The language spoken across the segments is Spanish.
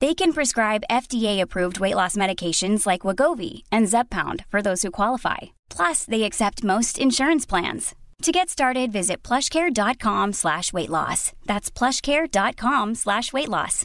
They can prescribe FDA-approved weight loss medications like Wagovi and Zepbound for those who qualify. Plus, they accept most insurance plans. To get started, visit plushcare.com slash weight loss. That's plushcare.com slash weight loss.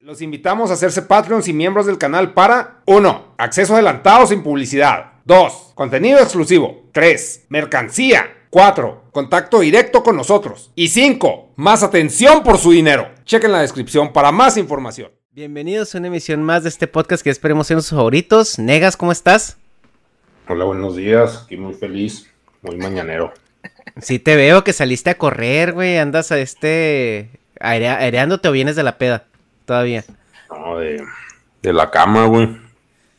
Los invitamos a hacerse Patreons y miembros del canal para 1. Acceso adelantado sin publicidad. 2. Contenido exclusivo. 3. Mercancía. 4. Contacto directo con nosotros. Y 5. Más atención por su dinero. Chequen la descripción para más información. Bienvenidos a una emisión más de este podcast que esperemos sean sus favoritos. Negas, ¿cómo estás? Hola, buenos días. Aquí muy feliz, muy mañanero. Sí te veo que saliste a correr, güey. Andas a este... Aireándote o vienes de la peda todavía. No, de, de la cama, güey.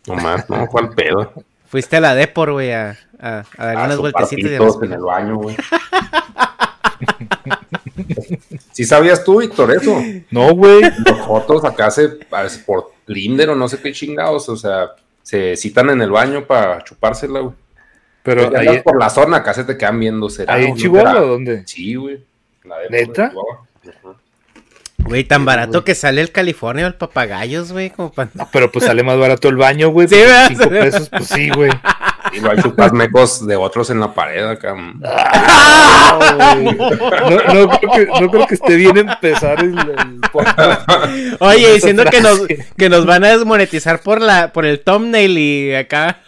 Nomás, no, ¿cuál pedo? Fuiste a la Depor, güey, a, a, a dar A unas vueltecitas. pitos en el baño, güey. ¿Sí sabías tú, Víctor, eso? No, güey. Las fotos acá se, por Tinder o no sé qué chingados, o sea, se citan en el baño para chupársela, güey. Pero ahí, por la zona, acá se te quedan viendo, ¿será? ahí en Chihuahua? ¿o ¿dónde? Sí, güey. La de ¿Neta? Güey, tan barato que sale el California el papagayos, güey, como para... No, pero pues sale más barato el baño, güey. Sí. Cinco pesos, pues sí, güey. Y lo hay chupas mecos de otros en la pared acá. No, no creo que, no creo que esté bien empezar el, el podcast. Oye, diciendo que nos, que nos van a desmonetizar por la por el thumbnail y acá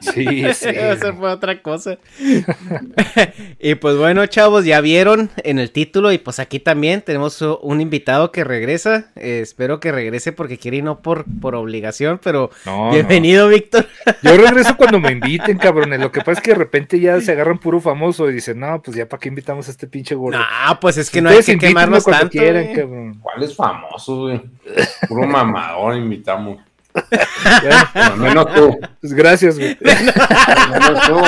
Sí, sí. va a ser por otra cosa. y pues bueno, chavos, ya vieron en el título y pues aquí también tenemos un invitado que regresa. Eh, espero que regrese porque quiere y no por, por obligación, pero No, bienvenido, Víctor. Yo regreso cuando me inviten, cabrones. Lo que pasa es que de repente ya se agarran puro famoso y dicen, no, pues ya para qué invitamos a este pinche gordo. No, pues es que no hay que quemarnos cuando tanto. quieran. ¿Cuál es famoso, güey? Puro mamador invitamos. Bueno, menos tú. pues gracias, güey. Menos tú.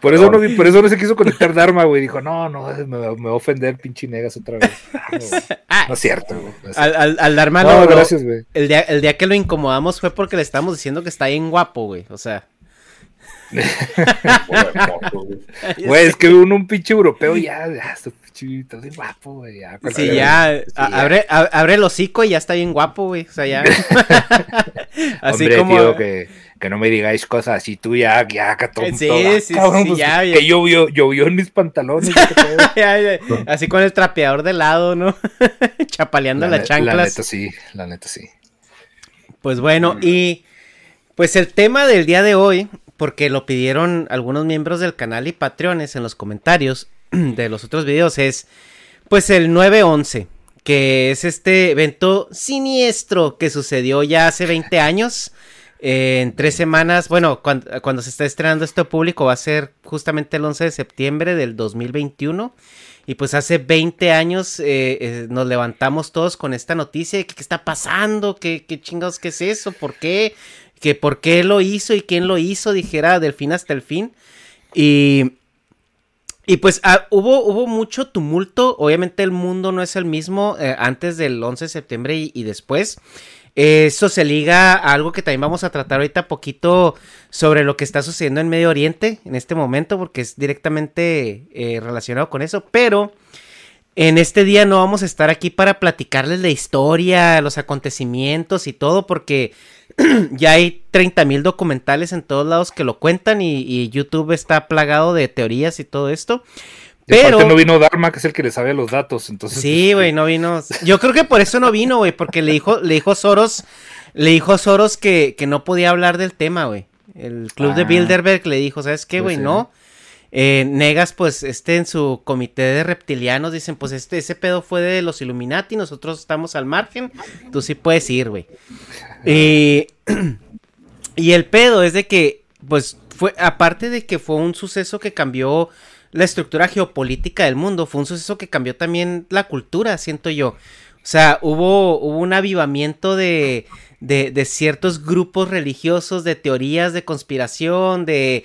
Por eso, no, por eso no se quiso conectar Dharma, güey. Dijo, no, no, me, me va a ofender pinche negas otra vez. No. Ah, No es cierto, güey. No es Al, al, al Dharma No, lo- gracias, güey. El día, el día que lo incomodamos fue porque le estábamos diciendo que está bien guapo, güey. O sea. Güey. Es que uno, un pinche europeo, ya, ya, su pinche, está bien guapo, güey. Ya, Sí, ya. Sí, a- ya. Abre, a- abre el hocico y ya está bien guapo, güey. O sea, ya. así Hombre, como. tío, que, que no me digáis cosas así, tú ya, ya, todo, Sí, todo, ah, sí, cabrón, sí, pues, ya, ya. que llovió, llovió en mis pantalones. así con el trapeador de lado, ¿no? Chapaleando las ne- chanclas. La neta sí, la neta sí. Pues bueno, y pues el tema del día de hoy, porque lo pidieron algunos miembros del canal y patreones en los comentarios de los otros videos, es pues el 9-11, que es este evento siniestro que sucedió ya hace 20 años. eh, en tres semanas, bueno, cuando, se está estrenando esto público va a ser justamente el 11 de septiembre del 2021. Y pues hace 20 años eh, eh, nos levantamos todos con esta noticia de que qué está pasando, qué, qué chingados, qué es eso, por qué, que por qué lo hizo y quién lo hizo, dijera del fin hasta el fin. Y, y pues ah, hubo, hubo mucho tumulto, obviamente el mundo no es el mismo eh, antes del 11 de septiembre y, después. Eso se liga a algo que también vamos a tratar ahorita poquito sobre lo que está sucediendo en Medio Oriente en este momento, porque es directamente eh, relacionado con eso. Pero en este día no vamos a estar aquí para platicarles la historia, los acontecimientos y todo, porque ya hay 30 mil documentales en todos lados que lo cuentan y, y YouTube está plagado de teorías y todo esto. Pero no vino Dharma, que es el que le sabe los datos, entonces. Sí, güey, no vino. Yo creo que por eso no vino, güey, porque le dijo, le dijo Soros, le dijo Soros que, que no podía hablar del tema, güey. El club de Ah. Bilderberg le dijo, ¿sabes qué, güey? Sí. No. Eh, Negas, pues, este en su comité de reptilianos dicen, pues, este, ese pedo fue de los Illuminati, nosotros estamos al margen, tú sí puedes ir, güey. Y, y el pedo es de que, pues, fue, aparte de que fue un suceso que cambió la estructura geopolítica del mundo, fue un suceso que cambió también la cultura, siento yo. O sea, hubo, hubo un avivamiento de, de, ciertos grupos religiosos, de teorías de conspiración, de,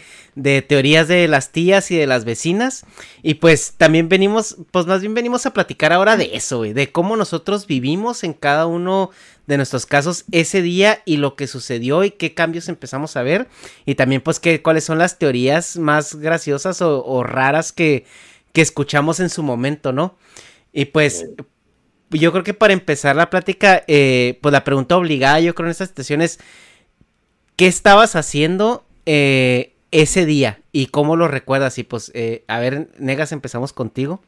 teorías de las tías y de las vecinas. Y pues también venimos, pues más bien venimos a platicar ahora de eso, de cómo nosotros vivimos en cada uno de nuestros casos ese día y lo que sucedió y qué cambios empezamos a ver. Y también pues que, cuáles son las teorías más graciosas o, raras que escuchamos en su momento, ¿no? Y pues yo creo que para empezar la plática, eh, pues la pregunta obligada, yo creo en esta situación es, ¿qué estabas haciendo eh, ese día y cómo lo recuerdas? Y pues, eh, a ver, Negas, empezamos contigo.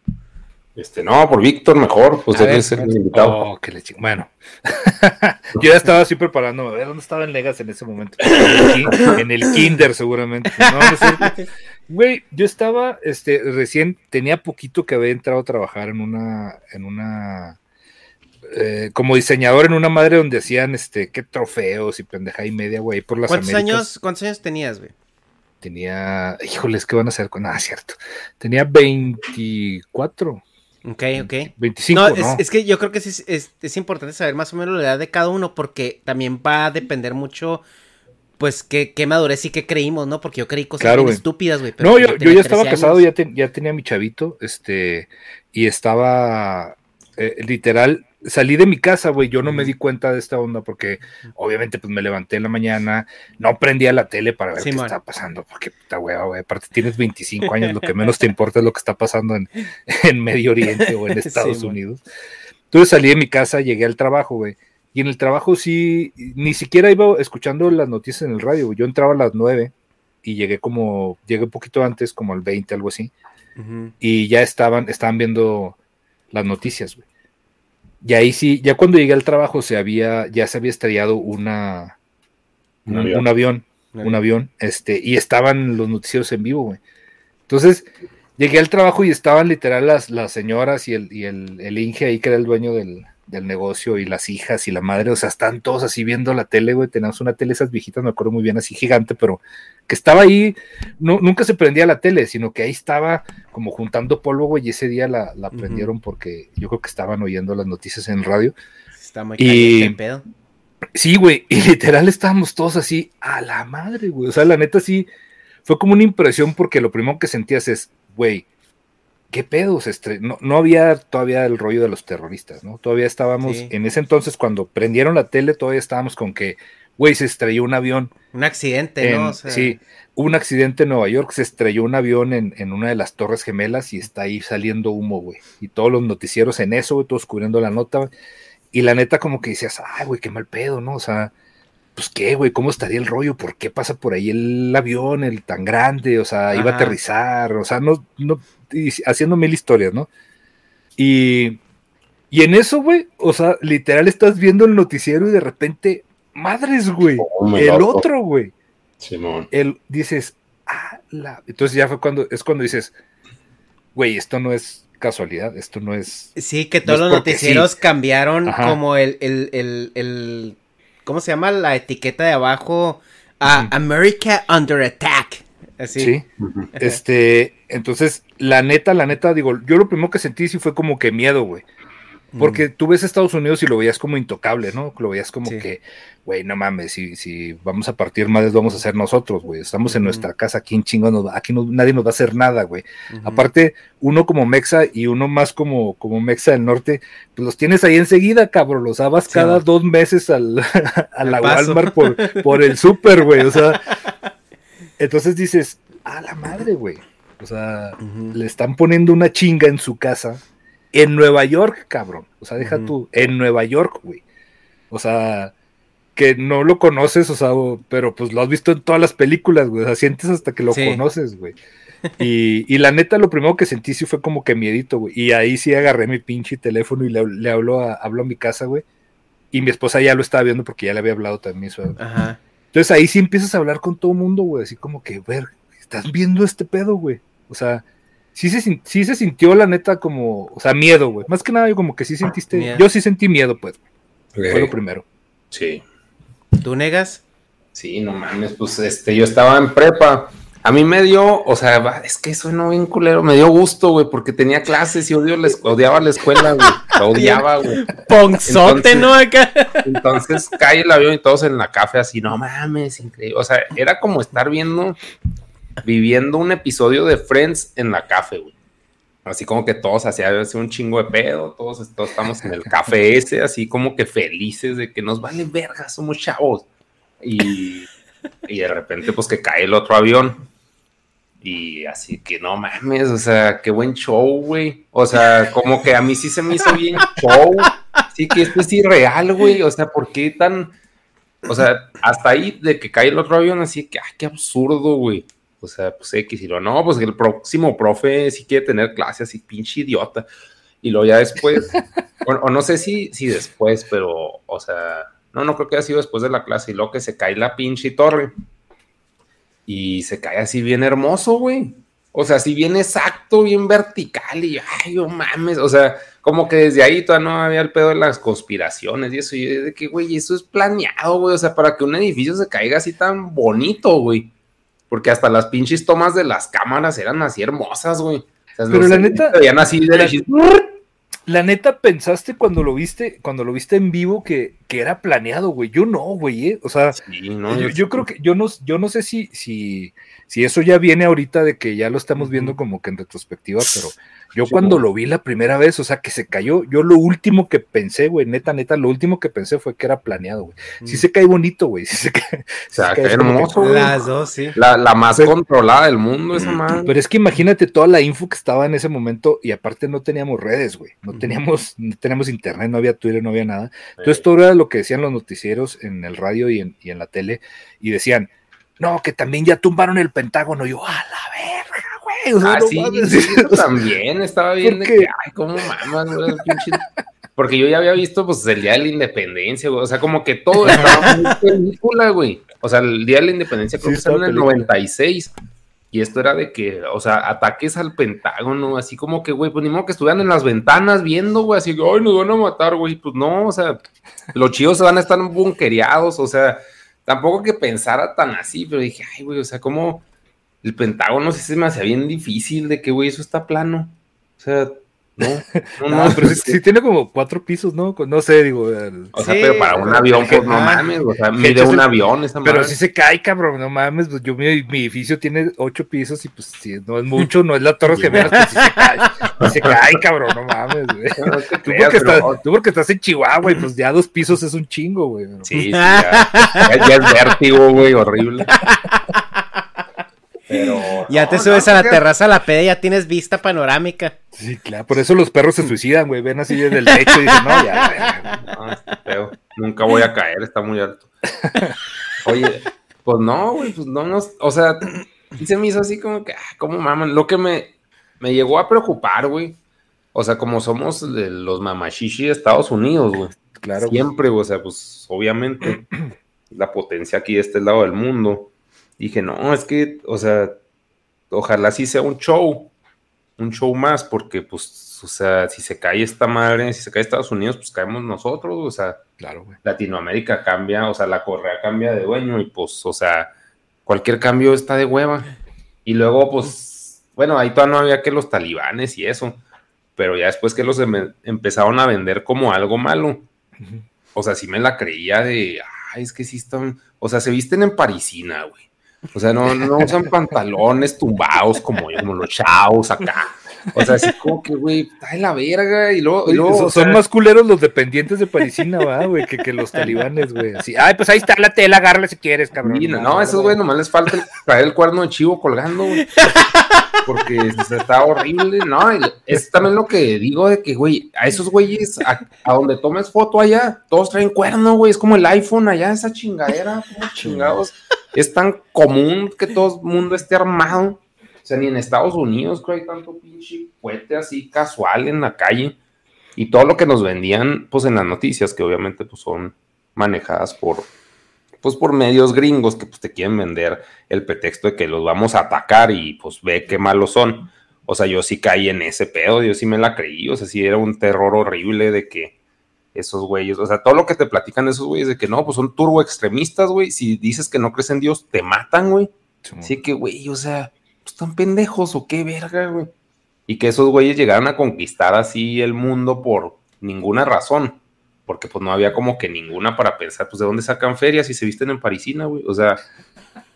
Este, no, por Víctor mejor, pues debe ser el invitado. Oh, que le ching- Bueno, yo ya estaba así preparándome. A ver, ¿dónde estaba en Legas en ese momento? En el, kin- en el Kinder, seguramente. No, no sé. Güey, yo estaba, este, recién tenía poquito que había entrado a trabajar en una, en una, eh, como diseñador en una madre donde hacían, este, qué trofeos y pendeja y media, güey, por las ¿Cuántos Américas. años, ¿Cuántos años tenías, güey? Tenía, híjoles, ¿qué van a hacer con nada? cierto. Tenía 24, Ok, ok. 25, No, ¿no? es, que yo creo que es, es, es importante saber más o menos la edad de cada uno porque también va a depender mucho, pues, qué, qué madurez y qué creímos, ¿no? Porque yo creí cosas Claro, bien güey. estúpidas, güey. No, yo, yo ya estaba 13 casado, ya, ten- ya tenía mi chavito, este, y estaba, eh, literal, salí de mi casa, güey, yo no me di cuenta de esta onda porque obviamente pues me levanté en la mañana, no prendía la tele para ver Sí, qué man. estaba pasando, porque puta hueva, güey, aparte tienes 25 años, lo que menos te importa es lo que está pasando en, en Medio Oriente o en Sí, Estados man. Unidos. Entonces salí de mi casa, llegué al trabajo, güey. Y en el trabajo sí, ni siquiera iba escuchando las noticias en el radio. güey. Yo entraba a las 9 y llegué como, llegué un poquito antes, como al 20, algo así. Y ya estaban, estaban viendo las noticias, güey. Y ahí sí, ya cuando llegué al trabajo se había, ya se había estrellado una, Un un, avión. un avión, Un un avión, este, y estaban los noticieros en vivo, güey. Entonces, llegué al trabajo y estaban literal las, las señoras y el, y el, el Inge ahí que era el dueño del, del negocio y las hijas y la madre, o sea, están todos así viendo la tele, güey. Teníamos una tele, esas viejitas, me acuerdo muy bien, así gigante, pero que estaba ahí, no, nunca se prendía la tele, sino que ahí estaba como juntando polvo, güey, y ese día la, la prendieron porque yo creo que estaban oyendo las noticias en radio. Está muy Y- pedo. Sí, güey, y literal estábamos todos así, a la madre, güey. O sea, la neta sí, fue como una impresión porque lo primero que sentías es, güey, ¿qué pedo? No, no había todavía el rollo de los terroristas, ¿no? Todavía estábamos, Sí. en ese entonces, cuando prendieron la tele, todavía estábamos con que, güey, se estrelló un avión. Un accidente, en- ¿no? O sea, Sí, hubo un accidente en Nueva York, se estrelló un avión en, en una de las torres gemelas y está ahí saliendo humo, güey. Y todos los noticieros en eso, güey, todos cubriendo la nota, güey. Y la neta como que decías, ay, güey, qué mal pedo, ¿no? O sea, pues qué, güey, ¿cómo estaría el rollo? ¿Por qué pasa por ahí el avión, el tan grande? O sea, iba a aterrizar, o sea, no, no, y haciendo mil historias, ¿no? Y, y en eso, güey, o sea, literal estás viendo el noticiero y de repente, madres, güey, Oh, el otro, güey Simón. el, dices, ah, la... Entonces ya fue cuando, es cuando dices, güey, esto no es casualidad, esto no es... Sí, que todos No los noticieros sí. cambiaron Ajá. como el, el, el, el- ¿cómo se llama? La etiqueta de abajo a Ujú. America Under Attack. Así. Sí. Este, entonces, la neta, la neta, digo, yo lo primero que sentí sí fue como que miedo, güey. Porque tú ves Estados Unidos y lo veías como intocable, ¿no? Lo veías como Sí. que, güey, no mames, si, si vamos a partir madres, vamos a hacer nosotros, güey. Estamos en nuestra casa, aquí en chingo, nos aquí no- nadie nos va a hacer nada, güey. Aparte, uno como Mexa y uno más como, como Mexa del Norte, pues los tienes ahí enseguida, cabrón. Los Sí, cada dos meses al, a la. Walmart por, por el súper, güey. O sea, entonces dices, a la madre, güey. O sea, le están poniendo una chinga en su casa en Nueva York, cabrón. O sea, deja tú, en Nueva York, güey. O sea, que no lo conoces, o sea, pero pues lo has visto en todas las películas, güey. O sea, sientes hasta que lo Sí. conoces, güey. Y, y la neta, lo primero que sentí sí fue como que miedito, güey. Y ahí sí agarré mi pinche teléfono y le, le a, hablo a mi casa, güey. Y mi esposa ya lo estaba viendo porque ya le había hablado también. su- Ajá. entonces ahí sí empiezas a hablar con todo el mundo, güey, así como que, ver, estás viendo este pedo, güey. O sea, sí se, sí se sintió la neta como, o sea, miedo, güey. Más que nada, yo como que sí sentiste, Miedo. yo sí sentí miedo, pues, fue lo primero. Sí. ¿Tú negas? Sí, no mames, pues este, yo estaba en prepa. A mí me dio, o sea, es que suena bien culero, me dio gusto, güey, porque tenía clases y odio la odiaba la escuela, güey. La odiaba, güey. Ponzote, ¿no? Acá. Entonces cae el avión y todos en la café así, no mames, increíble. O sea, era como estar viendo, viviendo un episodio de Friends en la café, güey. Así como que todos hacían un chingo de pedo, todos, todos estamos en el café ese, así como que felices de que nos vale verga, somos chavos. Y, y de repente, pues que cae el otro avión. Y así que no mames, o sea, qué buen show, güey. O sea, como que a mí sí se me hizo bien show. Sí, que esto es irreal, güey. O sea, ¿por qué tan.? O sea, hasta ahí de que cae el otro avión, así que, ay, qué absurdo, güey. O sea, pues X y lo no, pues el próximo profe sí quiere tener clase así, pinche idiota. Y luego ya después, o, o no sé si, si después, pero, o sea, no, no creo que haya sido después de la clase. Y luego que se cae la pinche torre. Y se cae así bien hermoso, güey. O sea, así bien exacto, bien vertical. Y ay, no mames. O sea, como que desde ahí todavía no había el pedo de las conspiraciones y eso. Y yo de que, güey, eso es planeado, güey. O sea, para que un edificio se caiga así tan bonito, güey. Porque hasta las pinches tomas de las cámaras eran así hermosas, güey. O sea, Pero la neta- así derechitos. La neta, pensaste cuando lo viste, cuando lo viste en vivo que, que era planeado, güey. Yo no, güey, ¿eh? O sea, Sí, no, yo, yo creo que, yo no, yo no sé si, si, si eso ya viene ahorita de que ya lo estamos viendo como que en retrospectiva, pero yo Sí, cuando güey. lo vi la primera vez, o sea, que se cayó, yo lo último que pensé, güey, neta, neta, lo último que pensé fue que era planeado, güey. Sí se cae bonito, güey. Sí se cae, O sea, se cae hermoso, güey. Las dos, sí. La, la más Pero- controlada del mundo, esa madre. Pero es que imagínate toda la info que estaba en ese momento y aparte no teníamos redes, güey. No teníamos, no teníamos internet, no había Twitter, no había nada. Entonces todo era lo que decían los noticieros en el radio y en, y en la tele y decían, no, que también ya tumbaron el Pentágono. Y yo, a la verga, güey. O sea, Ah, no sí, mames. yo también estaba bien de que, ay, cómo mamas, güey, pinche- Porque yo ya había visto, pues, el Día de la Independencia, güey. O sea, como que todo estaba muy película, güey. O sea, el Día de la Independencia creo Sí, que en el película. 96. Y esto era de que, o sea, ataques al Pentágono, así como que, güey, pues ni modo que estuvieran en las ventanas viendo, güey, así que, ay, nos van a matar, güey. Pues no, o sea, los chivos van a estar bunkereados, o sea, tampoco que pensara tan así, pero dije, ay, güey, o sea, como el Pentágono sí se me hacía bien difícil de que, güey, eso está plano. O sea, no, no, no, no, pero sí, sí tiene como cuatro pisos, ¿no? No sé, digo. el- O sea, Sí, pero para un avión, pues no Ah. mames, o sea, Que mide un avión esa Pero si se cae, cabrón, no mames, pues yo mi, mi edificio tiene ocho pisos y pues si no es mucho, no es la Torre Gemelas, pues si se cae, si se cae, cabrón, no mames, güey. No Tú creas, porque, pero- estás, tú porque estás en Chihuahua y pues ya dos pisos es un chingo, güey. Sí, sí, ya, ya- ya es vértigo, güey, horrible. Pero. Ya te subes no, a la terraza a la peda y ya tienes vista panorámica. Sí, claro, por eso los perros se suicidan, güey, ven así desde el techo y dicen, no, ya, ya, No, está feo. Nunca voy a caer, está muy alto. Oye, pues no, güey, pues no nos, o sea, y se me hizo así como que, ah, como maman, lo que me, me llegó a preocupar, güey. O sea, como somos de los mamashishi de Estados Unidos, güey. claro. Siempre, güey, o sea, pues obviamente la potencia aquí de este lado del mundo. Dije, no, es que, o sea, ojalá sí sea un show, un show más, porque, pues, o sea, si se cae esta madre, si se cae Estados Unidos, pues caemos nosotros, o sea, Claro, güey. Latinoamérica cambia, o sea, la correa cambia de dueño y, pues, o sea, cualquier cambio está de hueva. Y luego, pues, bueno, ahí todavía no había que los talibanes y eso. pero ya después que los em- empezaron a vender como algo malo, o sea, sí me la creía de, ay, es que sí están, o sea, se visten en parisina, güey. O sea, no, no usan pantalones tumbados como, como los chavos acá. O sea, así como que, güey, está de la verga. Y luego, y Oye, luego, son, o sea, son más culeros los dependientes de Parisina, va, güey, que, que los talibanes, güey. Así, ay, pues ahí está la tela, agárrala si quieres, cabrón. no, no, esos güey nomás les falta el- traer el cuerno de chivo colgando, güey. Porque está horrible, ¿no? Es también lo que digo de que, güey, a esos güeyes, a, a donde tomes foto allá, todos traen cuerno, güey. Es como el iPhone allá, esa chingadera, como chingados. Es tan común que todo el mundo esté armado. O sea, ni en Estados Unidos, creo, hay tanto pinche puente así casual en la calle. Y todo lo que nos vendían, pues en las noticias, que obviamente pues son manejadas por, pues por medios gringos que pues te quieren vender el pretexto de que los vamos a atacar y pues ve qué malos son. O sea, yo sí caí en ese pedo, yo sí me la creí, o sea, sí era un terror horrible de que esos güeyes, o sea, todo lo que te platican esos güeyes de que no, pues son turbo extremistas, güey, si dices que no crees en Dios, te matan, güey. Así que, güey, o sea, pues están pendejos o qué verga, güey. Y que esos güeyes llegaron a conquistar así el mundo por ninguna razón. Porque pues no había como que ninguna para pensar, pues de dónde sacan ferias y se visten en parisina, güey. O sea,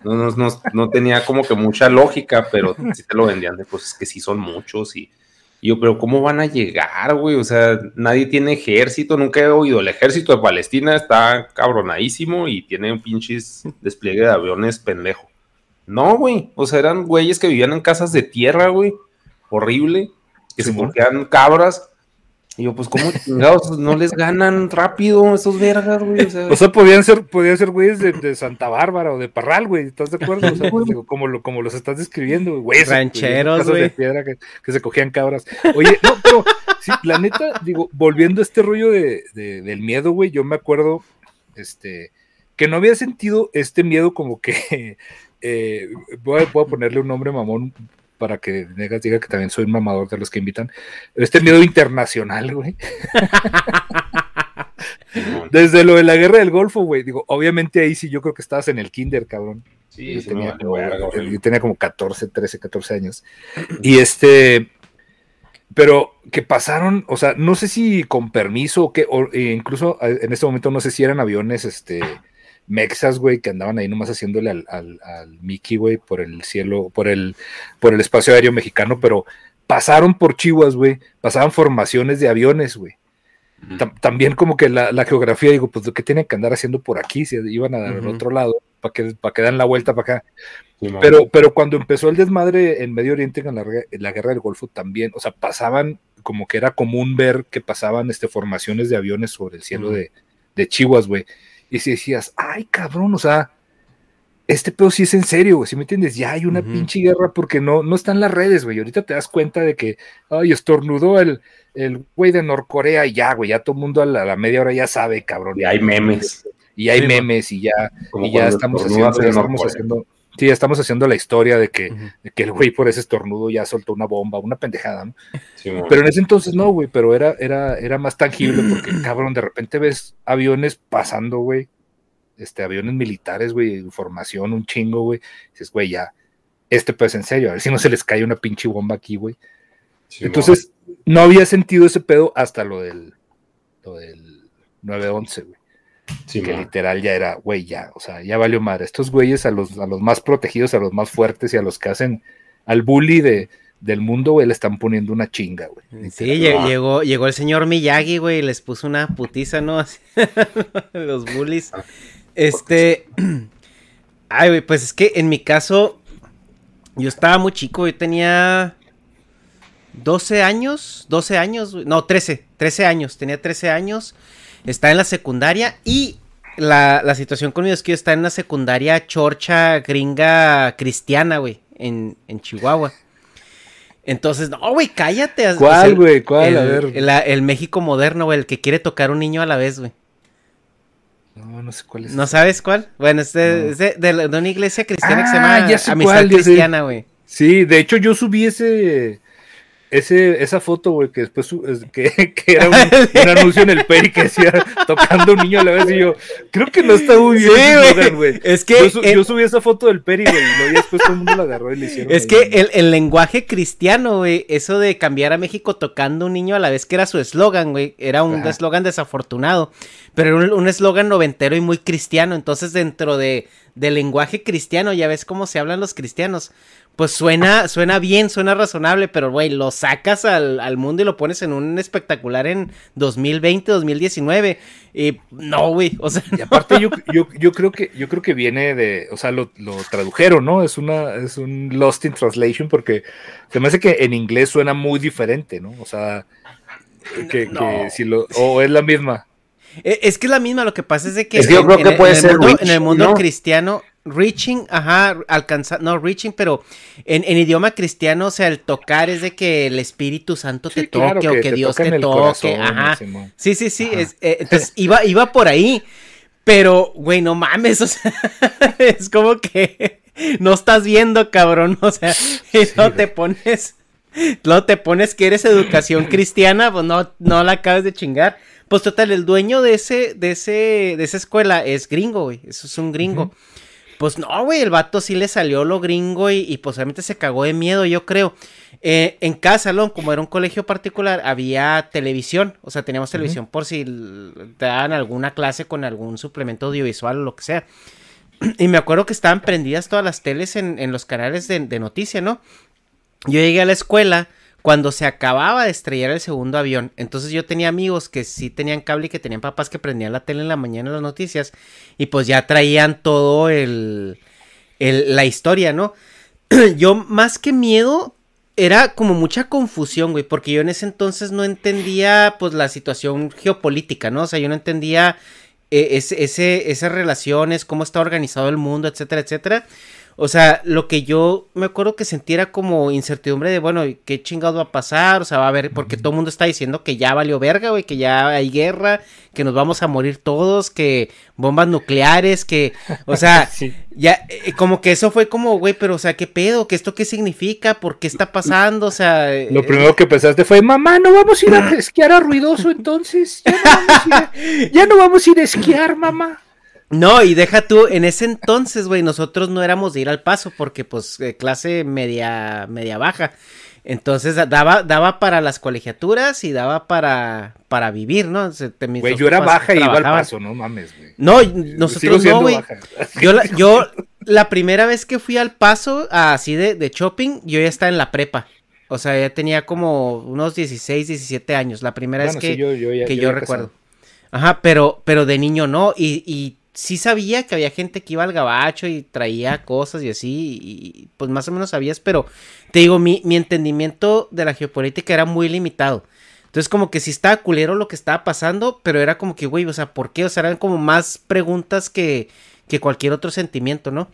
no, no, no, no tenía como que mucha lógica, pero sí te lo vendían de pues es que sí son muchos y, y yo, pero ¿cómo van a llegar, güey? O sea, nadie tiene ejército, nunca he oído. El ejército de Palestina está cabronadísimo y tiene un pinches despliegue de aviones pendejo. No, güey. O sea, eran güeyes que vivían en casas de tierra, güey. Horrible. Que se voltean cabras. Y yo, pues, ¿cómo chingados no les ganan rápido esos vergas, güey? O sea, O sea, podían ser, podían ser güeyes de, de Santa Bárbara o de Parral, güey. ¿Estás de acuerdo? O sea, pues, digo, como, lo, como los estás describiendo, güey. güeyes, Rancheros, casas de güey. piedra que, que se cogían cabras. Oye, no, pero sí, la neta, digo, volviendo a este rollo de, de- del miedo, güey, yo me acuerdo, este, que no había sentido este miedo como que, eh, voy, a, voy a ponerle un nombre mamón para que Negas diga que también soy un mamador de los que invitan. Este miedo internacional, güey. Desde lo de la guerra del Golfo, güey. Digo, obviamente ahí sí yo creo que estabas en el kinder, cabrón. sí, yo, tenía como, yo tenía como 14, 13, 14 años. Y este, pero que pasaron, o sea, no sé si con permiso o qué, o e incluso eh, en este momento no sé si eran aviones, este, mexas, güey, que andaban ahí nomás haciéndole al, al, al Mickey, güey, por el cielo, por el, por el espacio aéreo mexicano, pero pasaron por Chihuahua, güey, pasaban formaciones de aviones, güey. Tam- también como que la, la geografía, digo, pues, ¿qué tienen que andar haciendo por aquí? Si iban a dar al otro lado, para que, para que dan la vuelta para acá. Pero, pero cuando empezó el desmadre en Medio Oriente con la, la guerra del Golfo también, o sea, pasaban, como que era común ver que pasaban este, formaciones de aviones sobre el cielo de, de Chihuahua, güey. Y si decías, ay, cabrón, o sea, este pedo sí es en serio, güey, ¿sí me entiendes? Ya hay una pinche guerra porque no, no están las redes, güey. Ahorita te das cuenta de que, ay, estornudó el, el güey de Norcorea y ya, güey, ya todo el mundo a la, a la media hora ya sabe, cabrón. Y hay memes. Y hay Sí, memes y ya, y ya estamos haciendo, ya estamos haciendo, sí, ya estamos haciendo la historia de que, de que el güey por ese estornudo ya soltó una bomba, una pendejada, ¿no? Pero en ese entonces no, güey, pero era, era, era más tangible porque, cabrón, de repente ves aviones pasando, güey, este, aviones militares, güey, formación, un chingo, güey, dices, güey, ya, este pues en serio, a ver si no se les cae una pinche bomba aquí, güey. Entonces, no había sentido ese pedo hasta lo del, lo del 9-11, güey que literal ya era, güey, ya, o sea, ya valió madre. Estos güeyes a los, a los más protegidos, a los más fuertes y a los que hacen al bully de, del mundo, güey, le están poniendo una chinga, güey. Sí, lle- llegó, llegó el señor Miyagi, güey, y les puso una putiza, ¿no? Así, Los bullies. Este. Ay, güey, pues es que en mi caso, yo estaba muy chico, yo tenía 12 años, 12 años, no, 13, 13 años, tenía 13 años, estaba en la secundaria y la, la situación conmigo es que yo estaba en una secundaria chorcha gringa cristiana, güey, en, en Chihuahua. Entonces, no, güey, cállate. ¿Cuál, güey? ¿Cuál? El, A ver. el- el México moderno, güey, el que quiere tocar un niño a la vez, güey. No, no sé cuál es. ¿No ese. sabes cuál? Bueno, es de, No. es de- de la- de una iglesia cristiana que se Ah, llama ya sé Amistad cuál. Cristiana, güey. Sí, de hecho yo subí ese ese, esa foto, güey, que después que, que era un, anuncio en el Peri que decía tocando un niño a la vez y yo, creo que no está muy bien, güey. Es que yo, subí esa foto del Peri, güey, y después todo el mundo la agarró y le hicieron. Es que el, el, lenguaje cristiano, güey, eso de cambiar a México tocando un niño a la vez que era su eslogan, güey, era un eslogan desafortunado, pero era un eslogan noventero y muy cristiano, entonces dentro de del lenguaje cristiano, ya ves cómo se hablan los cristianos pues suena, suena bien, suena razonable, pero güey, lo sacas al, mundo y lo pones en un espectacular en 2020, 2019. Y no, güey, o sea. Y aparte yo, yo, creo que yo creo que viene de, o sea, lo, tradujeron, ¿no? Es una, es un Lost in Translation, porque se me hace que en inglés suena muy diferente, ¿no? O sea, que, si lo, o es la misma. E, es que es la misma, lo que pasa es de que, yo creo que puede ser el mundo, en el mundo cristiano reaching, ajá, alcanzar, no, reaching, pero en, idioma cristiano, o sea, el tocar es de que el Espíritu Santo te toque o que Dios te toque, ajá. Sí, sí, sí, Es, eh, entonces iba, iba por ahí, pero, güey, no mames, o sea, es como que no estás viendo, cabrón, o sea, y no te pones, no te pones que eres educación cristiana, pues no, no la acabas de chingar. Pues total, el dueño de ese, de ese, de esa escuela es gringo, güey, eso es un gringo. Pues no, güey, el vato sí le salió lo gringo y, y posiblemente se cagó de miedo, yo creo. Eh, en cada salón, como era un colegio particular, había televisión. O sea, teníamos televisión por si te daban alguna clase con algún suplemento audiovisual o lo que sea. Y me acuerdo que estaban prendidas todas las teles en, los canales de, de noticia, ¿no? Yo llegué a la escuela cuando se acababa de estrellar el segundo avión. Entonces yo tenía amigos que sí tenían cable y que tenían papás que prendían la tele en la mañana las noticias y pues ya traían todo el, la historia, ¿no? yo más que miedo era como mucha confusión, güey, porque yo en ese entonces no entendía pues la situación geopolítica, ¿no? O sea, yo no entendía eh, ese, esas relaciones, cómo está organizado el mundo, etcétera, etcétera. O sea, lo que yo me acuerdo que sentía como incertidumbre de, bueno, ¿qué chingados va a pasar? O sea, va a haber, porque todo el mundo está diciendo que ya valió verga, güey, que ya hay guerra, que nos vamos a morir todos, que bombas nucleares, que, o sea, ya, eh, como que eso fue como, güey, pero, o sea, ¿qué pedo? ¿Qué esto qué significa? ¿Por qué está pasando? O sea... Lo primero que pensaste fue, mamá, no vamos a ir a esquiar a ruidoso entonces, ya no vamos a ir a, ya no vamos a, ir a esquiar, mamá. No, y deja tú, en ese entonces, güey, nosotros no éramos de ir al paso porque, pues, eh, clase media, media baja. Entonces daba, daba para las colegiaturas y daba para, para vivir, ¿no? Güey, yo era baja y iba al paso, no mames, güey. No, nosotros no, güey. Yo, la, yo, la primera vez que fui al paso, así de, de shopping, yo ya estaba en la prepa. O sea, ya tenía como unos 16, 17 años. La primera vez que yo, que yo, recuerdo. Ajá, pero, pero de niño no. Y, y sí sabía que había gente que iba al gabacho y traía cosas y así, y pues más o menos sabías, pero te digo, mi, mi entendimiento de la geopolítica era muy limitado. Entonces, como que sí estaba culero lo que estaba pasando, pero era como que, güey, o sea, ¿por qué? O sea, eran como más preguntas que, que cualquier otro sentimiento, ¿no?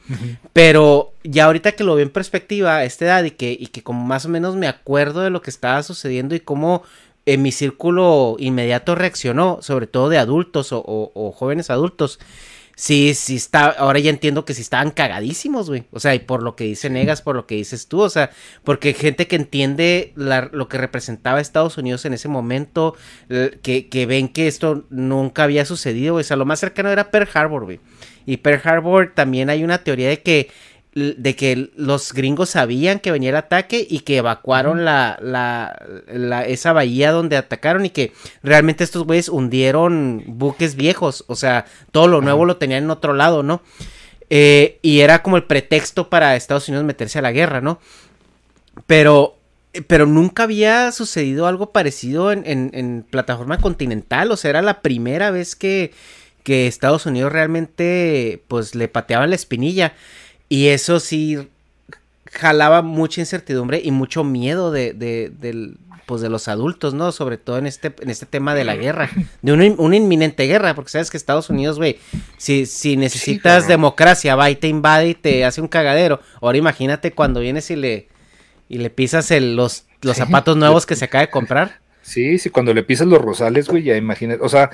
Pero ya ahorita que lo veo en perspectiva a esta edad y que, y que como más o menos me acuerdo de lo que estaba sucediendo y cómo en mi círculo inmediato reaccionó, sobre todo de adultos o, o jóvenes adultos, sí, sí está, ahora ya entiendo que sí estaban cagadísimos, güey. O sea, y por lo que dice Negas, por lo que dices tú, o sea, porque gente que entiende lo que representaba Estados Unidos en ese momento, que, que ven que esto nunca había sucedido, güey. O sea, lo más cercano era Pearl Harbor, güey. Y Pearl Harbor también hay una teoría de que de que los gringos sabían que venía el ataque y que evacuaron la, la, esa bahía donde atacaron y que realmente estos güeyes hundieron buques viejos, o sea, todo lo nuevo lo tenían en otro lado, ¿no? Eh, y era como el pretexto para Estados Unidos meterse a la guerra, ¿no? Pero, pero nunca había sucedido algo parecido en, en, plataforma continental, o sea, era la primera vez que, que Estados Unidos realmente, pues, le pateaba la espinilla. Y eso sí jalaba mucha incertidumbre y mucho miedo de, de, pues de los adultos, ¿no? Sobre todo en este, en este tema de la guerra, de una, inminente guerra, porque sabes que Estados Unidos, güey, si, si necesitas democracia, va y te invade y te hace un cagadero. Ahora imagínate cuando vienes y le, y le pisas el, los, los zapatos nuevos que se acaba de comprar. Sí, sí, cuando le pisas los rosales, güey, ya imagínate. O sea,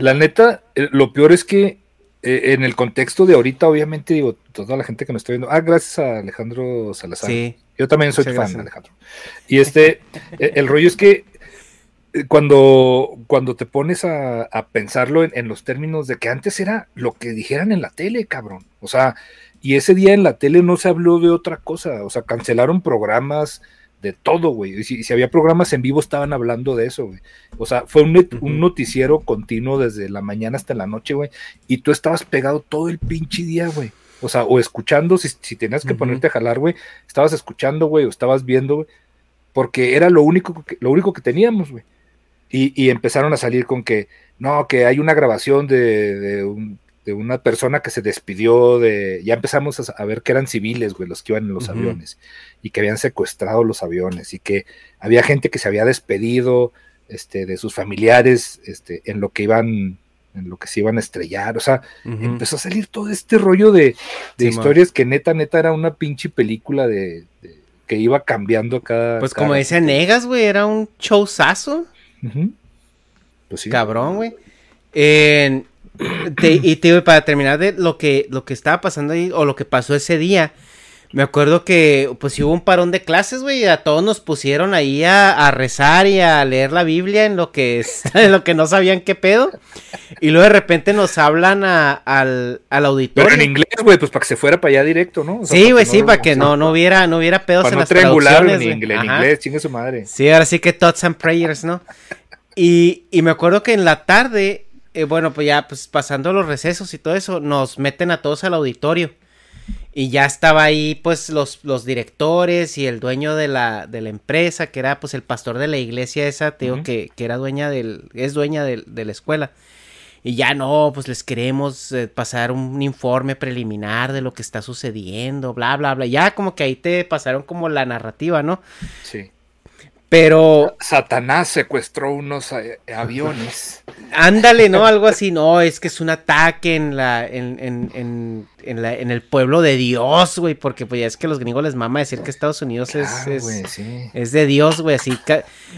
la neta, eh, lo peor es que eh, en el contexto de ahorita, obviamente, digo, toda la gente que me está viendo. Ah, gracias a Alejandro Salazar. Sí. Yo también soy fan, gracias. Alejandro. Y este, eh, el rollo es que eh, cuando, cuando te pones a, a pensarlo en, en los términos de que antes era lo que dijeran en la tele, cabrón. O sea, y ese día en la tele no se habló de otra cosa. O sea, cancelaron programas de todo, güey. Y si, si había programas en vivo, estaban hablando de eso, güey. O sea, fue un, net- un noticiero continuo desde la mañana hasta la noche, güey. Y tú estabas pegado todo el pinche día, güey. O sea, o escuchando, si, si tenías que ponerte a jalar, güey, estabas escuchando, güey, o estabas viendo, güey, porque era lo único que, lo único que teníamos, güey. Y, y empezaron a salir con que, no, que hay una grabación de, de, un- de una persona que se despidió de, ya empezamos a, a ver que eran civiles, güey, los que iban en los aviones, y que habían secuestrado los aviones, y que había gente que se había despedido, este, de sus familiares, este, en lo que iban, en lo que se iban a estrellar, o sea, empezó a salir todo este rollo de, de Sí, historias que neta, neta era una pinche película de, de- que iba cambiando cada. Pues cada como ratito. Negas, güey, era un showzazo. Ujú. Pues sí. Cabrón, güey. En- te- y te para terminar de lo que, lo que estaba pasando ahí, o lo que pasó ese día, me acuerdo que pues sí hubo un parón de clases, güey, a todos nos pusieron ahí a, a rezar y a leer la Biblia en lo que es, en lo que no sabían qué pedo. Y luego de repente nos hablan a- al, al auditorio. Pero en inglés, güey, pues para que se fuera para allá directo, ¿no? O sea, Sí, güey, sí, no- para que no, no hubiera, no hubiera pedos Para en no las triangular en, inglés, en inglés, chingue su madre. Sí, ahora sí que thoughts and prayers, ¿no? Y, y me acuerdo que en la tarde, eh, bueno, pues ya pues pasando los recesos y todo eso, nos meten a todos al auditorio. Y ya estaba ahí pues los, los directores y el dueño de la, de la empresa, que era pues el pastor de la iglesia esa, te digo que, que era dueña del, es dueña del- de la escuela. Y ya no, pues les queremos eh, pasar un informe preliminar de lo que está sucediendo, bla, bla, bla. Ya como que ahí te pasaron como la narrativa, ¿no? Sí. Pero Satanás secuestró unos eh, aviones. Ándale, ¿no? Algo así, no, es que es un ataque en la, en, en, en, en la, en el pueblo de Dios, güey, porque pues ya es que los gringos les mama decir que Estados Unidos es, es, güey, sí. es de Dios, güey, así,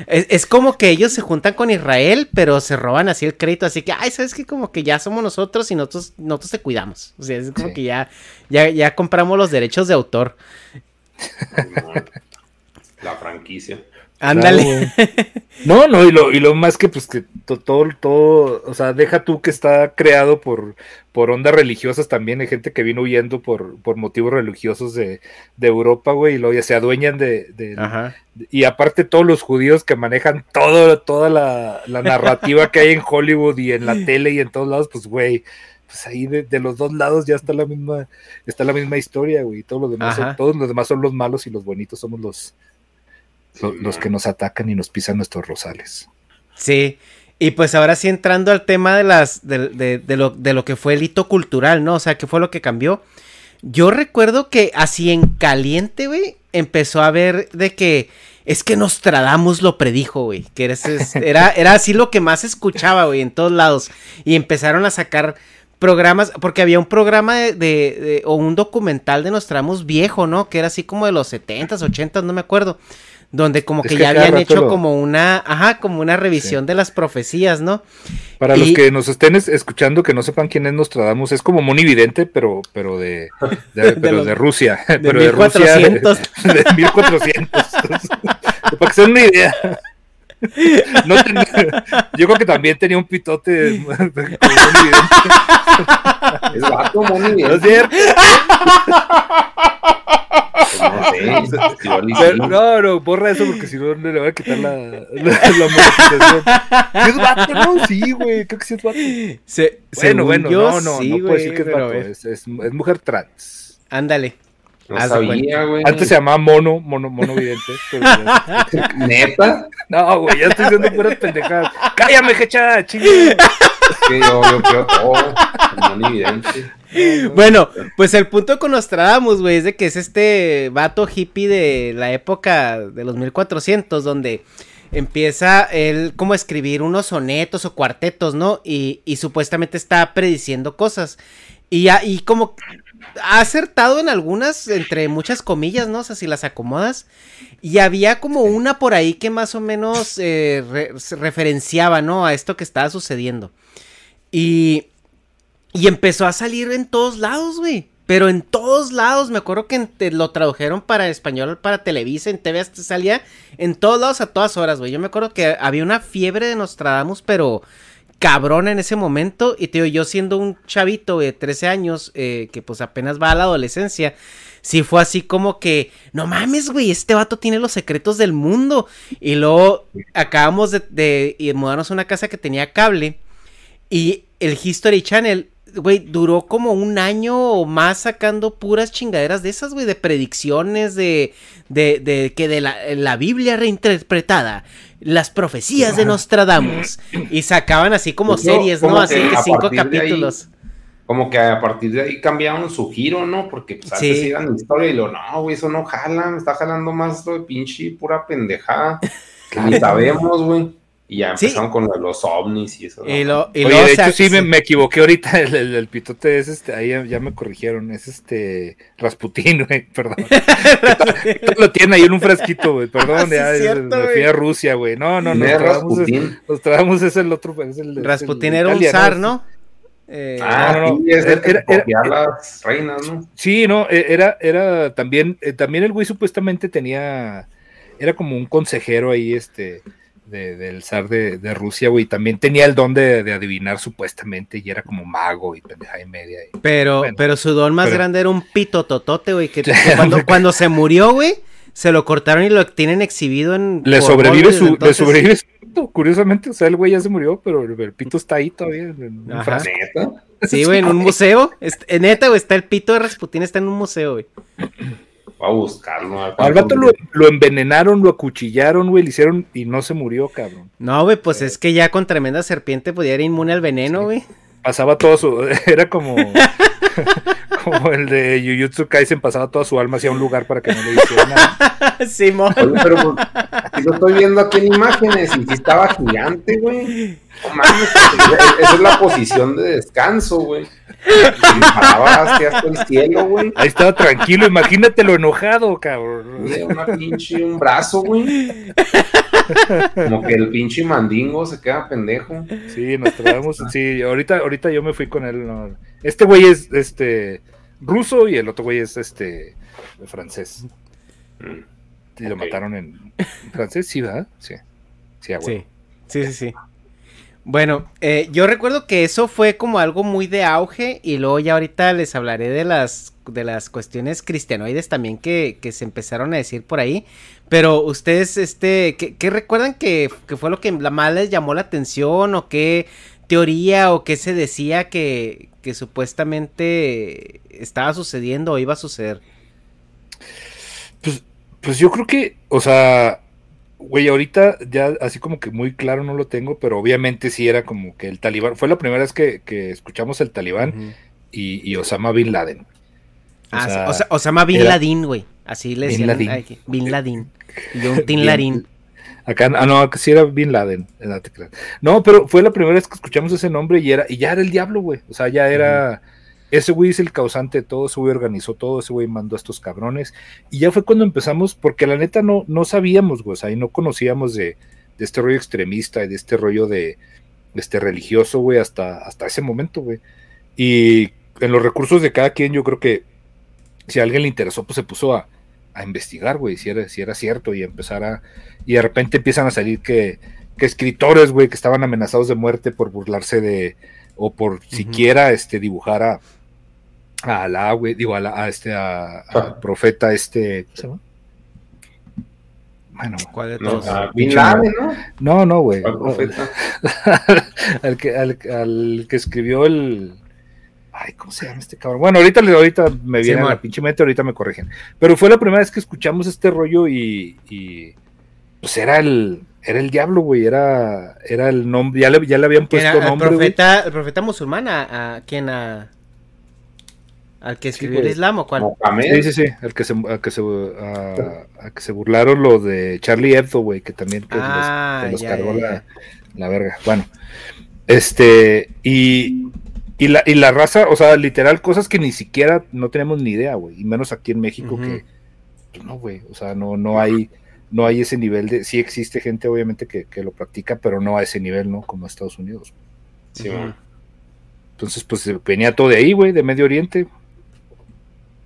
es, es como que ellos se juntan con Israel, pero se roban así el crédito, así que, ay, ¿sabes qué? Como que ya somos nosotros y nosotros, nosotros te cuidamos, o sea, es como Sí. que ya, ya, ya compramos los derechos de autor, La franquicia. Ándale. No, no, y lo, y lo más que pues que to- todo, todo, o sea, deja tú que está creado por, por ondas religiosas también, hay gente que vino huyendo por, por motivos religiosos de, de Europa, güey, y luego ya se adueñan de, de- ajá, y aparte todos los judíos que manejan todo, toda la, la narrativa que hay en Hollywood y en la tele y en todos lados, pues güey, pues ahí de, de los dos lados ya está la misma, está la misma historia, güey, todos los demás, son- todos los demás son los malos y los bonitos somos los, lo- los que nos atacan y nos pisan nuestros rosales. Sí, y pues ahora sí entrando al tema de las de, de- de lo, de lo que fue el hito cultural, ¿no? O sea, ¿qué fue lo que cambió? Yo recuerdo que así en caliente, güey, empezó a ver de que es que Nostradamus lo predijo, güey, que era, era, era así lo que más escuchaba, güey, en todos lados. Y empezaron a sacar programas, porque había un programa de, de- de- o un documental de Nostradamus viejo, ¿no? Que era así como de los 70s, 80s, no me acuerdo. Donde como Es que que ya habían hecho lo- como una, ajá, como una revisión de las profecías, ¿no? Para Y- los que nos estén es- escuchando que no sepan quién es Nostradamus, es como monividente, pero, pero de, de- pero los- de Rusia. de pero de Rusia. 1400. De, de 1400. Para que se den una idea. No ten- yo creo que también tenía un pitote como monividente. Es vato, Moni. ¿No es cierto? Pues no. Pero- no, no, borra eso porque si no le voy a quitar la, la, la monetización. ¿Sí es vato, no? Sí, güey, creo que sí es vato. Se, Bueno, bueno, yo, no, no, sí, no puedo decir que es vato, es- es, es, es mujer trans. Ándale. No sabía, güey. Antes se llamaba mono, mono, mono vidente. Neta. no, güey, ya estoy diciendo puras pendejadas. ¡Cállame, jecha! ¡Chingue! Un evidente. Bueno, pues el punto con Nostradamus, güey, es de que es este vato hippie de la época de los 1400, donde empieza él como a escribir unos sonetos o cuartetos, ¿no? Y, supuestamente está prediciendo cosas. Y, y como ha acertado en algunas, entre muchas comillas, ¿no? O sea, si las acomodas. Y había como una por ahí que más o menos eh, referenciaba, ¿no? A esto que estaba sucediendo. Y, y empezó a salir en todos lados, güey. pero en todos lados, me acuerdo que lo tradujeron para español, para Televisa, en TV hasta salía en todos lados a todas horas, güey. Yo me acuerdo que había una fiebre de Nostradamus, pero cabrón en ese momento. Y te digo, yo siendo un chavito de 13 años, eh, que pues apenas va a la adolescencia, sí fue así como que, no mames, güey, este vato tiene los secretos del mundo. Y luego acabamos de, de mudarnos a una casa que tenía cable. Y el History Channel güey, duró como un año o más sacando puras chingaderas de esas, güey, de predicciones, de, de, de que de la, la Biblia reinterpretada, las profecías de Nostradamus, y sacaban así como series, ¿no? Así que cinco capítulos. como que a partir de ahí cambiaron su giro, ¿no? Porque pues, antes sí. iban la historia y lo, no, güey, eso no jala, me está jalando más lo de pinche pura pendejada. Ni sabemos, güey. Y ya empezaron con los ovnis y eso. Y lo, y Oye, de hecho, sí, me, equivoqué ahorita. El, pitote es este, ahí ya, me corrigieron. Es este Rasputín, güey, perdón. lo tiene ahí en un frasquito, güey. Perdón, sí, ya cierto, me fui a Rusia, güey. No, no, no. Nos trabamos es el otro. Es el, Rasputín era un zar, ¿no? Eh, ah, no, no, es era, era, era, las reinas, ¿no? Sí, no, e, era, era también, eh, también el güey supuestamente tenía, era como un consejero ahí, este, del zar de, Rusia, güey. También tenía el don de, adivinar supuestamente y era como mago y pendeja y media. pero, pero su don más grande era un pito totote, güey, que, cuando, cuando se murió, güey, se lo cortaron y lo tienen exhibido en... Le sobrevive su, le sobrevive su pito, curiosamente, o sea, el güey ya se murió, pero el, pito está ahí todavía en un Sí, güey, en un museo. En neta, güey, está el pito de Rasputín, está en un museo, güey a buscarlo. Al vato lo, envenenaron, lo acuchillaron, güey, le hicieron y no se murió, cabrón. No, güey, pues es que ya con tremenda serpiente podía ir inmune al veneno, güey. Pasaba todo su. Era como. como el de Jujutsu Kaisen, pasaba toda su alma hacia un lugar para que no le hiciera nada. Simón. pero pues, lo estoy viendo aquí en imágenes y si estaba gigante, güey. No mames, esa es la posición de descanso, güey. hasta el cielo, güey. Ahí estaba tranquilo, imagínate lo enojado, cabrón. Una pinche, un brazo, güey. Como que el pinche mandingo se queda pendejo. Sí, nos traemos, sí, ahorita, ahorita yo me fui con él. Este güey es este ruso y el otro güey es este francés. Mm, y lo mataron en, francés, sí, ¿verdad? Sí. Sí, sí, sí, sí. Bueno, eh, yo recuerdo que eso fue como algo muy de auge y luego ya ahorita les hablaré de las de las cuestiones cristianoides también que, que se empezaron a decir por ahí. Pero ustedes, este, ¿qué, recuerdan que, fue lo que más les llamó la atención o qué teoría o qué se decía que, que supuestamente estaba sucediendo o iba a suceder? Pues, pues yo creo que, o sea, Güey, ahorita ya así como que muy claro no lo tengo, pero obviamente sí era como que el talibán. Fue la primera vez que, escuchamos el talibán y, Osama Bin Laden. ah, Osama Bin Laden, güey. Así le decían. Bin Laden. Bin Laden. Y un Tin Laden. Acá, ah, no, sí era Bin Laden. No, pero fue la primera vez que escuchamos ese nombre y era y ya era el diablo, güey. O sea, ya era ese güey es el causante de todo, ese güey organizó todo, ese güey mandó a estos cabrones. Y ya fue cuando empezamos, porque la neta no, no sabíamos, güey, o sea, y no conocíamos de, este rollo extremista y de este rollo de, este religioso, güey, hasta, hasta ese momento, güey. Y en los recursos de cada quien, yo creo que si a alguien le interesó, pues se puso a, investigar, güey, si era, si era cierto y empezar a... Y de repente empiezan a salir que, que escritores, güey, que estaban amenazados de muerte por burlarse de... o por siquiera este, dibujar a, a la güey, digo, a, la, a este, a, al ah. profeta, este, ¿cómo se llama? Bueno, ¿cuál de todos? No, Bin Laden, ¿no? No, no, güey. al, que, al, al, que escribió el. Ay, ¿cómo se llama este cabrón? Bueno, ahorita, ahorita me viene a la pinche mente, ahorita me corrigen. Pero fue la primera vez que escuchamos este rollo y. y pues era el. Era el diablo, güey. Era, era el nombre. Ya le, ya le habían puesto nombre. El profeta, el profeta musulmán, a, a quien a ¿Al que escribió el Islam o cuál? Sí, sí, sí. Al que se, al que se, que se burlaron lo de Charlie Hebdo, güey, que también que ah, los, cargó La, la, verga. Bueno, este, y, y, la, y la raza, o sea, literal, cosas que ni siquiera no tenemos ni idea, güey, y menos aquí en México que, pues no, güey, o sea, no, no hay, no hay ese nivel de, sí existe gente, obviamente, que, que lo practica, pero no a ese nivel, ¿no? Como Estados Unidos. Sí, Entonces, pues venía todo de ahí, güey, de Medio Oriente,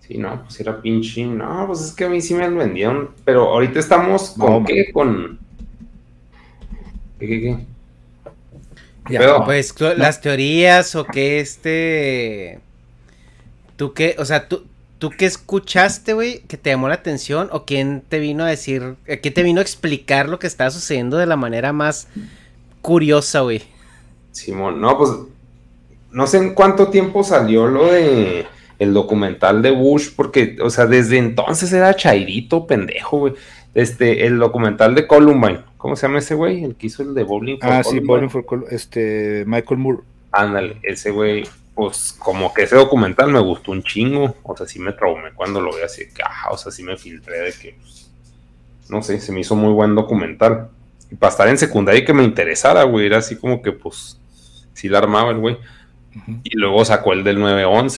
Sí, no, pues era pinche. No, pues es que a mí sí me vendieron. Pero ahorita estamos con No, qué? Con. ¿Qué, qué, qué? Ya, Pero- Pues las teorías o que este... ¿Tú qué? O sea, ¿tú, tú qué escuchaste, güey, que te llamó la atención? ¿O quién te vino a decir, eh, quién te vino a explicar lo que estaba sucediendo de la manera más curiosa, güey? Simón, no, pues. No sé en cuánto tiempo salió lo de. El documental de Bush, porque, o sea, desde entonces era Chairito, pendejo, güey. Este, el documental de Columbine. ¿Cómo se llama ese güey? El que hizo el de Bowling for Ah, sí, Columbine. Bowling for Col- este, Michael Moore. Ándale, ese güey, pues como que ese documental me gustó un chingo, o sea, sí me traumé cuando lo vi así, que, o sea, sí me filtré de que, no sé, se me hizo muy buen documental. Y para estar en secundaria y que me interesara, güey, era así como que, pues, sí la armaba el güey. Y luego sacó el del 911.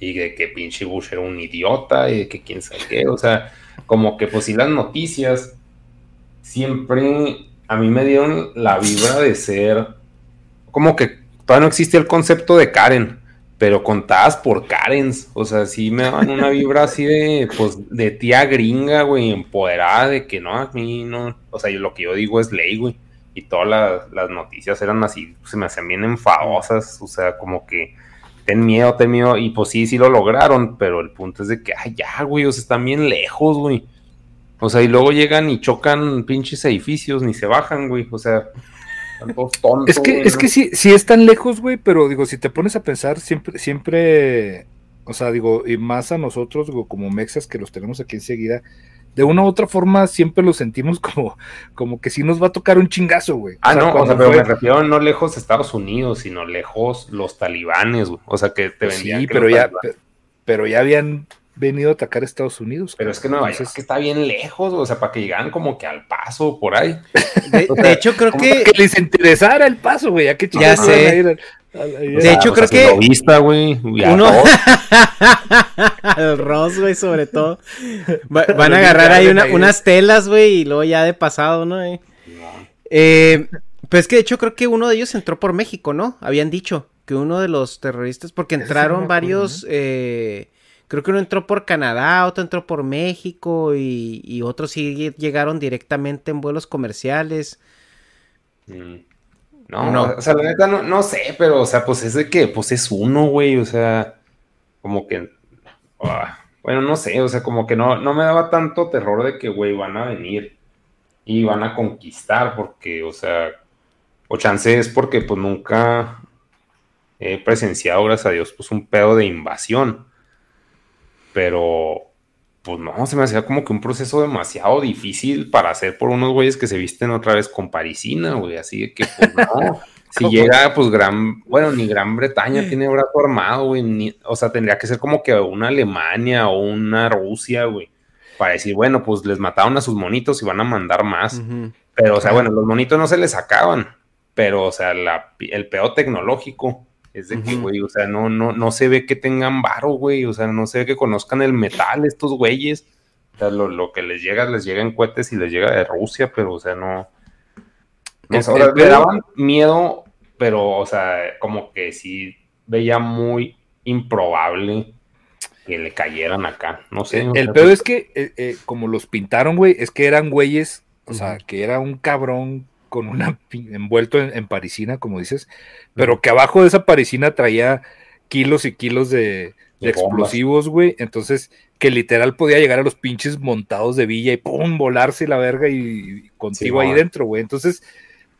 Y de que pinche Bush era un idiota y de que quién sabe qué, o sea, como que pues sí las noticias siempre a mí me dieron la vibra de ser como que todavía no existía el concepto de Karen, pero contadas por Karens, o sea, sí me daban una vibra así de pues de tía gringa, güey, empoderada de que no, a mí no, o sea, yo, lo que yo digo es ley, güey, y todas las, las noticias eran así, se me hacían bien enfadosas, o sea, como que ten miedo, ten miedo, y pues sí, sí lo lograron, pero el punto es de que, ay, ya, güey, o sea, están bien lejos, güey. O sea, y luego llegan y chocan pinches edificios, ni se bajan, güey, o sea, están todos tontos. Es que, güey, es ¿no? que sí, sí están lejos, güey, pero digo, si te pones a pensar, siempre, siempre, o sea, digo, y más a nosotros, digo, como mexas que los tenemos aquí enseguida, de una u otra forma siempre lo sentimos como, como que sí nos va a tocar un chingazo, güey. Ah, no, o sea, pero fue- me refiero no lejos Estados Unidos, sino lejos los talibanes, güey. O sea, que te Pues vendían sí, que pero ya, pero ya habían venido a atacar a Estados Unidos. Pero es que Nueva York que está bien lejos, o sea, para que llegaran como que al paso por ahí. De, de hecho, creo ¿cómo que... que les interesara el paso, güey, a qué Ya sé. De al- hecho, O creo que- vista, güey. Uno-. Al Ross, güey, sobre todo. Va- van a agarrar ahí una- unas telas, güey, y luego ya de pasado, ¿no? Eh, Eh, pues que de hecho creo que uno de ellos entró por México, ¿no? Habían dicho que uno de los terroristas, porque entraron varios, eh, creo que uno entró por Canadá, otro entró por México y, y otros sí llegaron directamente en vuelos comerciales. Mm. No, No. o sea, la neta no, no sé, pero, o sea, pues es de que, pues es uno, güey, o sea, como que, ah, bueno, no sé, o sea, como que no, no me daba tanto terror de que, güey, van a venir y van a conquistar, porque, o sea, o chance es porque, pues, nunca he presenciado, gracias a Dios, pues, un pedo de invasión, pero, pues, no, se me hacía como que un proceso demasiado difícil para hacer por unos güeyes que se visten otra vez con parisina, güey, así de que, pues, no. Si llega, pues, Gran, bueno, ni Gran Bretaña tiene brazo armado, güey, ni- o sea, tendría que ser como que una Alemania o una Rusia, güey, para decir, bueno, pues les mataron a sus monitos y van a mandar más. Pero, o sea, bueno, los monitos no se les sacaban, pero, o sea, la, el pedo tecnológico es de que, güey, o sea, no, no, no se ve que tengan varo, güey, o sea, no se ve que conozcan el metal estos güeyes. O sea, lo, lo que les llega, les llega en cohetes y les llega de Rusia, pero, o sea, no. no ahora, me daban miedo, pero, o sea, como que sí veía muy improbable que le cayeran acá. No sé. o El sea, pedo pues, es que, eh, eh, como los pintaron, güey, es que eran güeyes, o sea, que era un cabrón con una envuelto en, parisina, como dices, pero que abajo de esa parisina traía kilos y kilos de, explosivos, güey. Entonces, que literal podía llegar a los pinches montados de villa y pum, volarse la verga y, contigo ahí dentro, güey. Entonces,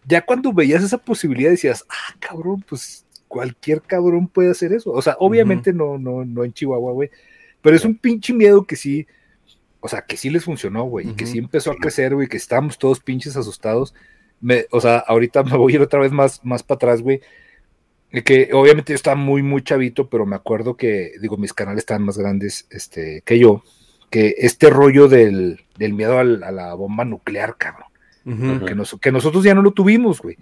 ya cuando veías esa posibilidad decías, ah, cabrón, pues cualquier cabrón puede hacer eso. O sea, obviamente no, no, no en Chihuahua, güey. Pero es un pinche miedo que sí, o sea, que sí les funcionó, güey, y que sí empezó a crecer, güey, que estábamos todos pinches asustados. Me, o sea, ahorita me voy a ir otra vez más, más para atrás, güey. Que obviamente yo estaba muy, muy chavito, pero me acuerdo que, digo, mis canales estaban más grandes este, que yo, que este rollo del, del miedo a la bomba nuclear, cabrón. que, que nosotros ya no lo tuvimos, güey.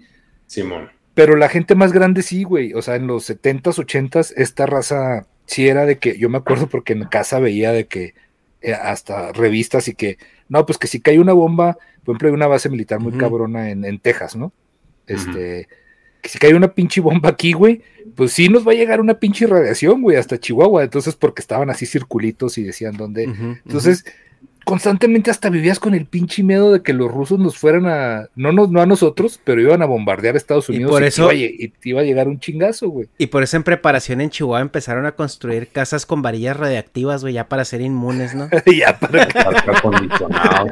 Simón. Pero la gente más grande sí, güey. O sea, en los 70s, 80s, esta raza sí era de que, yo me acuerdo porque en casa veía de que eh, hasta revistas y que, no, pues que si cae una bomba, por ejemplo, hay una base militar muy cabrona en, Texas, ¿no? Este, que si cae una pinche bomba aquí, güey, pues sí nos va a llegar una pinche radiación, güey, hasta Chihuahua. Entonces, porque estaban así circulitos y decían dónde. Entonces, constantemente hasta vivías con el pinche miedo de que los rusos nos fueran a, no, no, no a nosotros, pero iban a bombardear Estados Unidos y, por eso, te iba, a, iba, a, llegar un chingazo, güey. Y por eso en preparación en Chihuahua empezaron a construir casas con varillas radiactivas, güey, ya para ser inmunes, ¿no? ya para acondicionados.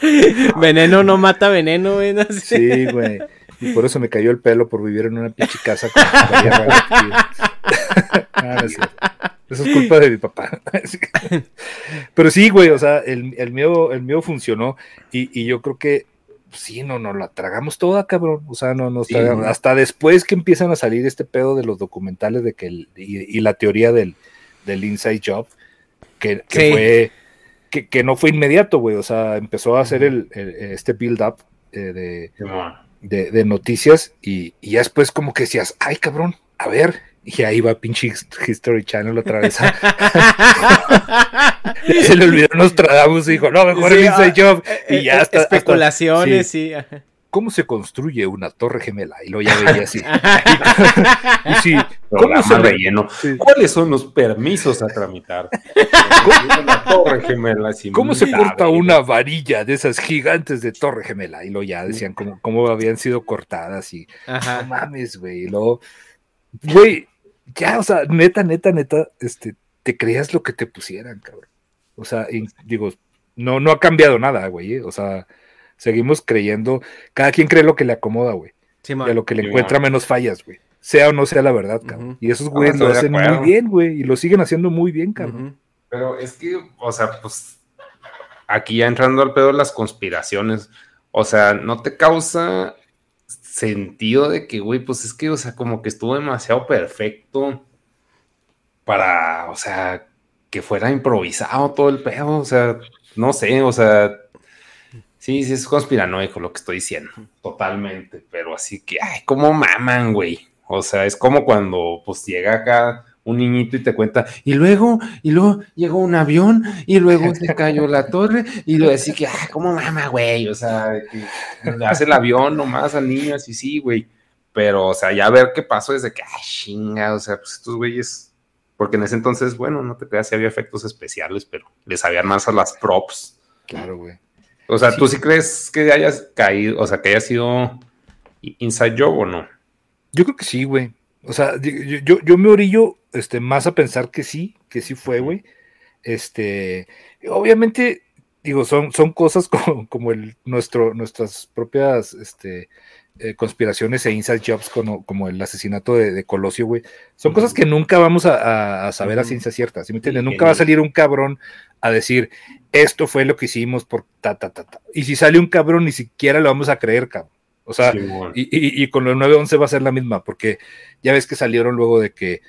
veneno no mata veneno, güey. Sí, güey. Y por eso me cayó el pelo por vivir en una pinche casa con varillas radiactivas. ah, eso es culpa de mi papá. Pero sí, güey, o sea, el, el, mío, el mío funcionó y, yo creo que sí, no, no la tragamos toda, cabrón. O sea, no nos tragamos. Hasta después que empiezan a salir este pedo de los documentales de que y, la teoría del, del inside job, que, fue que, no fue inmediato, güey. O sea, empezó a hacer el, este build up eh, de, de, noticias y, y ya después como que decías, ay, cabrón, a ver, y ahí va pinche History Channel otra vez. se le olvidó Nostradamus y dijo, no, mejor sí, Inside ah, Job. Y ya está. Especulaciones, sí. ¿Cómo se construye una torre gemela? Y lo ya veía así. y, sí, ¿cómo se relleno? ¿Cuáles son los permisos a tramitar? torre gemela. ¿Cómo se corta una varilla de esas gigantes de torre gemela? Y lo ya decían cómo, cómo habían sido cortadas y no mames, güey. Y luego, güey, ya, o sea, neta, neta, neta, este, te creías lo que te pusieran, cabrón. O sea, digo, no, no ha cambiado nada, güey. ¿eh? O sea, seguimos creyendo, cada quien cree lo que le acomoda, güey. Sí, y a lo que le encuentra menos fallas, güey. Sea o no sea la verdad, cabrón. Y esos güeyes lo hacen muy bien, güey. Y lo siguen haciendo muy bien, cabrón. Pero es que, o sea, pues, aquí ya entrando al pedo de las conspiraciones, o sea, no te causa sentido de que, güey, pues es que, o sea, como que estuvo demasiado perfecto para, o sea, que fuera improvisado todo el pedo, o sea, no sé, o sea, sí, sí es conspiranoico lo que estoy diciendo, totalmente, pero así que, ay, como maman, güey, o sea, es como cuando, pues, llega acá un niñito y te cuenta, y luego, y luego llegó un avión, y luego se cayó la torre, y lo decía que, ah, ¿cómo mama, güey? O sea, que hace el avión nomás al niño, así sí, güey. Pero, o sea, ya ver qué pasó desde que, ay, chinga, o sea, pues estos güeyes, porque en ese entonces, bueno, no te creas si había efectos especiales, pero les sabían más a las props. Claro, güey. O sea, ¿tú sí crees que hayas caído, o sea, que haya sido inside job o no? Yo creo que sí, güey. O sea, yo, yo, me orillo este, más a pensar que sí, que sí fue, güey. Este, obviamente, digo, son, son cosas como, como el, nuestro, nuestras propias este, eh, conspiraciones e inside jobs, como, como el asesinato de, Colosio, güey. Son cosas que nunca vamos a, saber a ciencia cierta, ¿sí me entiendes? nunca va a salir un cabrón a decir, esto fue lo que hicimos por ta, ta, ta, ta. Y si sale un cabrón, ni siquiera lo vamos a creer, cabrón. O sea, y, con los 911 va a ser la misma, porque ya ves que salieron luego de que,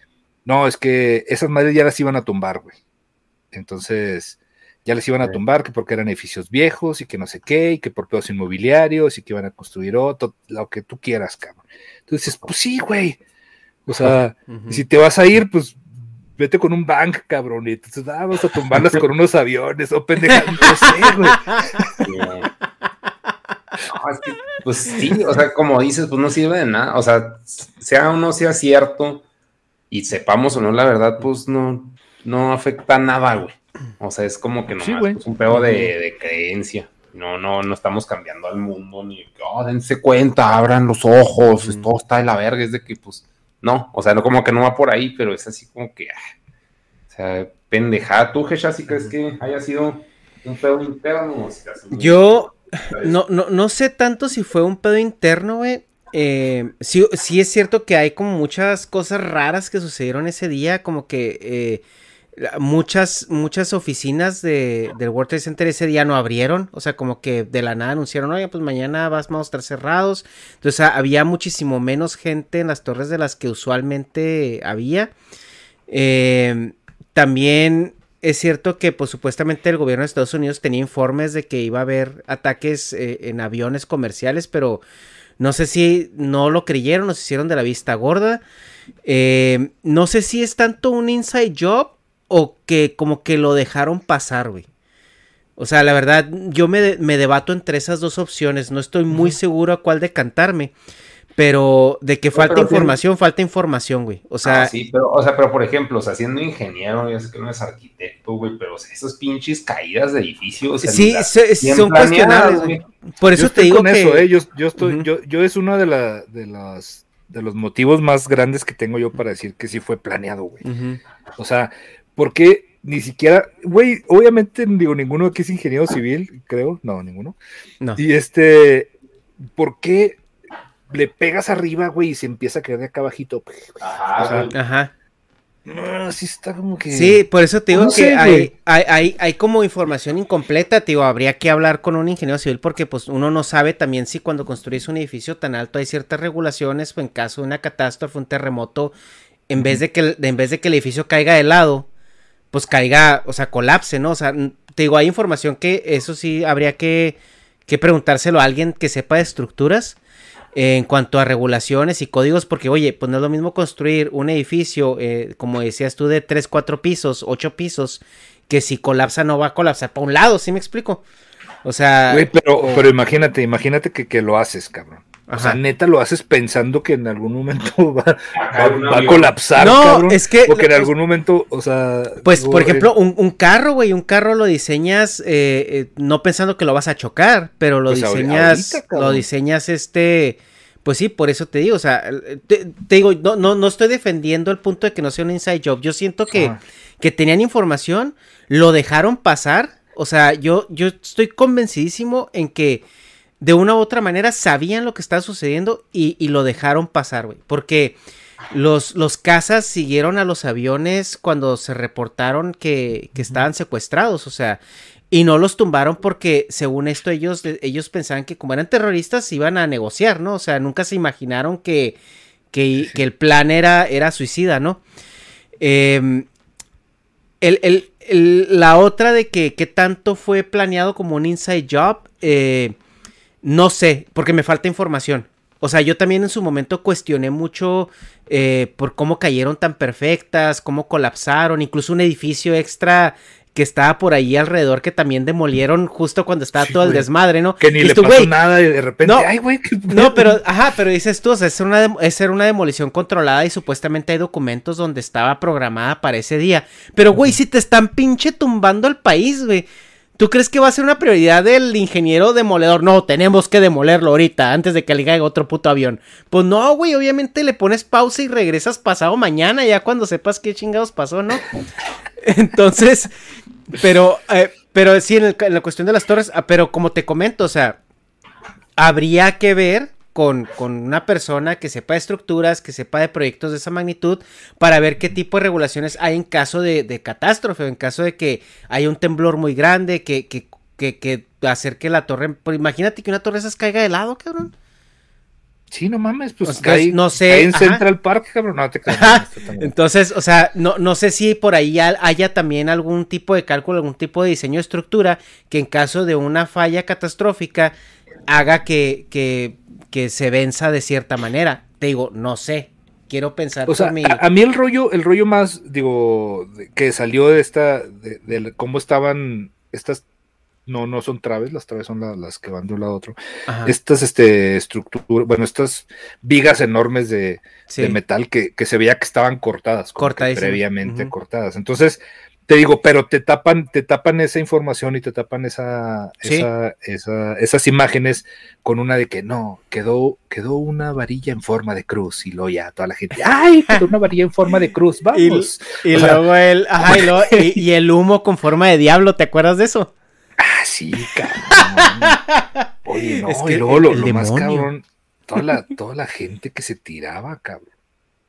no, es que esas madres ya las iban a tumbar, güey. Entonces, ya las iban a tumbar, que porque eran edificios viejos y que no sé qué, y que por pedos inmobiliarios y que iban a construir otro, lo que tú quieras, cabrón. Entonces, pues sí, güey. O sea, si te vas a ir, pues vete con un bank, cabrón, y entonces vamos a tumbarlas con unos aviones, o pendejas, no sé, güey pues sí, o sea, como dices, pues no sirve de nada. O sea, sea o no sea cierto y sepamos o no la verdad, pues no, no afecta nada, güey. O sea, es como que no es un pedo de, creencia. No, no, no estamos cambiando al mundo, ni, oh, dense cuenta, abran los ojos, todo está de la verga, es de que, pues, no, o sea, no como que no va por ahí, pero es así como que, ah, o sea, pendejada. ¿Tú, Gesha, si crees que haya sido un pedo interno? Yo no, no, no sé tanto si fue un pedo interno, güey. Eh, sí, sí es cierto que hay como muchas cosas raras que sucedieron ese día, como que... Eh, muchas, muchas oficinas de, del World Trade Center ese día no abrieron, o sea, como que de la nada anunciaron, oye, pues mañana vamos a estar cerrados, entonces había muchísimo menos gente en las torres de las que usualmente había. Eh, también es cierto que, pues supuestamente el gobierno de Estados Unidos tenía informes de que iba a haber ataques eh, en aviones comerciales, pero no sé si no lo creyeron, nos hicieron de la vista gorda. Eh, no sé si es tanto un inside job o que como que lo dejaron pasar, güey. O sea, la verdad, yo me, me debato entre esas dos opciones. No estoy muy seguro a cuál decantarme. Pero de que falta información, falta información, güey. O sea. Ah, sí, pero, o sea, pero por ejemplo, o sea, siendo ingeniero, yo sé que no es arquitecto, güey, pero o sea, esos pinches caídas de edificios. sí, son cuestionables, güey. Por eso te digo que. Eso, eh, yo, estoy, yo, yo es uno de, la, de las de los motivos más grandes que tengo yo para decir que sí fue planeado, güey. O sea, porque ni siquiera, güey, obviamente, digo, ninguno aquí es ingeniero civil, creo, no, ninguno. No. Y este, ¿por qué le pegas arriba, güey, y se empieza a caer de acá abajito? Ajá. Ajá. No, sí está como que. Sí, por eso te digo que hay, hay, hay, como información incompleta, digo, habría que hablar con un ingeniero civil porque pues uno no sabe también si cuando construís un edificio tan alto hay ciertas regulaciones o en caso de una catástrofe, un terremoto, en vez de que, en vez de que el edificio caiga de lado, pues caiga, o sea, colapse, ¿no? O sea, te digo, hay información que eso sí habría que, que preguntárselo a alguien que sepa de estructuras en cuanto a regulaciones y códigos, porque oye, pues no es lo mismo construir un edificio, eh, como decías tú, de 3, 4 pisos, 8 pisos, que si colapsa no va a colapsar para un lado, ¿sí me explico? O sea... pero, pero imagínate, imagínate que, que lo haces, cabrón. O sea, neta lo haces pensando que en algún momento va, a colapsar, no, Es que, o que en algún momento, o sea. Pues, por ejemplo, un, carro, güey, un carro lo diseñas eh, eh, no pensando que lo vas a chocar, pero lo pues diseñas, lo diseñas este. Pues sí, por eso te digo, o sea, te, digo, no, no, no estoy defendiendo el punto de que no sea un inside job. Yo siento que, que tenían información, lo dejaron pasar. O sea, yo, yo estoy convencidísimo en que de una u otra manera sabían lo que estaba sucediendo y, lo dejaron pasar, güey. Porque los, los cazas siguieron a los aviones cuando se reportaron que, estaban secuestrados, o sea, y no los tumbaron porque, según esto, ellos, ellos pensaban que como eran terroristas iban a negociar, ¿no? O sea, nunca se imaginaron que, que, el plan era, era suicida, ¿no? Em, la otra de que, qué tanto fue planeado como un inside job, eh, no sé, porque me falta información. O sea, yo también en su momento cuestioné mucho eh, por cómo cayeron tan perfectas, cómo colapsaron, incluso un edificio extra que estaba por ahí alrededor que también demolieron justo cuando estaba todo el desmadre, ¿no? Que ni le pasó nada y de repente, no, ay, güey. No, pero, ajá, pero dices tú, o sea, es una, es una demolición controlada y supuestamente hay documentos donde estaba programada para ese día. Pero, güey, si te están pinche tumbando el país, güey. ¿Tú crees que va a ser una prioridad del ingeniero demoledor? No, tenemos que demolerlo ahorita, antes de que le caiga otro puto avión. Pues no, güey, obviamente le pones pausa y regresas pasado mañana, ya cuando sepas qué chingados pasó, ¿no? Entonces, pero, eh, pero sí, en, en, la cuestión de las torres, ah, pero como te comento, o sea, habría que ver con, una persona que sepa de estructuras, que sepa de proyectos de esa magnitud, para ver qué tipo de regulaciones hay en caso de, catástrofe, en caso de que haya un temblor muy grande, que, que, que, que hacer que la torre. Pero imagínate que una torre esas caiga de lado, cabrón. Sí, no mames, pues no sé, en Central Park, cabrón, no te Entonces, o sea, no, no sé si por ahí haya también algún tipo de cálculo, algún tipo de diseño de estructura que en caso de una falla catastrófica haga que, que que se venza de cierta manera. Te digo, no sé. Quiero pensar o sea, a, mí el rollo, el rollo más, digo, que salió de esta, de, cómo estaban estas, no, no son traves, las traves son las que van de un lado a otro. Estas, este, estructuras, bueno, estas vigas enormes de, metal que, se veía que estaban cortadas, previamente cortadas. Entonces, te digo, pero te tapan, te tapan esa información y te tapan esa, esa, esa, esas imágenes con una de que no, quedó, quedó una varilla en forma de cruz, y luego ya toda la gente, ¡ay! Quedó una varilla en forma de cruz, vamos. Y, luego el, ajá, y, el humo con forma de diablo, ¿te acuerdas de eso? Ah, sí, cabrón. Oye, no, y luego lo, más cabrón, toda la, toda la gente que se tiraba, cabrón.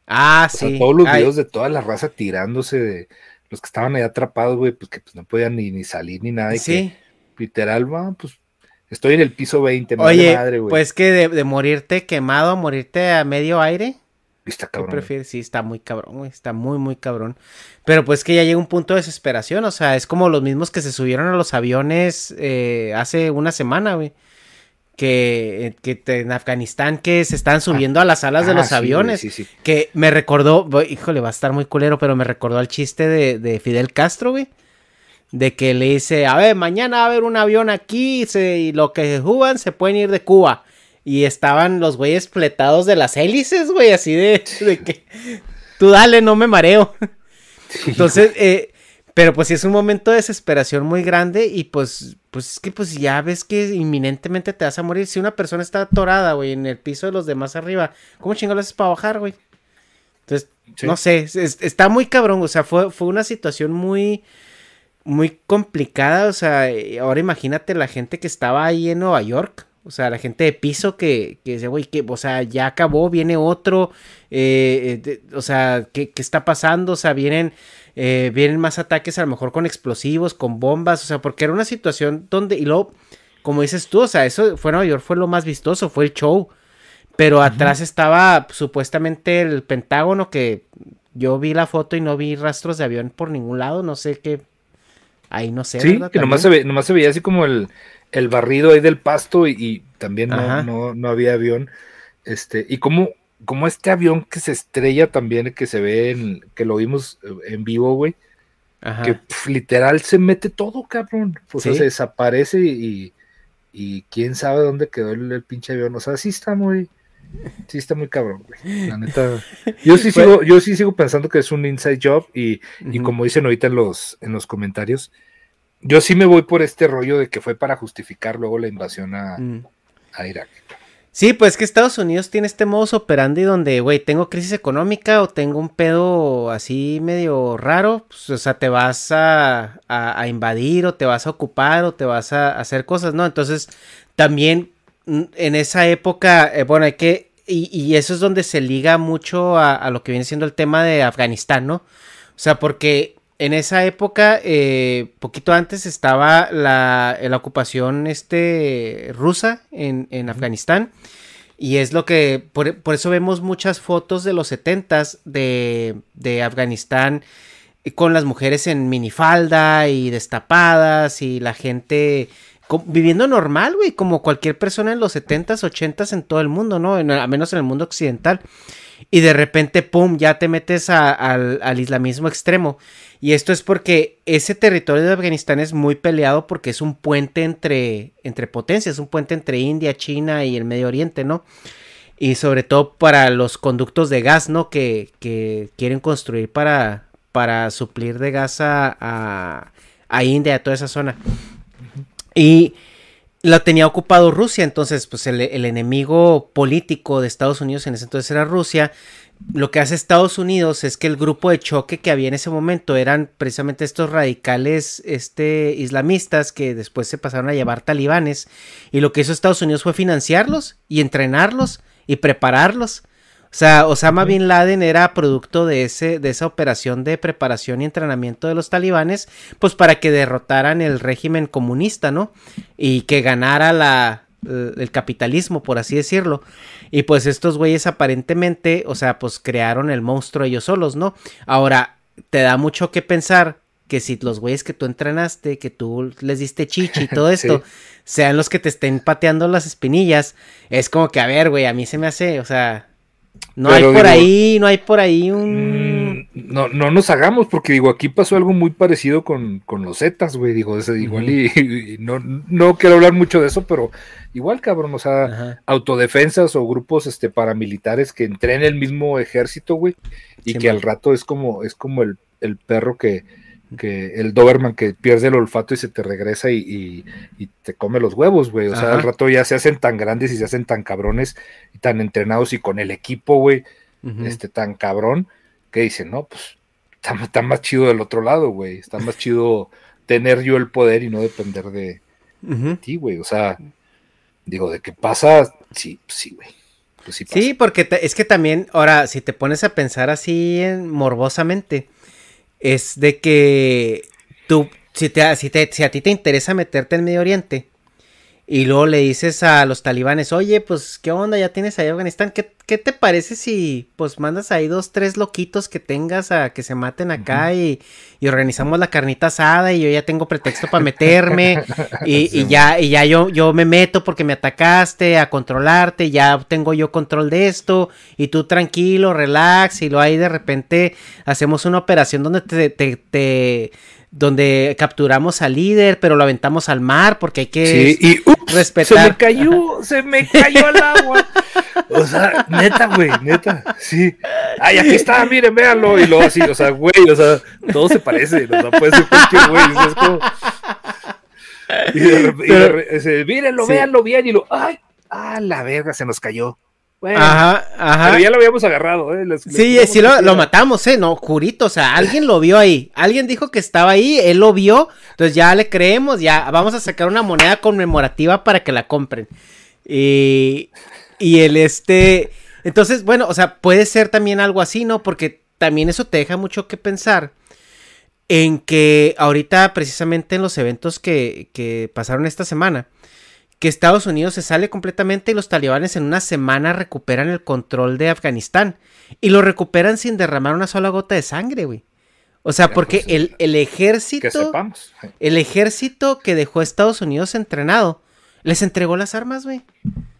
Ah, sí. todos los videos de toda la raza tirándose de los que estaban ahí atrapados, güey, pues que pues, no podían ni, ni salir ni nada. Y sí. Que, literal, va, pues estoy en el piso 20, Oye, madre, güey. Pues que de, morirte quemado a morirte a medio aire. Está cabrón. Prefieres? Sí, está muy cabrón, güey. Está muy, muy cabrón. Pero pues que ya llega un punto de desesperación. O sea, es como los mismos que se subieron a los aviones eh, hace una semana, güey que, que en Afganistán que se están subiendo a las alas de ah, los aviones. Que me recordó, híjole, va a estar muy culero, pero me recordó al chiste de, de, Fidel Castro, güey. De que le dice, a ver, mañana va a haber un avión aquí y lo que jugan se pueden ir de Cuba. Y estaban los güeyes pletados de las hélices, güey, así de, de que tú dale, no me mareo. Entonces, eh, pero pues sí es un momento de desesperación muy grande y pues, pues es que pues ya ves que inminentemente te vas a morir. Si una persona está atorada, güey, en el piso de los demás arriba, ¿cómo chingados es para bajar, güey? Entonces, no sé, está muy cabrón, o sea, fue, fue una situación muy, muy complicada, o sea, ahora imagínate la gente que estaba ahí en Nueva York, o sea, la gente de piso que, que dice, güey, que, o sea, ya acabó, viene otro, eh, eh, o sea, ¿qué, ¿qué, está pasando? O sea, vienen eh, vienen más ataques a lo mejor con explosivos, con bombas, o sea, porque era una situación donde, y luego, como dices tú, o sea, eso fue Nueva York, fue lo más vistoso, fue el show, pero atrás estaba supuestamente el Pentágono, que yo vi la foto y no vi rastros de avión por ningún lado, no sé qué, ahí no sé. Sí, que nomás se, ve, nomás se veía así como el, el barrido ahí del pasto y, también no, no, no, había avión. Este, y como como este avión que se estrella también, que se ve, en, que lo vimos eh, en vivo, güey. Que literal se mete todo, cabrón. O sea, se desaparece y, y, quién sabe dónde quedó el, pinche avión. O sea, sí está muy, sí está muy cabrón, güey. La neta. Yo sí sigo, yo sí sigo pensando que es un inside job y, y como dicen ahorita en los, en los comentarios, yo sí me voy por este rollo de que fue para justificar luego la invasión a, mm. a Irak. Sí, pues que Estados Unidos tiene este modus operandi donde, güey, tengo crisis económica o tengo un pedo así medio raro, pues, o sea, te vas a, invadir o te vas a ocupar o te vas a, hacer cosas, ¿no? Entonces, también mm, en esa época, eh, bueno, hay que, y, y, eso es donde se liga mucho a, a lo que viene siendo el tema de Afganistán, ¿no? O sea, porque en esa época, eh, poquito antes, estaba la, la ocupación este, rusa en, en, Afganistán. Y es lo que, por, por, eso vemos muchas fotos de los setentas de, de Afganistán con las mujeres en minifalda y destapadas y la gente viviendo normal, güey, como cualquier persona en los setentas, ochentas en todo el mundo, ¿no? En, al menos en el mundo occidental. Y de repente, pum, ya te metes al, al islamismo extremo. Y esto es porque ese territorio de Afganistán es muy peleado porque es un puente entre, entre potencias, un puente entre India, China y el Medio Oriente, ¿no? Y sobre todo para los conductos de gas, ¿no? Que, quieren construir para, para suplir de gas a, a, India, a toda esa zona. Y la tenía ocupado Rusia, entonces pues el, el, enemigo político de Estados Unidos en ese entonces era Rusia lo que hace Estados Unidos es que el grupo de choque que había en ese momento eran precisamente estos radicales este, islamistas que después se pasaron a llevar talibanes y lo que hizo Estados Unidos fue financiarlos y entrenarlos y prepararlos. O sea, Osama Bin Laden era producto de, ese, de esa operación de preparación y entrenamiento de los talibanes, pues para que derrotaran el régimen comunista, ¿no? Y que ganara la, el capitalismo, por así decirlo. Y pues estos güeyes aparentemente, o sea, pues crearon el monstruo ellos solos, ¿no? Ahora, te da mucho que pensar que si los güeyes que tú entrenaste, que tú les diste chichi y todo esto, sean los que te estén pateando las espinillas, es como que, a ver, güey, a mí se me hace, o sea, no hay por ahí, no hay por ahí un... Mm, no, no nos hagamos, porque digo, aquí pasó algo muy parecido con, los Zetas, güey, digo, ese, igual y, no, no quiero hablar mucho de eso, pero igual, cabrón, o sea, autodefensas o grupos este paramilitares que entrenen el mismo ejército, güey, y que al rato es como, es como el, perro que, que el Doberman que pierde el olfato y se te regresa y, y, te come los huevos, güey. O sea, al rato ya se hacen tan grandes y se hacen tan cabrones y tan entrenados y con el equipo, güey, este tan cabrón, que dicen, no, pues está, más chido del otro lado, güey. Está más chido tener yo el poder y no depender de, ti, güey. O sea, digo, de qué pasa, sí, sí, güey. Pues sí, porque es que también, ahora, si te pones a pensar así morbosamente, es de que tú, si, te, si, te, si a ti te interesa meterte en Medio Oriente, y luego le dices a los talibanes, oye, pues, ¿qué onda? Ya tienes ahí Afganistán. ¿Qué, ¿Qué, te parece si, pues, mandas ahí dos, tres loquitos que tengas a que se maten acá y, y, organizamos la carnita asada y yo ya tengo pretexto para meterme y, y, ya, y ya yo, yo me meto porque me atacaste a controlarte, ya tengo yo control de esto y tú tranquilo, relax y luego ahí de repente hacemos una operación donde te, te, te donde capturamos al líder, pero lo aventamos al mar porque hay que sí, y, respetar. Se me cayó, se me cayó al agua. O sea, neta, güey, neta, sí. Ay, aquí está, miren, véanlo. Y luego así, o sea, güey, o sea, todo se parece. O sea, puede ser cualquier güey. es como... Y de repente, mírenlo, véanlo bien. Y lo, ay, ah, la verga, se nos cayó ajá, ajá. Pero ya lo habíamos agarrado, ¿eh? sí, sí, lo, matamos, ¿eh? No, jurito, o sea, alguien lo vio ahí. Alguien dijo que estaba ahí, él lo vio. Entonces ya le creemos, ya vamos a sacar una moneda conmemorativa para que la compren. Y, y el este. Entonces, bueno, o sea, puede ser también algo así, ¿no? Porque también eso te deja mucho que pensar en que ahorita, precisamente en los eventos que, que pasaron esta semana que Estados Unidos se sale completamente y los talibanes en una semana recuperan el control de Afganistán. Y lo recuperan sin derramar una sola gota de sangre, güey. O sea, porque pues, el, el, ejército. El ejército que dejó Estados Unidos entrenado. Les entregó las armas, güey.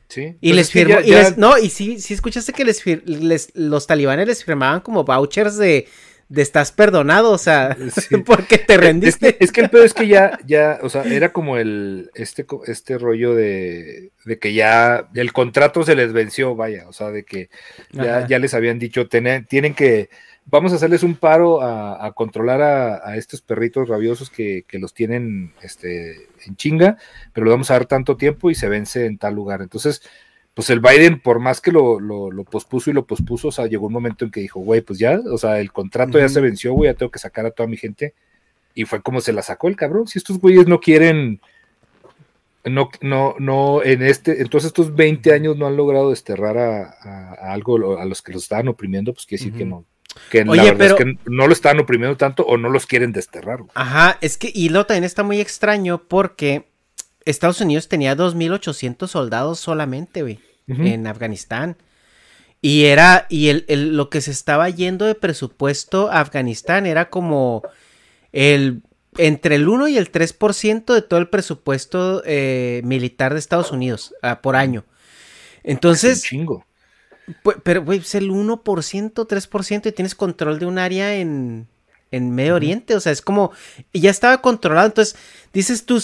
Sí. Y pues les firmó. no, y sí, sí escuchaste que les, les, los talibanes les firmaban como vouchers de de estás perdonado, o sea, porque te rendiste. Es que, el pedo es que ya, ya, o sea, era como el, este, este rollo de, de que ya el contrato se les venció, vaya, o sea, de que ya, ya les habían dicho, tienen, tienen que, vamos a hacerles un paro a, controlar a, estos perritos rabiosos que, que, los tienen este, en chinga, pero le vamos a dar tanto tiempo y se vence en tal lugar. Entonces, pues el Biden, por más que lo, lo, pospuso y lo pospuso, o sea, llegó un momento en que dijo, güey, pues ya, o sea, el contrato ya se venció, güey, ya tengo que sacar a toda mi gente. Y fue como se la sacó el cabrón. Si estos güeyes no quieren, no, no, no, en este, entonces estos 20 años no han logrado desterrar a, algo, a los que los estaban oprimiendo, pues quiere decir que no. Que la verdad es que no lo están oprimiendo tanto o no los quieren desterrar. Ajá, es que, y lo también está muy extraño porque Estados Unidos tenía 2.800 soldados solamente, güey en Afganistán. Y era, y el, lo que se estaba yendo de presupuesto a Afganistán era como el, entre el 1 y el 3% de todo el presupuesto eh, militar de Estados Unidos ah, por año. Entonces... chingo. pero, güey, es el 1%, 3% y tienes control de un área en, en Medio Oriente. O sea, es como, ya estaba controlado. Entonces, dices tú,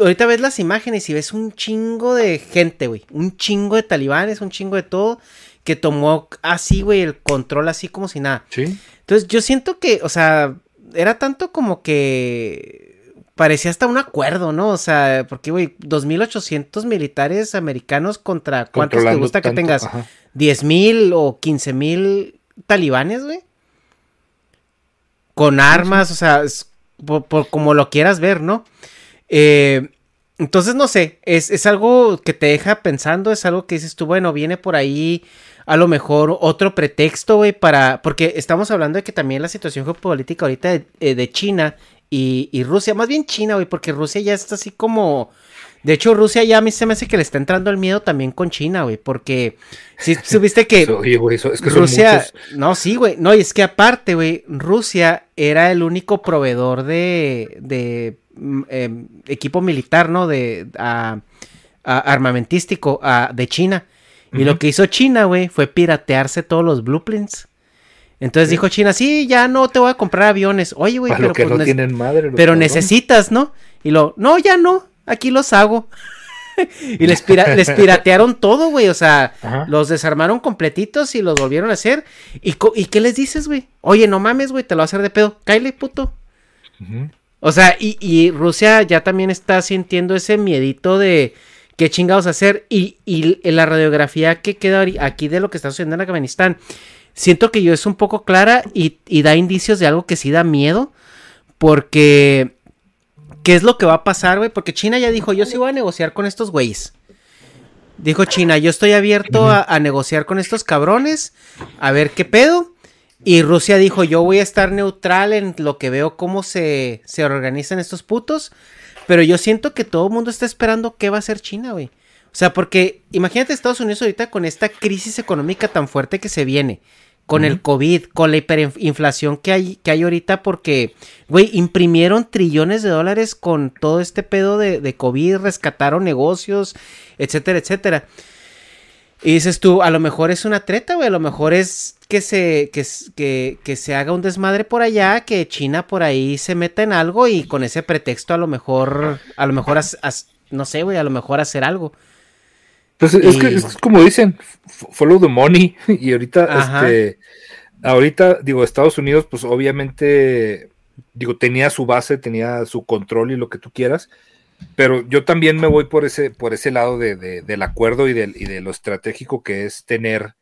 ahorita ves las imágenes y ves un chingo de gente, güey. Un chingo de talibanes, un chingo de todo. Que tomó así, güey, el control así como si nada. Sí. Entonces yo siento que, o sea, era tanto como que parecía hasta un acuerdo, ¿no? O sea, porque, güey, 2.800 militares americanos contra cuántos te gusta que tengas? ¿10.000 o 15.000 talibanes, güey? Con armas, o sea, por, como lo quieras ver, ¿no? Eh, entonces, no sé, es, es, algo que te deja pensando, es algo que dices tú, bueno, viene por ahí a lo mejor otro pretexto, güey, para, porque estamos hablando de que también la situación geopolítica ahorita de, eh, de China y, y, Rusia, más bien China, güey, porque Rusia ya está así como... De hecho, Rusia ya a mí se me hace que le está entrando el miedo también con China, güey, porque si supiste que, Oye, güey, es que Rusia, no, sí, güey, no, y es que aparte, güey, Rusia era el único proveedor de, de Mm, em, equipo militar, ¿no? De armamentístico de China. Y lo que hizo China, güey, fue piratearse todos los blueprints. Entonces dijo China, sí, ya no te voy a comprar aviones. Oye, güey, pero, pues no tienen madre, pero necesitas, ¿no? Y lo, no, ya no, aquí los hago. y les, les, piratearon todo, güey. O sea, los desarmaron completitos y los volvieron a hacer. ¿Y, ¿y qué les dices, güey? Oye, no mames, güey, te lo voy a hacer de pedo. Cáile, puto. O sea, y, y, Rusia ya también está sintiendo ese miedito de qué chingados hacer. Y, y la radiografía que queda aquí de lo que está sucediendo en Afganistán, siento que yo es un poco clara y, y da indicios de algo que sí da miedo. Porque, ¿qué es lo que va a pasar, güey? Porque China ya dijo, yo sí voy a negociar con estos güeyes. Dijo China, yo estoy abierto a, negociar con estos cabrones, a ver qué pedo. Y Rusia dijo, yo voy a estar neutral en lo que veo cómo se, se organizan estos putos. Pero yo siento que todo el mundo está esperando qué va a hacer China, güey. O sea, porque imagínate Estados Unidos ahorita con esta crisis económica tan fuerte que se viene con el COVID, con la hiperinflación que hay, que hay ahorita, porque, güey, imprimieron trillones de dólares con todo este pedo de, de, COVID, rescataron negocios, etcétera, etcétera. Y dices tú, a lo mejor es una treta, güey, a lo mejor es que se, que, que, que, se haga un desmadre por allá, que China por ahí se meta en algo y con ese pretexto a lo mejor, a lo mejor, no sé, güey, a lo mejor hacer algo. Pues es que es como dicen, follow the money. Y ahorita, este, ahorita, digo, Estados Unidos, pues obviamente, digo, tenía su base, tenía su control y lo que tú quieras. Pero yo también me voy por ese, por ese lado de, del acuerdo y, y de lo estratégico que es tener,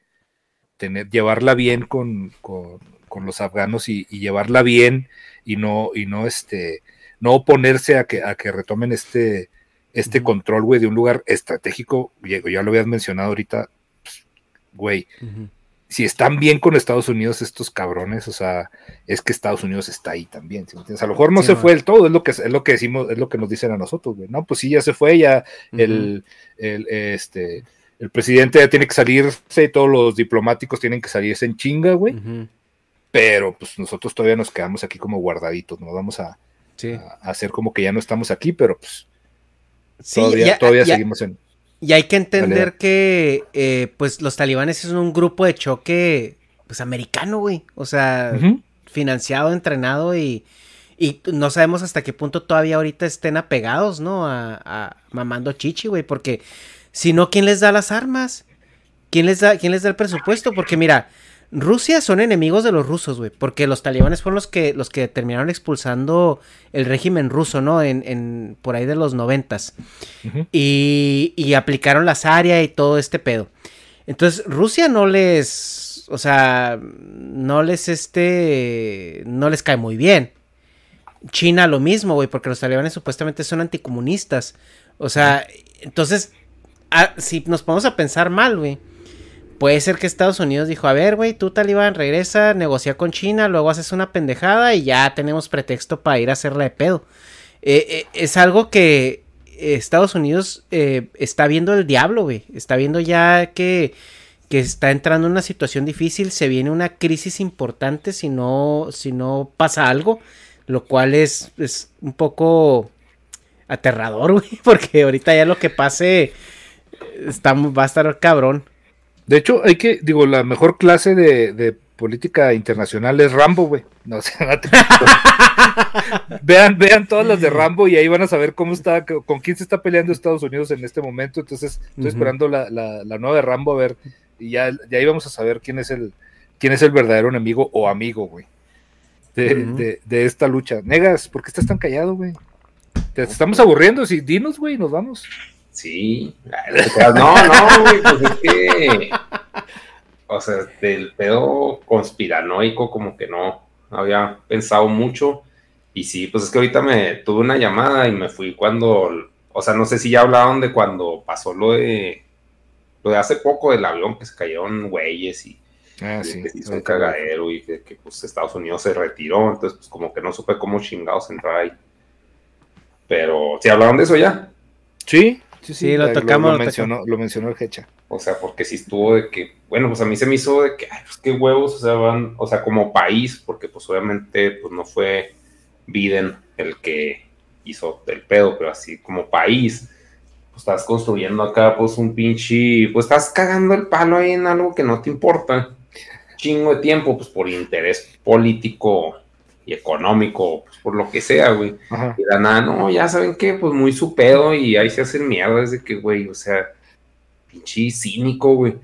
tener llevarla bien con, con, los afganos y, y, llevarla bien y no, y no este, no oponerse a que, a que retomen este, este control, güey, de un lugar estratégico, ya lo habías mencionado ahorita, pues, güey, si están bien con Estados Unidos estos cabrones, o sea, es que Estados Unidos está ahí también, A lo mejor no se fue del todo, es lo que es lo que decimos, es lo que nos dicen a nosotros, güey, no, pues sí, ya se fue, ya el, el, este, el presidente ya tiene que salirse, todos los diplomáticos tienen que salirse en chinga, güey, pero pues nosotros todavía nos quedamos aquí como guardaditos, nos vamos a, a hacer como que ya no estamos aquí, pero pues Sí, todavía, seguimos en. Y hay que entender que eh, pues los talibanes es un grupo de choque pues americano, güey. O sea, financiado, entrenado y, y no sabemos hasta qué punto todavía ahorita estén apegados, ¿no? A, a mamando chichi, güey. Porque si no, ¿quién les da las armas? ¿Quién les da, quién les da el presupuesto? Porque mira, Rusia son enemigos de los rusos, güey, porque los talibanes fueron los que, los que terminaron expulsando el régimen ruso, ¿no? En, en por ahí de los noventas. y, y, aplicaron la Zaria y todo este pedo. Entonces, Rusia no les, o sea, no les, este, no les cae muy bien. China lo mismo, güey, porque los talibanes supuestamente son anticomunistas. O sea, entonces, ah, si nos ponemos a pensar mal, güey Puede ser que Estados Unidos dijo, a ver, güey, tú talibán, regresa, negocia con China, luego haces una pendejada y ya tenemos pretexto para ir a hacerla de pedo. Eh, eh, es algo que Estados Unidos eh, está viendo el diablo, güey. Está viendo ya que, que, está entrando en una situación difícil, se viene una crisis importante si no, si no pasa algo, lo cual es, es un poco aterrador, güey, porque ahorita ya lo que pase está, va a estar cabrón. De hecho, hay que, digo, la mejor clase de, política internacional es Rambo, güey. No, sé, vean, vean todas las de Rambo y ahí van a saber cómo está, con quién se está peleando Estados Unidos en este momento. Entonces, estoy esperando la, nueva de Rambo a ver, y ya, ya ahí vamos a saber quién es el, quién es el verdadero enemigo o amigo, güey. De, de, esta lucha. Negas, ¿por qué estás tan callado, güey? Te estamos aburriendo, si dinos, güey, nos vamos. Sí. No, no, güey, pues es que. O sea, del pedo conspiranoico, como que no, había pensado mucho. Y sí, pues es que ahorita me tuve una llamada y me fui cuando. O sea, no sé si ya hablaron de cuando pasó lo de. Lo de hace poco del avión que se cayeron güeyes y. Ah, sí, que hizo un cagadero y que, que, pues Estados Unidos se retiró, entonces pues como que no supe cómo chingados entrar ahí. Pero, ¿sí hablaron de eso ya? Sí, Sí, lo tocamos. Lo, mencionó, lo mencionó el Hecha. O sea, porque si estuvo de que, bueno, pues a mí se me hizo de que, ay, pues qué huevos, o sea, van, o sea, como país, porque pues obviamente, pues no fue Biden el que hizo el pedo, pero así como país, pues estás construyendo acá, pues un pinche, pues estás cagando el palo ahí en algo que no te importa. Chingo de tiempo, pues por interés político y económico, pues por lo que sea, güey. Y la nada, no, ya saben que, pues muy su pedo y ahí se hacen mierda, de que, güey, o sea, pinche cínico, güey.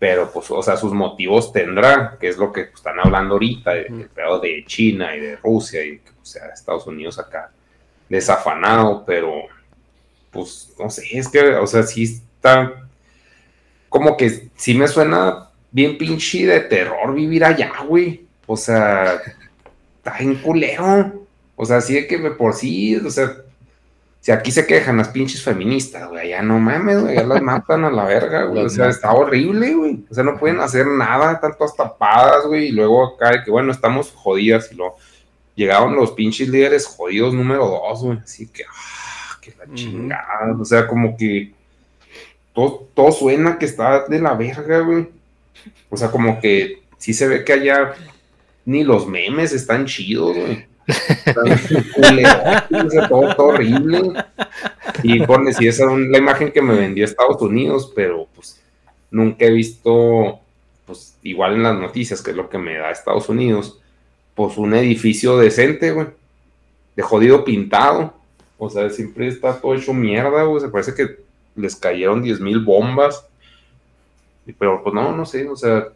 Pero, pues, o sea, sus motivos tendrá, que es lo que están hablando ahorita, el pedo de China y de Rusia, y o sea, Estados Unidos acá desafanado, pero pues no sé, es que, o sea, sí está como que sí me suena bien pinche de terror vivir allá, güey. O sea, está en culero. O sea, sí de que por sí, o sea, si aquí se quejan las pinches feministas, güey, ya no mames, güey, ya las matan a la verga, güey. O sea, está horrible, güey. O sea, no pueden hacer nada, tanto tapadas, güey. Y luego acá de que, bueno, estamos jodidas. Y luego llegaron los pinches líderes jodidos número dos, güey. Así que, ah, que la chingada. O sea, como que todo, todo suena que está de la verga, güey. O sea, como que sí se ve que allá ni los memes están chidos, güey todo, horrible. Y pone, si esa es la imagen que me vendió Estados Unidos, pero pues nunca he visto, pues igual en las noticias, que es lo que me da Estados Unidos, pues un edificio decente, güey, de jodido pintado. O sea, siempre está todo hecho mierda, güey. Se parece que les cayeron 10 mil bombas. Pero pues no, no sé, o sea,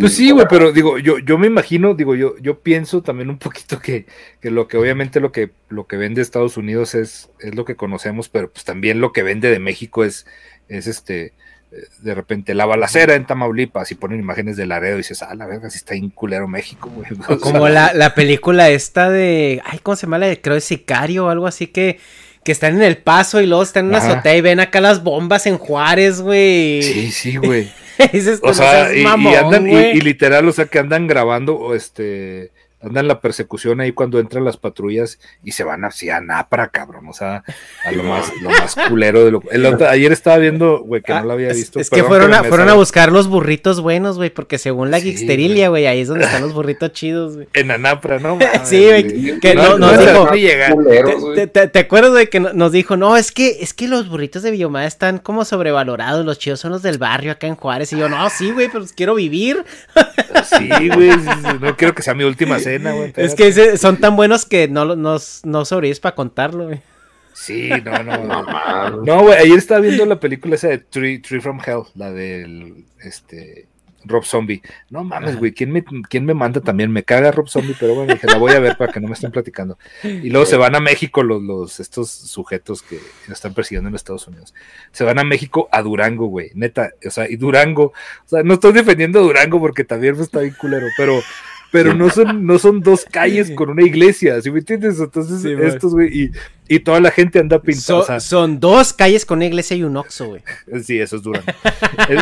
pues sí, güey, pero digo, yo, yo me imagino, digo, yo, yo pienso también un poquito que, que, lo que obviamente lo que, lo que vende Estados Unidos es, es lo que conocemos, pero pues también lo que vende de México es, es este, eh, de repente la balacera en Tamaulipas y ponen imágenes de Laredo y dices, ah, la verga, si está inculero México, güey. como la, la, película esta de, ay, ¿cómo se llama? La de, creo, de Sicario o algo así que, que están en el paso y luego están en una azotea y ven acá las bombas en Juárez, güey. Sí, sí, güey. o sea, y, andan, y, literal, o sea, que andan grabando, este, andan la persecución ahí cuando entran las patrullas y se van así a Napra, cabrón, o sea, a lo más, lo más culero de lo... ayer estaba viendo, güey, que no lo había ah, visto. Es, que fueron, a, fueron a buscar los burritos buenos, güey, porque según la sí, güey, ahí es donde están los burritos chidos, güey. En Anapra, ¿no? sí, güey, que no, nos dijo... te, acuerdas, güey, que nos dijo, no, es que, es que los burritos de Biomada están como sobrevalorados, los chidos son los del barrio acá en Juárez, y yo, no, sí, güey, pero quiero vivir. sí, güey, no quiero que sea mi última es que son tan buenos que no, no, no sobrevives para contarlo, güey. Sí, no, no. no, güey, ayer estaba viendo la película esa de Tree, Tree from Hell, la del, este, Rob Zombie. No mames, güey, ¿quién me, ¿quién me manda también? Me caga Rob Zombie, pero bueno, dije, la voy a ver para que no me estén platicando. Y luego se van a México los, los, estos sujetos que están persiguiendo en Estados Unidos. Se van a México a Durango, güey, neta, o sea, y Durango, o sea, no estoy defendiendo a Durango porque también está bien culero, pero pero no son, no son dos calles con una iglesia, ¿sí me entiendes? Entonces, estos, güey, y, toda la gente anda pintando. son dos calles con una iglesia y un oxo, güey. Sí, eso es duro.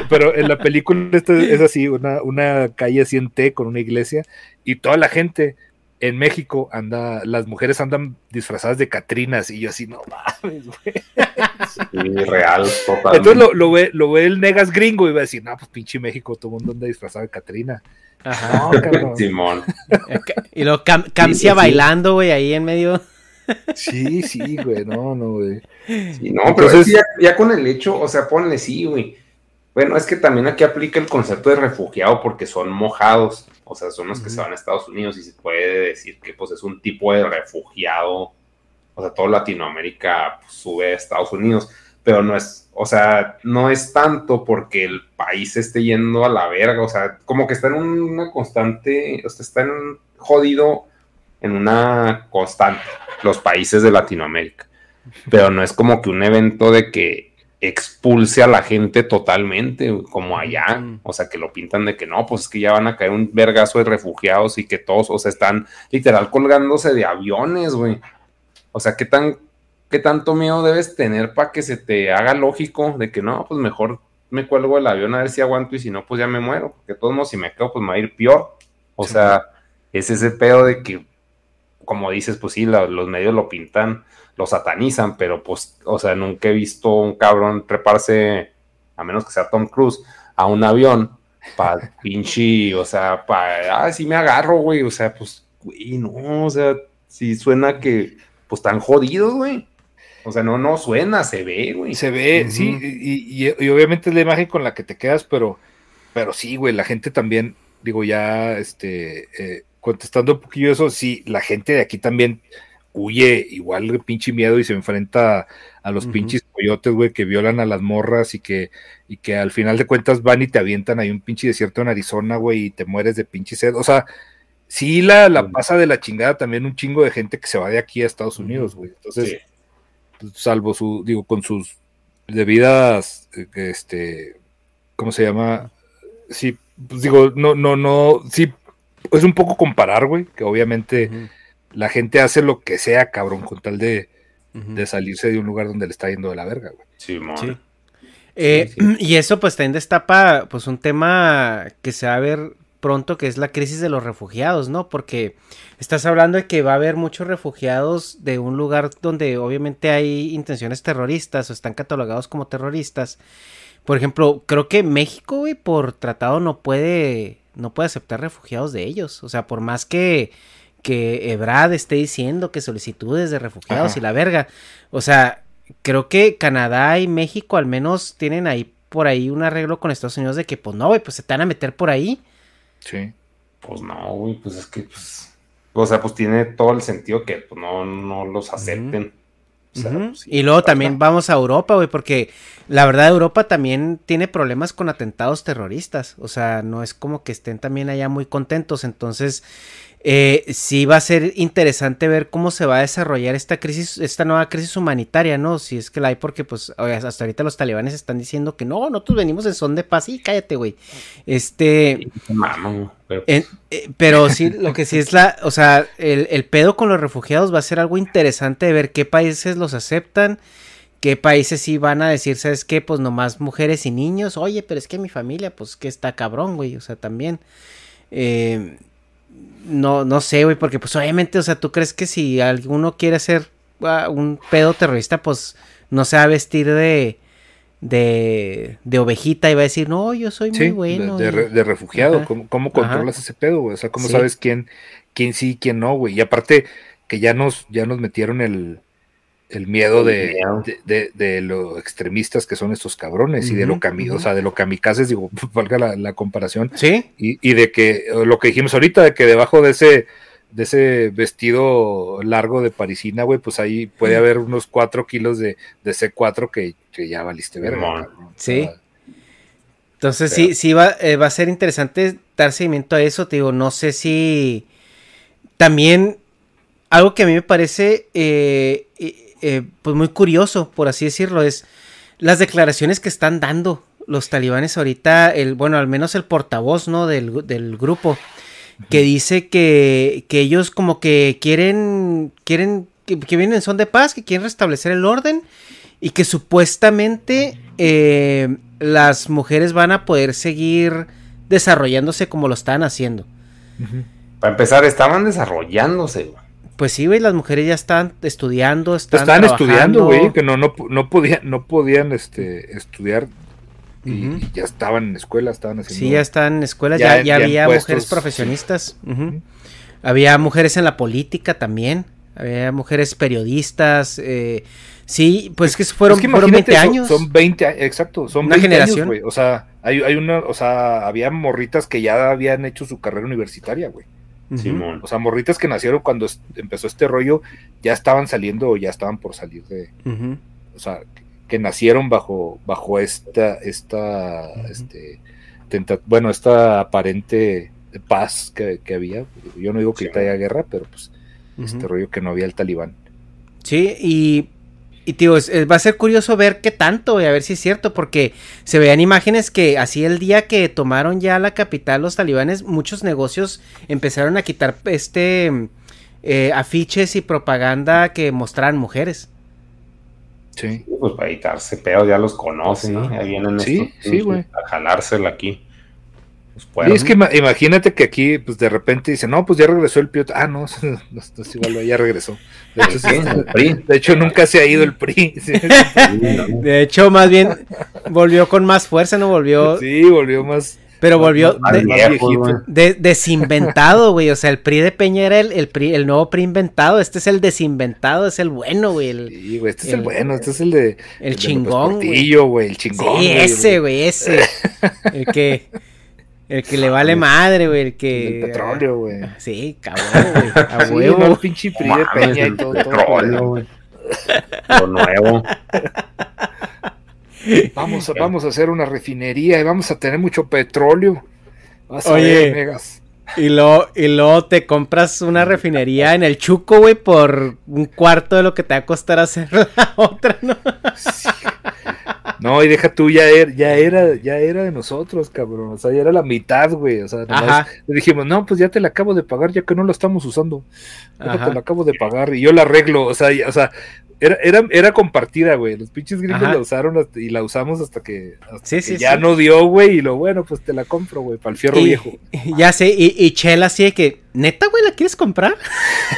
pero en la película es así, una, una calle así en T con una iglesia, y toda la gente en México anda, las mujeres andan disfrazadas de Catrinas, y yo así, no mames, güey. Sí, real, totalmente. Entonces lo, ve, lo ve el negas gringo y va a decir, no, pues pinche México, todo el mundo anda disfrazado de Catrina. Ajá. Simón. Y lo Camcia bailando, güey, ahí en medio. Sí, sí, güey, no, no, güey. Sí, no, pero es ya, ya, con el hecho, o sea, ponle sí, güey. Bueno, es que también aquí aplica el concepto de refugiado porque son mojados, o sea, son los que se van a Estados Unidos y se puede decir que pues es un tipo de refugiado, o sea, toda Latinoamérica pues, sube a Estados Unidos. Pero no es, o sea, no es tanto porque el país esté yendo a la verga, o sea, como que está en una constante, o sea, está en jodido en una constante los países de Latinoamérica, pero no es como que un evento de que expulse a la gente totalmente, como allá, o sea, que lo pintan de que no, pues es que ya van a caer un vergazo de refugiados y que todos, o sea, están literal colgándose de aviones, güey. O sea, qué tan ¿qué tanto miedo debes tener para que se te haga lógico de que no, pues mejor me cuelgo el avión a ver si aguanto y si no, pues ya me muero? Porque de todos modos, si me quedo, pues me va a ir peor. O sea, es ese pedo de que, como dices, pues sí, los medios lo pintan, lo satanizan, pero pues, o sea, nunca he visto un cabrón treparse, a menos que sea Tom Cruise, a un avión para pinche, o sea, para, ah, sí me agarro, güey, o sea, pues, güey, no, o sea, si suena que, pues, están jodidos, güey. O sea, no, no suena, se ve, güey. Se ve, sí, y, y, obviamente es la imagen con la que te quedas, pero, pero sí, güey, la gente también, digo, ya, este, eh, contestando un poquillo eso, sí, la gente de aquí también huye igual de pinche miedo y se enfrenta a los pinches coyotes, güey, que violan a las morras y que, y que al final de cuentas van y te avientan ahí un pinche desierto en Arizona, güey, y te mueres de pinche sed. O sea, sí la, la pasa de la chingada también un chingo de gente que se va de aquí a Estados Unidos, güey. Entonces, pues, salvo su, digo, con sus debidas, eh, este, ¿cómo se llama? Sí, pues digo, no, no, no, sí, es un poco comparar, güey, que obviamente la gente hace lo que sea, cabrón, con tal de, de salirse de un lugar donde le está yendo de la verga, güey. Sí, Sí. Eh, y eso pues también destapa pues un tema que se va a ver pronto que es la crisis de los refugiados, ¿no? Porque estás hablando de que va a haber muchos refugiados de un lugar donde obviamente hay intenciones terroristas o están catalogados como terroristas. Por ejemplo, creo que México, güey, por tratado no puede no puede aceptar refugiados de ellos, o sea, por más que que Ebrad esté diciendo que solicitudes de refugiados y la verga, o sea, creo que Canadá y México al menos tienen ahí por ahí un arreglo con Estados Unidos de que pues no, güey, pues se te van a meter por ahí Sí. Pues no, güey, pues es que, pues, o sea, pues tiene todo el sentido que pues, no, no los acepten. O sea, pues, sí, y luego también vamos a Europa, güey, porque la verdad Europa también tiene problemas con atentados terroristas. O sea, no es como que estén también allá muy contentos. Entonces, eh, sí va a ser interesante ver cómo se va a desarrollar esta crisis, esta nueva crisis humanitaria, ¿no? Si es que la hay, porque pues hasta ahorita los talibanes están diciendo que no, nosotros venimos en son de paz y cállate, güey. Este... Pero, en- eh, pero sí, lo que sí es la, o sea, el, el pedo con los refugiados va a ser algo interesante de ver qué países los aceptan, qué países sí van a decir, ¿sabes qué? Pues nomás mujeres y niños, oye, pero es que mi familia, pues que está cabrón, güey, o sea, también. Eh, no, no sé, güey, porque pues obviamente, o sea, tú crees que si alguno quiere hacer ah, un pedo terrorista, pues no se va a vestir de, de, de ovejita y va a decir, no, yo soy muy bueno. de, refugiado. Ajá. ¿Cómo, cómo Ajá. controlas ese pedo, güey? O sea, ¿cómo Sí. sabes quién, quién sí y quién no, güey? Y aparte que ya nos, ya nos metieron el, el miedo de, El miedo. de, de- de lo extremistas que son estos cabrones y de lo cami, o ujú. sea, de lo kamikazes, digo, valga la, la comparación, Sí, y, y de que eh, lo que dijimos ahorita, de que debajo de ese de ese vestido largo de parisina, güey, pues ahí puede haber unos 4 kilos de, de C4 que, que ya valiste verga. O Sí. sea, Entonces Pero- sí, sí va, eh, va a ser interesante dar seguimiento a eso, te digo, no sé si también algo que a mí me parece eh, eh, pues muy curioso, por así decirlo, es las declaraciones que están dando los talibanes ahorita, el, bueno, al menos el portavoz, ¿no? Del, del grupo, que dice que, que ellos como que quieren, quieren, que, que vienen en son de paz, que quieren restablecer el orden y que supuestamente eh, las mujeres van a poder seguir desarrollándose como lo están haciendo. para empezar, estaban desarrollándose, güey. Pues sí, güey, las mujeres ya están estudiando, están Estaban estudiando, trabajando. güey, que no, no, no podían, no podían este, estudiar y, ya estaban en escuela, estaban haciendo. Sí, ya están en escuelas, Ya- ya, ya ya en había puestos, mujeres sí. profesionistas. Había mujeres en la política también. Había mujeres periodistas. eh, sí, pues que fueron, Es que fueron imagínate, 20 son- años. Son, 20, a- exacto, son Una 20 generación. años, güey. O sea, hay, hay una, o sea, había morritas que ya habían hecho su carrera universitaria, güey. Simón. O sea, morritas que nacieron cuando empezó este rollo, ya estaban saliendo o ya estaban por salir de, o sea, que nacieron bajo, bajo esta, esta, este, tenta- bueno, esta aparente paz que, que había. Yo no digo que Sí. haya guerra, pero pues este rollo que no había el talibán. Sí, y, y tío, es- es- va a ser curioso ver qué tanto, y a ver si es cierto, porque se veían imágenes que así el día que tomaron ya la capital los talibanes, muchos negocios empezaron a quitar este eh, afiches y propaganda que mostraran mujeres. Sí. Pues para evitarse pedos, ya los conocen, ¿no? Ya vienen Sí, estos sí, güey. a jalársela aquí. Pues Y es que ima- imagínate que aquí, pues de repente dicen, no, pues ya regresó el piloto. Ah, no, no, no, es igual, ya regresó. De hecho, Sí, PRI. de hecho, nunca se ha ido el PRI. Sí, De hecho, más bien volvió con más fuerza, no volvió, Sí, volvió más. pero volvió Más de- más viejos, viejito. güey. de- desinventado, güey. O sea, el PRI de Peña era el, el, PRI el nuevo PRI inventado. Este es el desinventado, es el bueno, güey. El, Sí, güey, este es el bueno, este es el de. el de chingón, López güey. Portillo, güey, el chingón. Sí, güey, ese, güey, ese. El que, el que le vale madre, güey, el que... El petróleo, güey. Sí, cabrón, güey, a Sí, huevo. no, el pinche PRI de Mames, Peña y todo. todo, petróleo, güey. Lo nuevo. Vamos, a, vamos a hacer una refinería y vamos a tener mucho petróleo. Vas a Oye. ver, Megas. Y luego, y luego te compras una refinería en el Chuco, güey, por un cuarto de lo que te va a costar hacer la otra, ¿no? No, y deja tú, ya era, ya era, ya era de nosotros, cabrón. O sea, ya era la mitad, güey. O sea, nomás le dijimos, no, pues ya te la acabo de pagar, ya que no la estamos usando. Ya te la acabo de pagar y yo la arreglo. O sea, o sea, era, era, era compartida, güey. Los pinches gringos la usaron y la usamos hasta que, ya no dio, güey. Y lo bueno, pues te la compro, güey, para el fierro viejo. Ya sé, y, y Chela así de que, neta, güey, ¿la quieres comprar?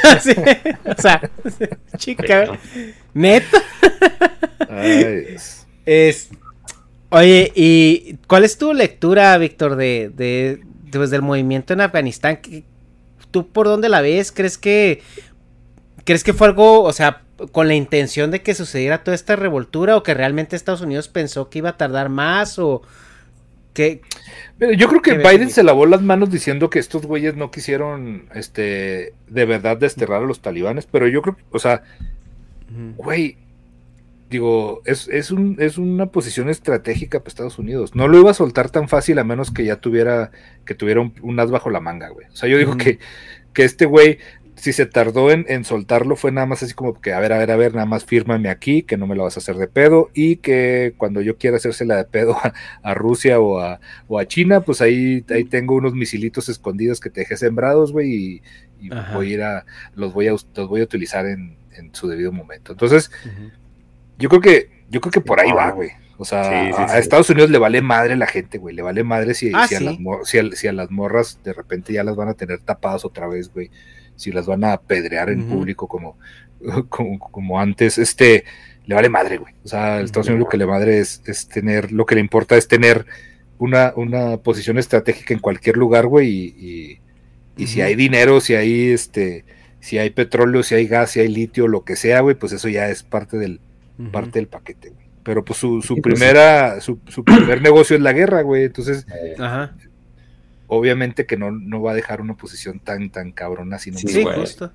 o sea, chica, neta. Ay, es. Oye, ¿y cuál es tu lectura, Víctor, de, de, pues, del movimiento en Afganistán? ¿Tú por dónde la ves? ¿Crees que crees que fue algo, o sea, con la intención de que sucediera toda esta revoltura o que realmente Estados Unidos pensó que iba a tardar más o que yo creo que Biden se lavó las manos diciendo que estos güeyes no quisieron este de verdad desterrar a los talibanes, pero yo creo, o sea, güey, digo, es, es, un, es una posición estratégica para Estados Unidos. No lo iba a soltar tan fácil a menos que ya tuviera, que tuviera un, as bajo la manga, güey. O sea, yo digo que, que este güey, si se tardó en, en, soltarlo, fue nada más así como que, a ver, a ver, a ver, nada más fírmame aquí, que no me lo vas a hacer de pedo, y que cuando yo quiera hacérsela de pedo a, Rusia o a, o a, China, pues ahí, ahí tengo unos misilitos escondidos que te dejé sembrados, güey, y, voy a ir a, los voy a, los voy a utilizar en, en su debido momento. Entonces, yo creo que, yo creo que por ahí va, güey. O sea, a Estados Unidos le vale madre la gente, güey. Le vale madre si, ah, si, a las si, a, las morras de repente ya las van a tener tapadas otra vez, güey. Si las van a apedrear en público como, como, antes. Este, le vale madre, güey. O sea, a Estados Unidos lo que le madre es, es, tener, lo que le importa es tener una, una posición estratégica en cualquier lugar, güey. Y, y, si hay dinero, si hay este, si hay petróleo, si hay gas, si hay litio, lo que sea, güey, pues eso ya es parte del, parte del paquete, güey. Pero pues su, su pues, primera, su, primer negocio es la guerra, güey. Entonces, obviamente que no, no va a dejar una posición tan, tan cabrona si no sí, justo.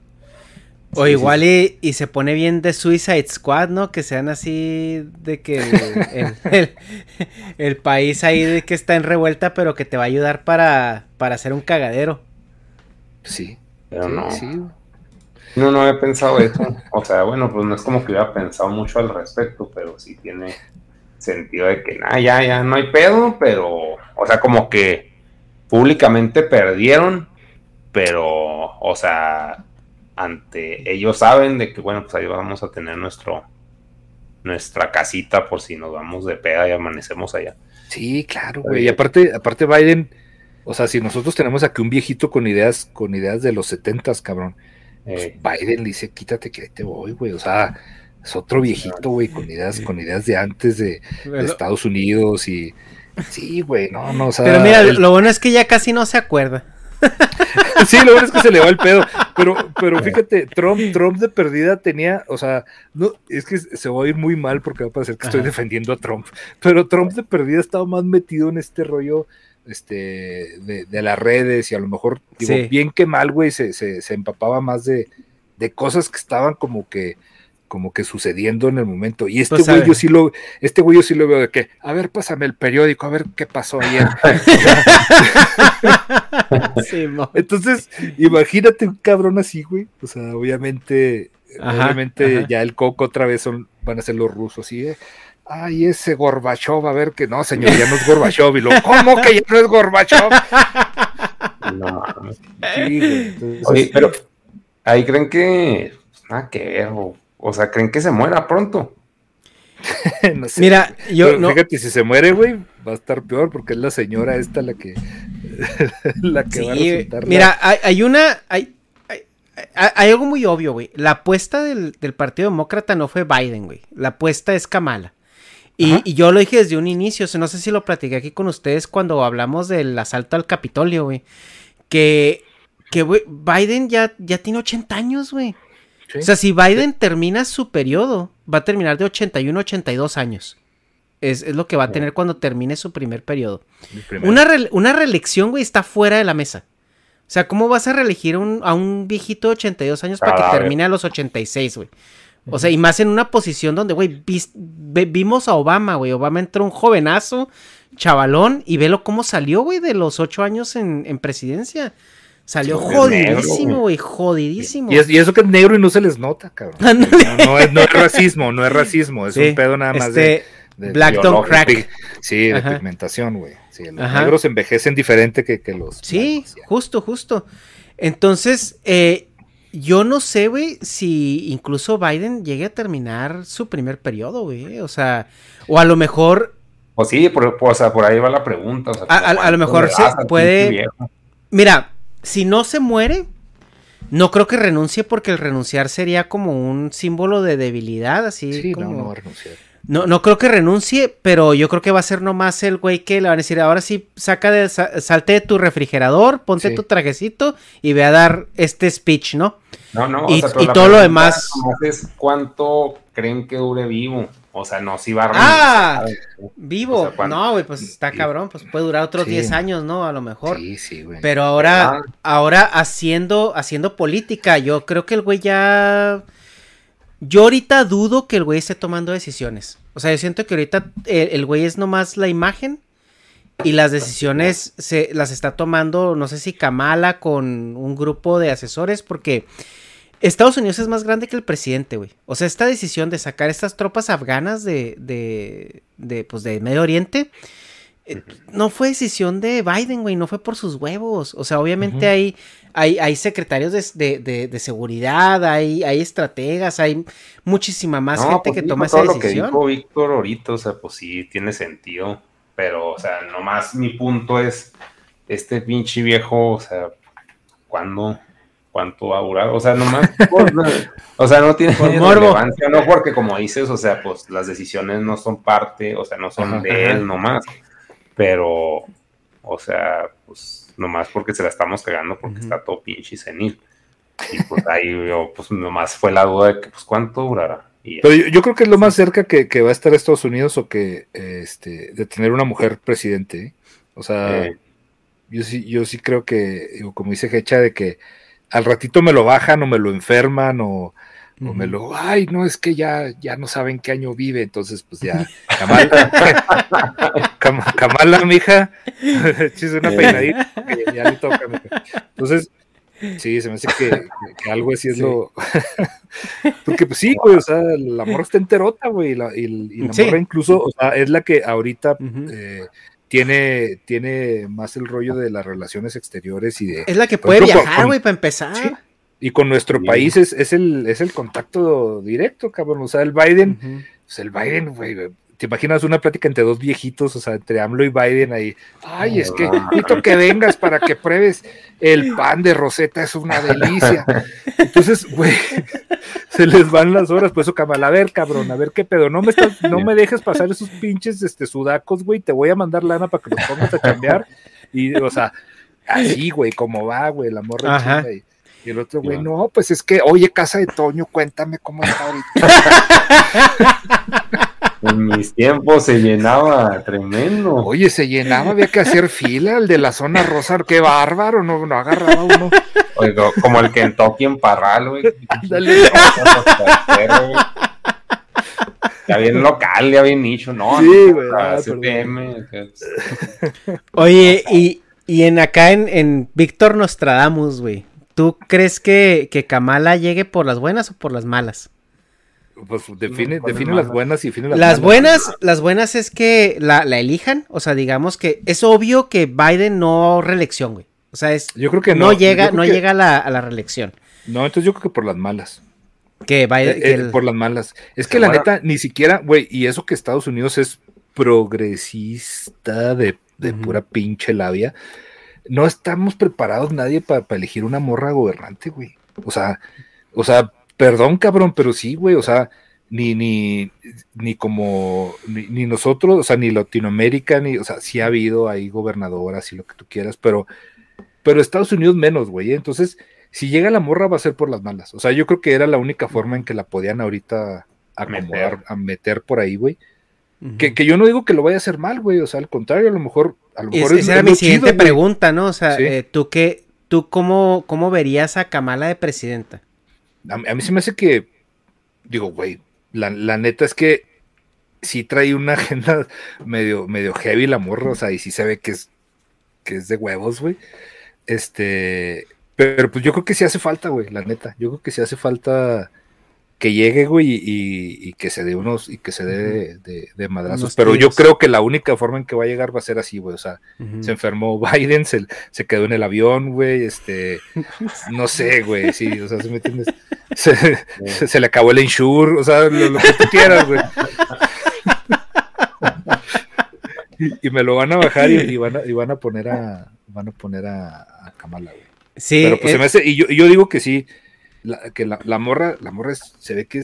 O igual y, y, se pone bien de Suicide Squad, ¿no? Que sean así de que el, país ahí de que está en revuelta, pero que te va a ayudar para, para hacer un cagadero. Sí. Pero no. No, no he pensado eso. O sea, bueno, pues no es como que hubiera pensado mucho al respecto, pero sí tiene sentido de que, nada, ya, ya no hay pedo, pero, o sea, como que públicamente perdieron, pero, o sea, ante ellos saben de que, bueno, pues ahí vamos a tener nuestro nuestra casita por si nos vamos de peda y amanecemos allá. Sí, claro, güey. Y aparte, aparte Biden, o sea, si nosotros tenemos aquí un viejito con ideas, con ideas de los setentas, cabrón eh. Biden le dice, quítate que ahí te voy, güey. O sea, es otro viejito, güey, con ideas, con ideas de antes de, Estados Unidos y. Sí, güey, no, no, o sea, Pero mira, lo bueno es que ya casi no se acuerda. sí, lo bueno es que se le va el pedo. Pero, pero fíjate, Trump, Trump de perdida tenía, o sea, no, es que se va a ir muy mal porque va a parecer que estoy defendiendo a Trump. Pero Trump de perdida estaba más metido en este rollo este, de, las redes y a lo mejor, digo, bien que mal, güey, se, se, empapaba más de, de, cosas que estaban como que como que sucediendo en el momento. Y este pues, güey yo sí lo, este güey yo sí lo veo de que, a ver, pásame el periódico, a ver qué pasó ayer. Entonces, imagínate un cabrón así, güey. O sea, obviamente, obviamente ya el coco otra vez son, van a ser los rusos, ¿sí? Eh? Ay, ese Gorbachov, a ver que no, señor, ya no es Gorbachov. Y lo, ¿cómo que ya no es Gorbachov? No, sí, pero ahí creen que, ah, que ver, o, sea, creen que se muera pronto. no sé. Mira, yo no... fíjate, si se muere, güey, va a estar peor porque es la señora esta la que, la que va a resultar. Mira, hay, una, hay, hay, algo muy obvio, güey. La apuesta del, del Partido Demócrata no fue Biden, güey. La apuesta es Kamala. Y, yo lo dije desde un inicio, no sé si lo platiqué aquí con ustedes cuando hablamos del asalto al Capitolio, güey. Que, que Biden ya, ya tiene 80 años, güey. O sea, si Biden termina su periodo, va a terminar de 81, 82 años. Es, es lo que va a tener cuando termine su primer periodo. Una, una reelección, güey, está fuera de la mesa. O sea, ¿cómo vas a reelegir a un viejito de 82 años para que ah, termine a los 86, güey? O sea, y más en una posición donde, güey, vimos a Obama, güey. Obama entró un jovenazo, chavalón, y velo cómo salió, güey, de los ocho años en, presidencia. Salió Sí, jodidísimo, güey, jodidísimo. Y, es- y eso que es negro y no se les nota, cabrón. No, no es, no es racismo, no es racismo, es Sí, un pedo nada más este, de, de- Black Don't Crack. Sí, de Ajá. pigmentación, güey. Sí, los Ajá. negros envejecen diferente que, que los. Sí, blancos, justo, justo. Entonces, eh, yo no sé, güey, si incluso Biden llegue a terminar su primer periodo, güey. O sea, o a lo mejor, Pues sí, por, o sea, por ahí va la pregunta. o sea, A- a- a lo ¿cuánto mejor se puede- mira, si no se muere, no creo que renuncie porque el renunciar sería como un símbolo de debilidad, así Sí, como... no, no va a renunciar. No, no creo que renuncie, pero yo creo que va a ser nomás el güey que le van a decir, ahora sí, saca de, sa- salte de tu refrigerador, ponte Sí. tu trajecito y ve a dar este speech, ¿no? No, no, Y- o sea, pero y la todo lo demás- es cuánto creen que dure vivo. O sea, no si va a Ah. Vivo. O sea, no, güey, pues está cabrón, pues puede durar otros Sí. 10 años, ¿no? A lo mejor. Sí, sí, güey. Pero ahora, Ah. ahora haciendo, haciendo política, yo creo que el güey ya... Yo ahorita dudo que el güey esté tomando decisiones. O sea, yo siento que ahorita el, el güey es nomás la imagen y las decisiones se las está tomando, no sé si Kamala con un grupo de asesores, porque Estados Unidos es más grande que el presidente, güey. O sea, esta decisión de sacar estas tropas afganas de, de, de, pues, de Medio Oriente, eh, no fue decisión de Biden, güey, no fue por sus huevos. O sea, obviamente hay, hay, hay secretarios de, de- de- de seguridad, hay, hay estrategas, hay muchísima más No, gente pues que dijo toma esa todo lo que decisión. dijo Víctor ahorita, o sea, pues sí, tiene sentido. Pero, o sea, nomás mi punto es, este pinche viejo, o sea, ¿cuándo? ¿Cuánto va a durar? O sea, nomás, por- o sea, no tiene relevancia, no porque como dices, o sea, pues las decisiones no son parte, o sea, no son Ajá, de ajá. él nomás, pero, o sea, pues nomás porque se la estamos cagando porque está todo pinche y senil. Y pues ahí yo, pues nomás fue la duda de que, pues, ¿cuánto durará? Pero yo, yo creo que es lo más cerca que, que va a estar Estados Unidos o que este, de tener una mujer presidente. ¿eh? O sea, Eh. yo sí, yo sí creo que, como dice Hecha, de que al ratito me lo bajan o me lo enferman o, o me lo, ay, no, es que ya, ya no saben qué año vive, entonces pues ya, Kamala, Cam- Kamala, mija, chis una peinadita, porque ya, le toca, mija. Entonces, sí, se me hace que, que- que algo así es lo... Porque pues sí, güey, o sea, la morra está enterota, güey, y la, y, y la Sí. morra incluso, o sea, es la que ahorita eh, tiene, tiene más el rollo de las relaciones exteriores y de... Es la que puede ejemplo, viajar, güey, para empezar. Sí. Y con nuestro Sí. país es, es el, es el contacto directo, cabrón. O sea, el Biden, Ujú. pues el Biden, güey, güey, te imaginas una plática entre dos viejitos, o sea, entre AMLO y Biden ahí. Ay, es que Ah. necesito que vengas para que pruebes el pan de Rosetta, es una delicia. Entonces, güey, se les van las horas, pues eso, a ver, cabrón, a ver qué pedo, no me estás, no me dejes pasar esos pinches este, sudacos, güey, te voy a mandar lana para que los pongas a cambiar. Y, o sea, así, güey, como va, güey, la morra y, y el otro, güey, no, pues es que, oye, casa de Toño, cuéntame cómo está ahorita. En mis tiempos se llenaba tremendo. Oye, se llenaba, había que hacer fila, el de la zona rosa, qué bárbaro, no, no agarraba uno. Oiga, como el Kentucky en Parral, güey. Ándale. Ya bien local, ya bien nicho, ¿no? Sí, no, güey, ah, que- Oye, y, y en acá en, en Víctor Nostradamus, güey. ¿Tú crees que, que Kamala llegue por las buenas o por las malas? Pues define, No, ¿cuál es define las buenas y define las, Las malas. buenas, las buenas es que la, la elijan. O sea, digamos que es obvio que Biden no reelección, güey. O sea, es, Yo creo que no, no. llega, no que- llega a la, a la reelección. No, entonces yo creo que por las malas. Que Biden, Eh, que eh, el- por las malas. Es que Se la muera. neta, ni siquiera, güey, y eso que Estados Unidos es progresista de, de pura pinche labia, no estamos preparados nadie para elegir una morra gobernante, güey. O sea, o sea, perdón, cabrón, pero sí, güey, o sea, ni, ni, ni como, ni, ni nosotros, o sea, ni Latinoamérica, ni, o sea, sí ha habido ahí gobernadoras y lo que tú quieras, pero, pero Estados Unidos menos, güey. ¿eh? Entonces, si llega la morra va a ser por las malas. O sea, yo creo que era la única forma en que la podían ahorita acomodar, Meter. a meter por ahí, güey. Que, que yo no digo que lo vaya a hacer mal, güey. O sea, al contrario, a lo mejor, a lo Es- mejor es- esa era es mi siguiente chido, pregunta, ¿no? O sea, Sí. eh, ¿tú qué, tú cómo, cómo verías a Kamala de presidenta? A, a mí se me hace que, digo, güey, la, la neta es que sí trae una agenda medio, medio heavy la morra, o sea, y sí se ve que es, que es de huevos, güey. Este, Pero pues yo creo que sí hace falta, güey, la neta. Yo creo que sí hace falta que llegue, güey, y, y que se dé unos, y que se dé de, de, madrazos. Pero yo creo que la única forma en que va a llegar va a ser así, güey. O sea, se enfermó Biden, se, se quedó en el avión, güey, este, no sé, güey, sí, o sea, ¿sí me entiendes? Se, se- se le acabó el insure, o sea, lo, lo que tú quieras, güey. Y, y me lo van a bajar y, y van a, y van a poner a, van a poner a, a Kamala, güey. Sí, Pero pues se me hace, y yo, y yo digo que sí, la, que la, la morra, la morra se ve que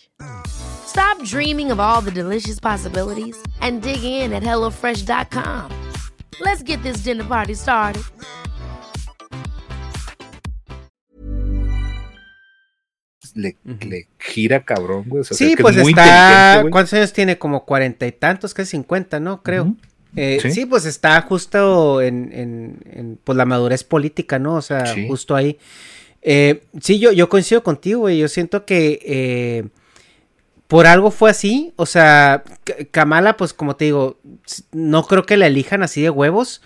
Stop dreaming of all the delicious possibilities and dig in at HelloFresh.com. Let's get this dinner party started. le, le gira cabrón, güey. o sea, se sí, que pues es muy está. ¿Cuántos años tiene? Como cuarenta y tantos, casi cincuenta, ¿no? Creo. Eh, Sí. sí. pues está justo en, en- en, pues la madurez política, ¿no? O sea, Sí. justo ahí. Eh, sí, yo, yo coincido contigo, güey. Yo siento que eh, por algo fue así. O sea, Kamala, pues como te digo, no creo que la elijan así de huevos.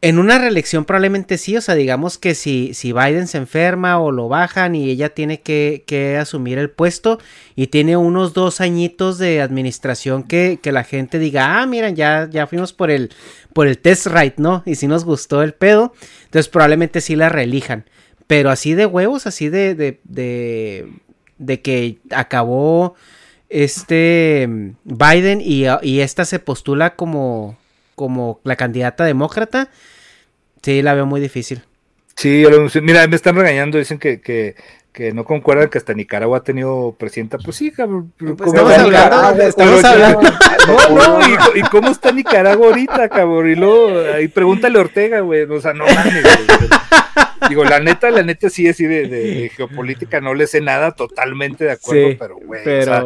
En una reelección probablemente sí, o sea, digamos que si, si Biden se enferma o lo bajan y ella tiene que, asumir el puesto y tiene unos dos añitos de administración que, que la gente diga, ah, miren, ya, ya fuimos por el, por el test right, ¿no? Y si nos gustó el pedo, entonces probablemente sí la reelijan. Pero así de huevos, así de, de, de que acabó este Biden y, y esta se postula como, como la candidata demócrata, sí la veo muy difícil. Sí, mira, me están regañando, dicen que, que, que no concuerdan que hasta Nicaragua ha tenido presidenta. Pues sí, cabrón. Pues ¿cómo estamos está hablando- Nicaragua? estamos hablando- No, no, y, y cómo está Nicaragua ahorita, cabrón. Y luego, ahí pregúntale a Ortega, güey. O sea, no mames, güey. Digo, la neta, la neta sí, así de, de- de geopolítica no le sé nada, totalmente de acuerdo, Sí, pero, güey, o sea,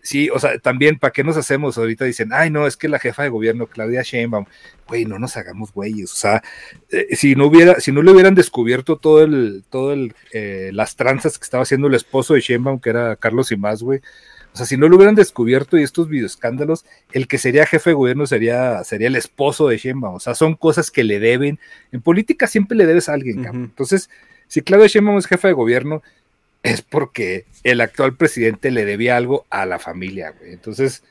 Sí, o sea, también, ¿para qué nos hacemos? Ahorita dicen, ay, no, es que la jefa de gobierno, Claudia Sheinbaum, güey, no nos hagamos güeyes. O sea, eh, si no hubiera, si no le hubieran descubierto todo el, todo el, eh, las tranzas que estaba haciendo el esposo de Sheinbaum, que era Carlos y más, güey. O sea, si no lo hubieran descubierto y estos videoescándalos, el que sería jefe de gobierno sería, sería el esposo de Sheinbaum. O sea, son cosas que le deben. En política siempre le debes a alguien, cabrón. Ujú. Entonces, si Claudia Sheinbaum es jefa de gobierno, es porque el actual presidente le debía algo a la familia, güey. Entonces,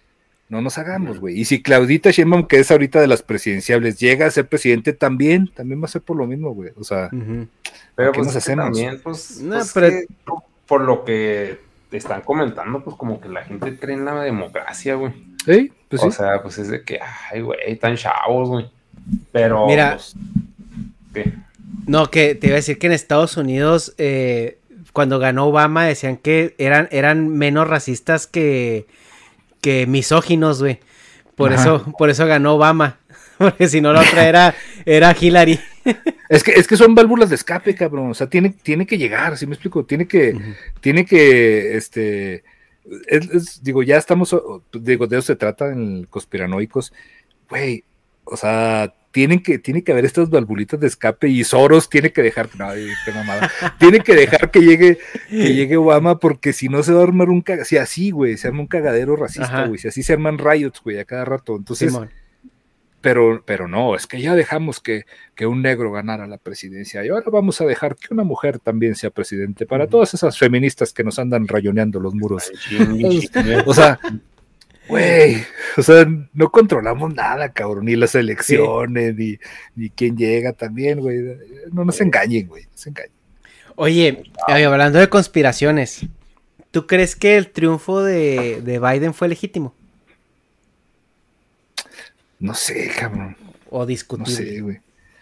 no nos hagamos, güey. Y si Claudita Sheinbaum, que es ahorita de las presidenciables, llega a ser presidente también, también va a ser por lo mismo, güey. O sea. Pero ¿Qué pues nos hacemos? también, pues, No, pues, pero- que, por lo que están comentando, pues como que la gente cree en la democracia, güey. sí, pues sí. o sea, pues es de que, ay, güey, tan chavos, güey. Pero, Mira. pues, ¿qué? No, que te iba a decir que en Estados Unidos, eh, cuando ganó Obama, decían que eran, eran menos racistas que, que misóginos, güey. Por Ajá. eso, por eso ganó Obama. Porque si no, la otra era, era Hillary. Es que, es que son válvulas de escape, cabrón. O sea, tiene, tiene que llegar, ¿sí me explico? Tiene que, tiene que, este, es- es- digo, ya estamos, digo, de eso se trata en el conspiranoicos. Güey, o sea, tienen que, tiene que haber estas valvulitas de escape y Soros tiene que dejar, no, qué mamada, tiene que dejar que llegue, que llegue Obama porque si no se va a armar un cagadero, si así, güey, se arma un cagadero racista, güey, si así se arman riots, güey, a cada rato, entonces, pero, pero no, es que ya dejamos que, que, un negro ganara la presidencia y ahora vamos a dejar que una mujer también sea presidente para todas esas feministas que nos andan rayoneando los muros. o sea, Güey, o sea, no controlamos nada, cabrón, ni las elecciones, ni, ni quién llega también, güey. No nos engañen, güey, no se engañen. Oye, hablando de conspiraciones, ¿tú crees que el triunfo de, de Biden fue legítimo? No sé, cabrón. O discutible. No sé, güey.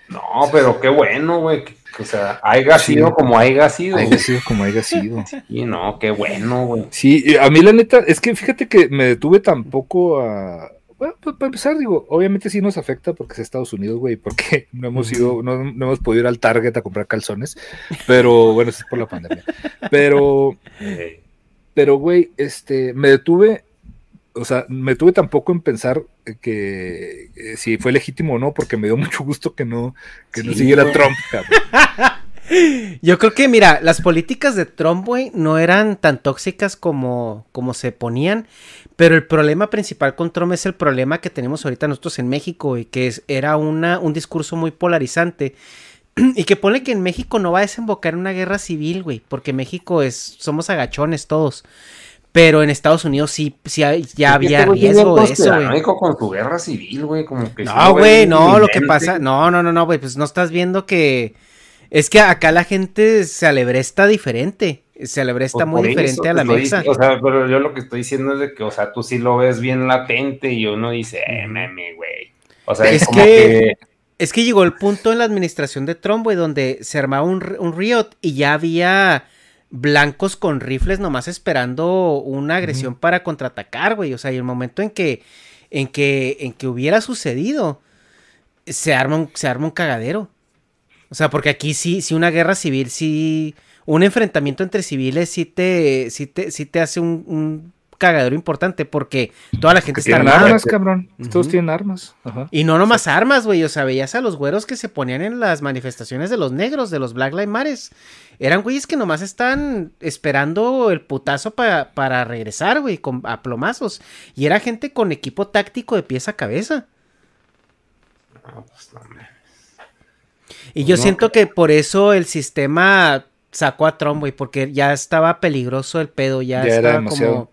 No, pero qué bueno, güey. O sea, haya sido como haya sido. Haya sido como haya sido. Sí, no, qué bueno, güey. Sí, a mí la neta, es que fíjate que me detuve tampoco a. Bueno, pues para empezar, digo, obviamente sí nos afecta porque es Estados Unidos, güey, porque no hemos ido, no, no, hemos podido ir al Target a comprar calzones, pero bueno, eso es por la pandemia. Pero, pero, güey, este, me detuve o sea, me tuve tampoco en pensar que eh, si fue legítimo o no, porque me dio mucho gusto que no, que no siguiera Trump, Yo creo que, mira, las políticas de Trump, güey, no eran tan tóxicas como, como se ponían, pero el problema principal con Trump es el problema que tenemos ahorita nosotros en México, y que es, era una, un discurso muy polarizante. Y que pone que en México no va a desembocar en una guerra civil, güey, porque México es, somos agachones todos. Pero en Estados Unidos sí, sí ya había riesgo de eso, güey. con tu guerra civil, güey, como que... No, güey, no, lo que pasa... No, no, no, no, güey, pues no estás viendo que... Es que acá la gente se alebresta diferente. Se alebresta pues muy diferente a la mesa. O sea, pero yo lo que estoy diciendo es de que, o sea, tú sí lo ves bien latente y uno dice, eh, meme, güey. O sea, es, como que... Es que llegó el punto en la administración de Trump, güey, donde se armaba un, un riot y ya había blancos con rifles nomás esperando una agresión para contraatacar, güey. O sea, y el momento en que, en que, en que hubiera sucedido, se arma un, se arma un cagadero. O sea, porque aquí sí, si una guerra civil, sí, un enfrentamiento entre civiles sí te, sí te, sí te hace un, cagadero importante porque toda la gente está armada. armas, cabrón. Todos tienen armas. Y no nomás armas, güey. O sea, veías a los güeros que se ponían en las manifestaciones de los negros, de los Black Lives Matter eran güeyes que nomás están esperando el putazo para regresar, güey, con, a plomazos. Y era gente con equipo táctico de pieza a cabeza. Pues, y yo siento que por eso el sistema sacó a Trump, güey, porque ya estaba peligroso el pedo, ya, estaba como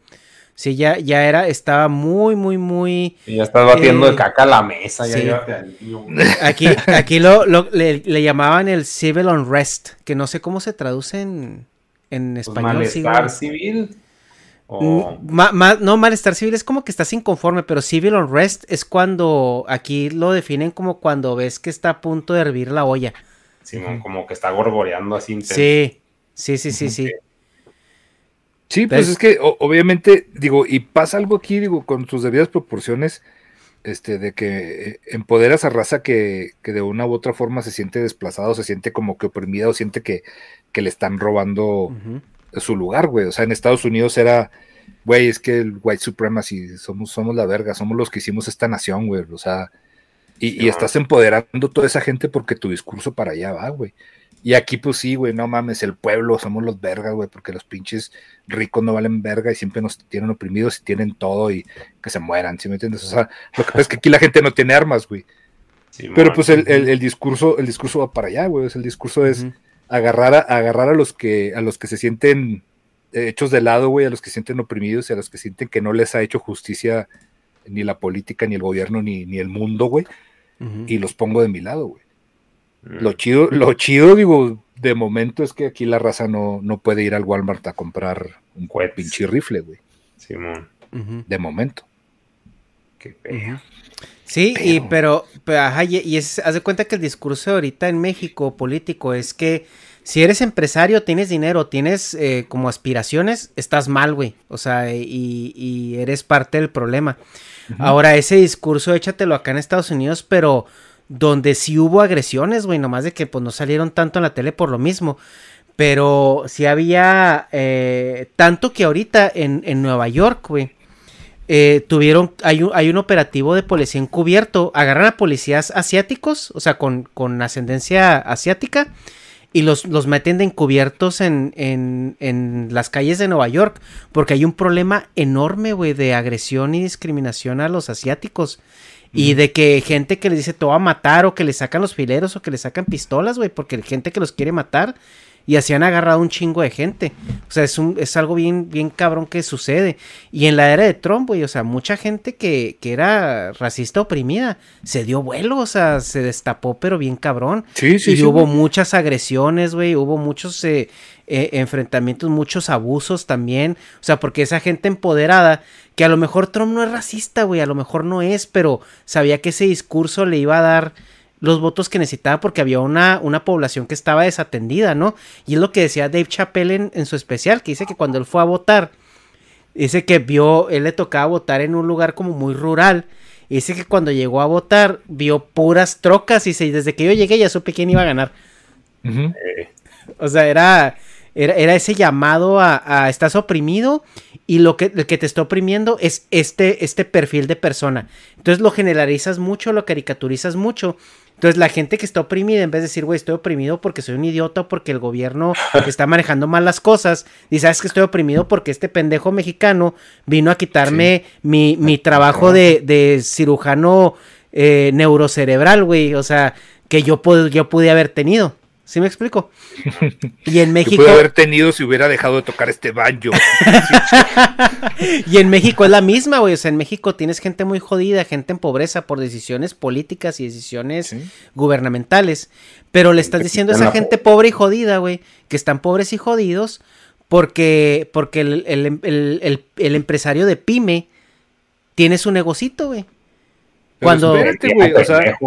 Sí, ya, ya era, estaba muy, muy, muy. Y ya estaba batiendo de eh, caca la mesa. Aquí, aquí lo, le, llamaban el civil unrest, que no sé cómo se traduce en, en pues español. malestar civil. no, malestar civil es como que estás inconforme, pero civil unrest es cuando aquí lo definen como cuando ves que está a punto de hervir la olla. Sí, como que está gorgoreando así. Sí, sí, sí, sí, sí. Sí, pues es que obviamente, digo, y pasa algo aquí, digo, con sus debidas proporciones, este, de que eh, empoderas a raza que, que, de una u otra forma se siente desplazado, se siente como que oprimida o siente que, que le están robando su lugar, güey. O sea, en Estados Unidos era, güey, es que el white supremacy, somos, somos la verga, somos los que hicimos esta nación, güey. O sea, y, y estás empoderando toda esa gente porque tu discurso para allá va, güey. Y aquí, pues sí, güey, no mames, el pueblo, somos los vergas, güey, porque los pinches ricos no valen verga y siempre nos tienen oprimidos y tienen todo y que se mueran, ¿sí me entiendes? O sea, lo que pasa es que aquí la gente no tiene armas, güey. Pero pues el, discurso, el discurso va para allá, güey. el discurso es agarrar, a, agarrar a los que, a los que se sienten hechos de lado, güey, a los que se sienten oprimidos y a los que sienten que no les ha hecho justicia ni la política, ni el gobierno, ni, ni el mundo, güey. Y los pongo de mi lado, güey. Lo mm. chido, lo chido, digo, de momento es que aquí la raza no, no puede ir al Walmart a comprar un pinche rifle, güey. Simón. De momento. Qué pena. Sí, y pero, ajá, y, es, haz de cuenta que el discurso ahorita en México político es que si eres empresario, tienes dinero, tienes eh, como aspiraciones, estás mal, güey. O sea, y, y, eres parte del problema. Ahora, ese discurso échatelo acá en Estados Unidos, pero donde sí hubo agresiones, güey, nomás de que pues no salieron tanto en la tele por lo mismo. Pero sí había eh, tanto que ahorita en, en Nueva York, güey, eh, tuvieron, hay un, hay un operativo de policía encubierto, agarran a policías asiáticos, o sea, con, con ascendencia asiática, y los, los meten de encubiertos en, en, en las calles de Nueva York, porque hay un problema enorme, güey, de agresión y discriminación a los asiáticos. Y de que gente que les dice te voy a matar o que le sacan los fileros o que le sacan pistolas, güey, porque hay gente que los quiere matar y así han agarrado un chingo de gente. O sea, es, un, es algo bien, bien cabrón que sucede. Y en la era de Trump, güey, o sea, mucha gente que, que era racista oprimida se dio vuelo, o sea, se destapó, pero bien cabrón. Sí, sí, y sí, hubo güey. muchas agresiones, güey, hubo muchos eh, eh, enfrentamientos, muchos abusos también. O sea, porque esa gente empoderada, que a lo mejor Trump no es racista, güey, a lo mejor no es, pero sabía que ese discurso le iba a dar los votos que necesitaba porque había una, una población que estaba desatendida, ¿no? Y es lo que decía Dave Chappelle en, en su especial, que dice que cuando él fue a votar, dice que vio, él le tocaba votar en un lugar como muy rural, y dice que cuando llegó a votar vio puras trocas y dice, "Y desde que yo llegué ya supe quién iba a ganar. Ujú. O sea, era, era, era ese llamado a, a estás oprimido y lo que, que te está oprimiendo es este, este perfil de persona. Entonces lo generalizas mucho, lo caricaturizas mucho. Entonces la gente que está oprimida, en vez de decir, güey, estoy oprimido porque soy un idiota o porque el gobierno está manejando mal las cosas, dice, sabes que estoy oprimido porque este pendejo mexicano vino a quitarme mi, mi trabajo de, de cirujano eh, neurocerebral, güey. O sea, que yo, pod- yo pude haber tenido. ¿Sí me explico? Y en México... puede haber tenido si hubiera dejado de tocar este banjo. y en México es la misma, güey. O sea, en México tienes gente muy jodida, gente en pobreza por decisiones políticas y decisiones gubernamentales. Pero le estás diciendo a esa gente pobre y jodida, güey, que están pobres y jodidos porque, porque el, el- el- el- el empresario de pyme tiene su negocito, güey. Cuando... espérate, güey, o sea.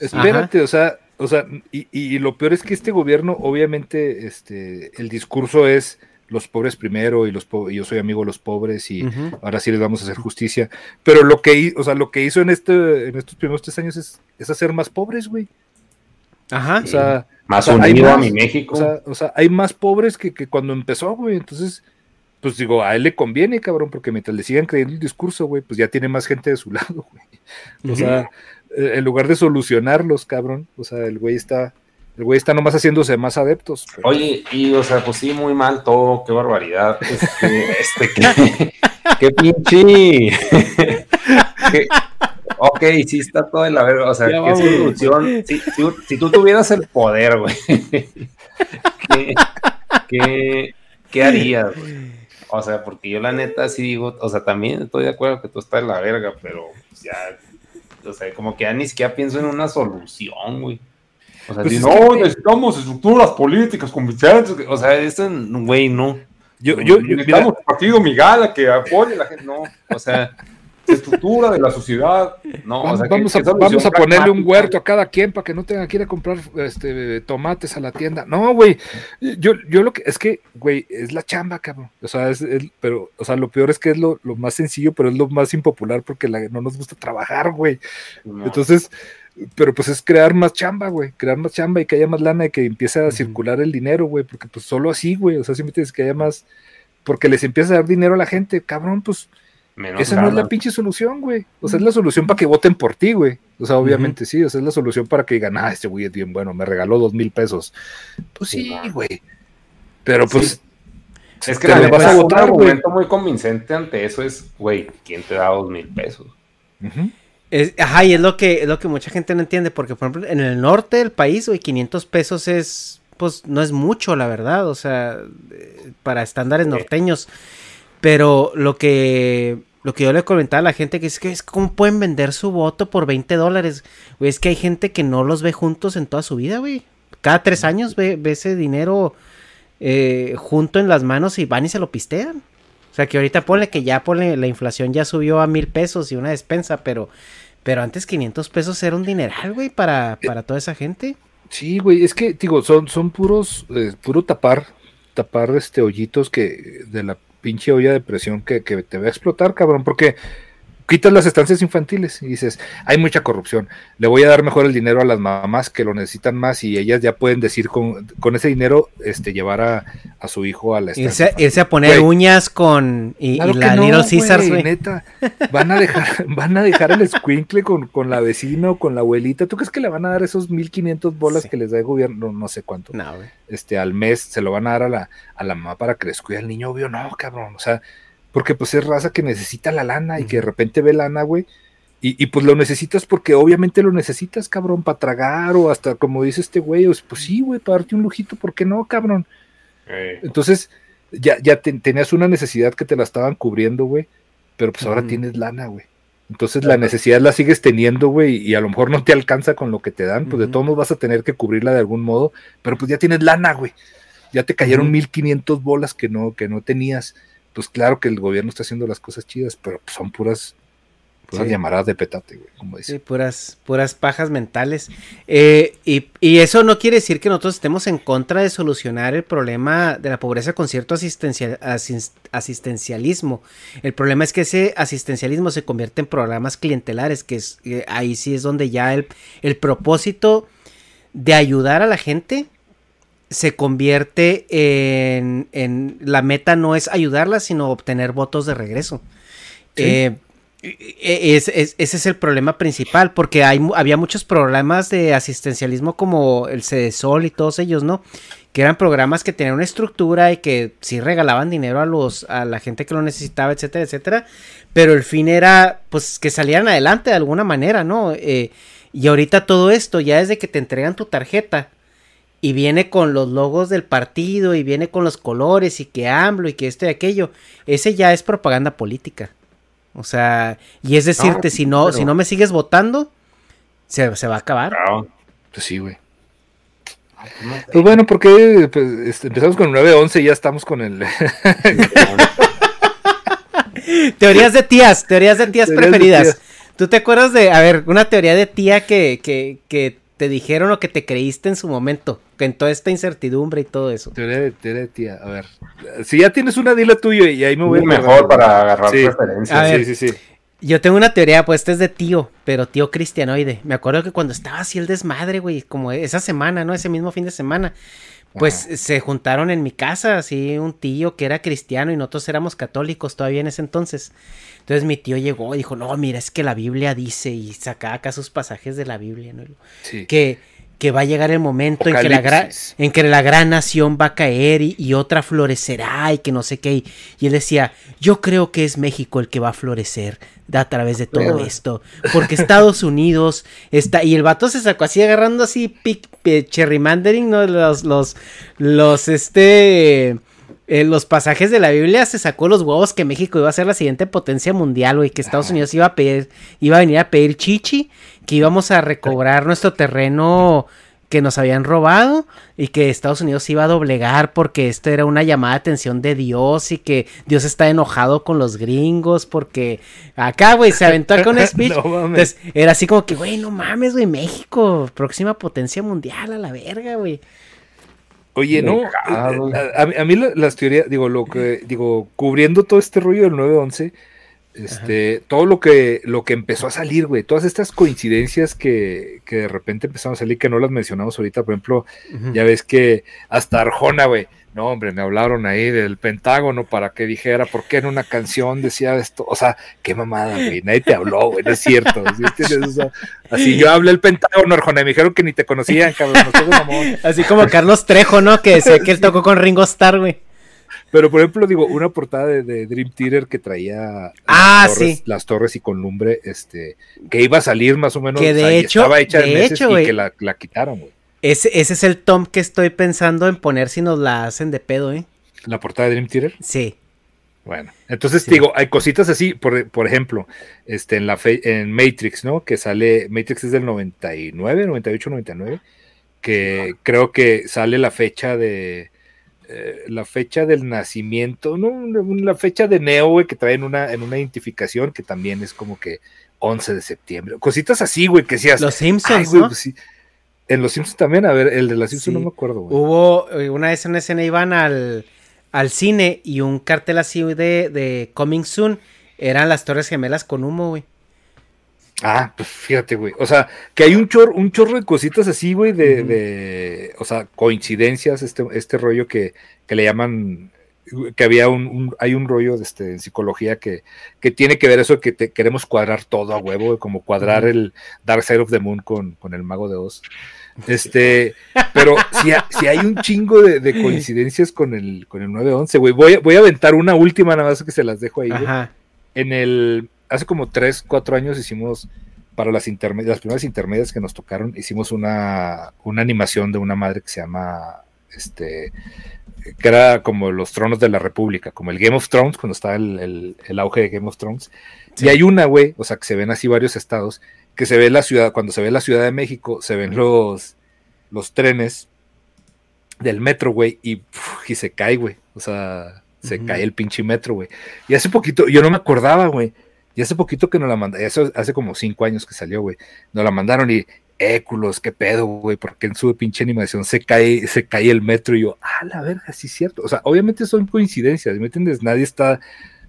Espérate, o sea, o sea, y, y lo peor es que este gobierno, obviamente, este, el discurso es los pobres primero y los po- y yo soy amigo de los pobres y ahora sí les vamos a hacer justicia. Pero lo que, o sea, lo que hizo en este, en estos primeros tres años es, es hacer más pobres, güey. Ajá. O sea, Más o sea, hay unido a más, mi México. O sea, o sea, hay más pobres que, que cuando empezó, güey. Entonces, pues digo, a él le conviene, cabrón, porque mientras le sigan creyendo el discurso, güey, pues ya tiene más gente de su lado, güey. O sea, en lugar de solucionarlos, cabrón, o sea, el güey está, el güey está nomás haciéndose más adeptos. pero- Oye, y o sea, pues sí, muy mal todo, qué barbaridad. Este, este, qué, qué pinche. qué- ok, sí está todo de la verga. O sea, Ya qué solución. Si, si- si tú tuvieras el poder, güey, ¿qué, qué, qué harías, güey? O sea, porque yo la neta sí digo, o sea, también estoy de acuerdo que tú estás de la verga, pero ya, o sea, como que ya ni siquiera pienso en una solución, güey. O sea, Pues si es no, que- necesitamos estructuras políticas convincentes. O sea, esto, güey, no. Yo, yo, yo- mira, un partido Migala que apoye a la gente. No, o sea, estructura de la sociedad. No, o sea, ¿qué- vamos, a, solución vamos a ponerle un huerto a cada quien para que no tenga que ir a comprar este, tomates a la tienda. No, güey. Yo, yo lo que es que, güey, es la chamba, cabrón. O sea, es, es- pero, o sea, lo peor es que es lo, lo más sencillo, pero es lo más impopular porque la- no nos gusta trabajar, güey. No. Entonces, pero pues es crear más chamba, güey. Crear más chamba y que haya más lana y que empiece a circular el dinero, güey. Porque pues solo así, güey. O sea, siempre tienes que haya más. Porque les empieza a dar dinero a la gente, cabrón, pues Menos esa no es la pinche solución, güey. O sea, es la solución para que voten por ti, güey. O sea, obviamente sí. O sea, es la solución para que digan, ah, este güey es bien bueno, me regaló dos mil pesos. Pues sí, güey. Pero pues. Es que te la vas a un votar, güey. argumento muy convincente ante eso es, güey, ¿quién te da dos mil pesos? Es- ajá, y es lo que es lo que mucha gente no entiende, porque por ejemplo, en el norte del país, güey, 500 pesos es pues no es mucho, la verdad, o sea, eh, para estándares norteños. Pero lo que lo que yo le comentaba a la gente que es que es cómo pueden vender su voto por 20 dólares, güey, es que hay gente que no los ve juntos en toda su vida, güey. Cada tres años ve, ve ese dinero eh, junto en las manos y van y se lo pistean. O sea, que ahorita ponle que ya ponle, la inflación ya subió a mil pesos y una despensa, pero, pero antes 500 pesos era un dineral, güey, para, para toda esa gente. Sí, güey, es que, digo, son, son puros, eh, puro tapar, tapar este hoyitos que de la pinche olla de presión que, que te va a explotar, cabrón, porque quitas las estancias infantiles y dices, hay mucha corrupción, le voy a dar mejor el dinero a las mamás que lo necesitan más y ellas ya pueden decir con, con ese dinero, este, llevar a, a su hijo a la estancia. irse a poner uñas con. Y, Claro y que la no, Little Caesars, güey. neta. Van a dejar, van a dejar el escuincle con, con la vecina o con la abuelita. ¿Tú crees que le van a dar esos 1500 bolas Sí. que les da el gobierno? No, no sé cuánto. No. Este, al mes se lo van a dar a la, a la mamá para que les cuide al niño, obvio, no, cabrón. O sea, porque pues es raza que necesita la lana y que de repente ve lana, güey. Y, y pues lo necesitas porque obviamente lo necesitas, cabrón, para tragar o hasta como dice este güey, pues sí, güey, para darte un lujito, ¿por qué no, cabrón? Eh, Entonces, ya, ya te- tenías una necesidad que te la estaban cubriendo, güey, pero pues ahora tienes lana, güey. Entonces la necesidad la sigues teniendo, güey, y a lo mejor no te alcanza con lo que te dan, pues de todos modos vas a tener que cubrirla de algún modo, pero pues ya tienes lana, güey. Ya te cayeron Ujú. 1500 bolas que no, que no tenías. Pues claro que el gobierno está haciendo las cosas chidas, pero pues, son puras, puras Sí. llamaradas de petate, güey, como Sí, dice. puras, puras pajas mentales. Eh, y, y eso no quiere decir que nosotros estemos en contra de solucionar el problema de la pobreza con cierto asistencia- asis- asistencialismo. El problema es que ese asistencialismo se convierte en programas clientelares, que es, eh, ahí sí es donde ya el, el propósito de ayudar a la gente se convierte en, en la meta no es ayudarla, sino obtener votos de regreso. Sí. Eh, e- es- es- ese es el problema principal, porque hay, había muchos programas de asistencialismo como el CEDESOL y todos ellos, ¿no? Que eran programas que tenían una estructura y que sí regalaban dinero a los a la gente que lo necesitaba, etcétera, etcétera. Pero el fin era, pues, que salieran adelante de alguna manera, ¿no? Eh, y ahorita todo esto, ya desde que te entregan tu tarjeta y viene con los logos del partido y viene con los colores y que AMLO y que esto y aquello, ese ya es propaganda política. O sea, y es decirte, si no, pero- si no me sigues votando, se, se va a acabar. claro. Pues sí, güey. Pues bueno, porque pues, este, empezamos con el 9-11 y ya estamos con el... Teorías de tías, teorías de tías Teorías de preferidas. tías. ¿Tú te acuerdas de, a ver, una teoría de tía que, que, que te dijeron o que te creíste en su momento? Que en toda esta incertidumbre y todo eso. Teoría de, teoría de tía, a ver. Si ya tienes una, dila tuyo y ahí me voy mejor para agarrar Sí. referencias. A ver. Sí, sí, sí. Yo tengo una teoría, pues este es de tío, pero tío cristianoide. Me acuerdo que cuando estaba así el desmadre, güey, como esa semana, ¿no? Ese mismo fin de semana. Pues se juntaron en mi casa, así un tío que era cristiano y nosotros éramos católicos todavía en ese entonces. Entonces mi tío llegó y dijo, no, mira, es que la Biblia dice y sacaba acá sus pasajes de la Biblia, ¿no? Sí. que, que va a llegar el momento en que, la en que la gran nación va a caer y, y otra florecerá y que no sé qué. Y, y él decía, yo creo que es México el que va a florecer a través de todo esto. Porque Estados Unidos está... Y el vato se sacó así agarrando así pic, eh, cherrymandering, ¿no? Los, los, los, este... eh, los pasajes de la Biblia se sacó los huevos que México iba a ser la siguiente potencia mundial, güey, que Estados Unidos iba a pedir, iba a venir a pedir chichi, que íbamos a recobrar nuestro terreno que nos habían robado y que Estados Unidos iba a doblegar porque esto era una llamada de atención de Dios y que Dios está enojado con los gringos porque acá, güey, se aventó acá un speech. No. Entonces era así como que, güey, no mames, güey, México, próxima potencia mundial a la verga, güey. Oye, no, eh, a, a mí- las teorías, digo, lo que, digo, cubriendo todo este rollo del 9-11, este, todo lo que, lo que empezó a salir, güey, todas estas coincidencias que, que de repente empezaron a salir, que no las mencionamos ahorita, por ejemplo, ya ves que hasta Arjona, güey, no, hombre, me hablaron ahí del Pentágono para que dijera por qué en una canción decía esto, o sea, qué mamada, güey, nadie te habló, güey, no es cierto, ¿sí entiendes? O sea, así yo hablé el Pentágono, Arjona, y me dijeron que ni te conocían, cabrón, mamón. Así como Carlos Trejo, ¿no? Que decía que él tocó con Ringo Starr, güey. Pero por ejemplo, digo, una portada de, de Dream Theater que traía Ah, las, torres, sí. las torres y con lumbre, este, que iba a salir más o menos, Que de o sea, y hecho- estaba hecha de en meses hecho, y que la, la quitaron, güey. Ese, ese es el tom que estoy pensando en poner si nos la hacen de pedo, ¿eh? La portada de Dream Theater. Sí. Bueno, entonces Sí. digo, hay cositas así, por, por ejemplo, este, en la fe- en Matrix, ¿no? Que sale, Matrix es del 99, 98, 99, que creo que sale la fecha de eh, la fecha del nacimiento, no, la fecha de Neo, güey, que traen una en una identificación que también es como que 11 de septiembre, cositas así, güey, que decías, Los "Ay, Simpsons, pues sí". En los Simpsons también, a ver, el de los Simpsons Sí. no me acuerdo, güey. Hubo eh, una vez en una escena iban al, al cine y un cartel así de, de Coming Soon eran las Torres Gemelas con humo, güey. Ah, pues fíjate, güey. O sea, que hay un chorro, un chorro de cositas así, güey, de, de, o sea, coincidencias, este, este rollo que, que le llaman, que había un, un- hay un rollo de este, en psicología que, que tiene que ver eso que te, queremos cuadrar todo a huevo, como cuadrar el Dark Side of the Moon con, con el Mago de Oz. Este, pero si, ha- si hay un chingo de, de coincidencias con el, con el 911, güey. Voy, a- voy a aventar una última, nada más que se las dejo ahí, güey en el hace como 3, 4 años hicimos para las interme- las primeras intermedias que nos tocaron, hicimos una, una animación de una madre que se llama este que era como los tronos de la república, como el Game of Thrones, cuando estaba el, el- el auge de Game of Thrones. Y hay una, güey, o sea, que se ven así varios estados, que se ve la ciudad, cuando se ve la Ciudad de México, se ven los, los trenes del metro, güey, y, y se cae, güey. O sea, se cae el pinche metro, güey. Y hace poquito, yo no me acordaba, güey. Y hace poquito que nos la mandaron, eso hace como cinco años que salió, güey. Nos la mandaron y, éculos, qué pedo, güey, porque en su pinche animación se cae, se cae el metro y yo, ah, la verga, sí es cierto. O sea, obviamente son coincidencias, ¿me entiendes? Nadie está,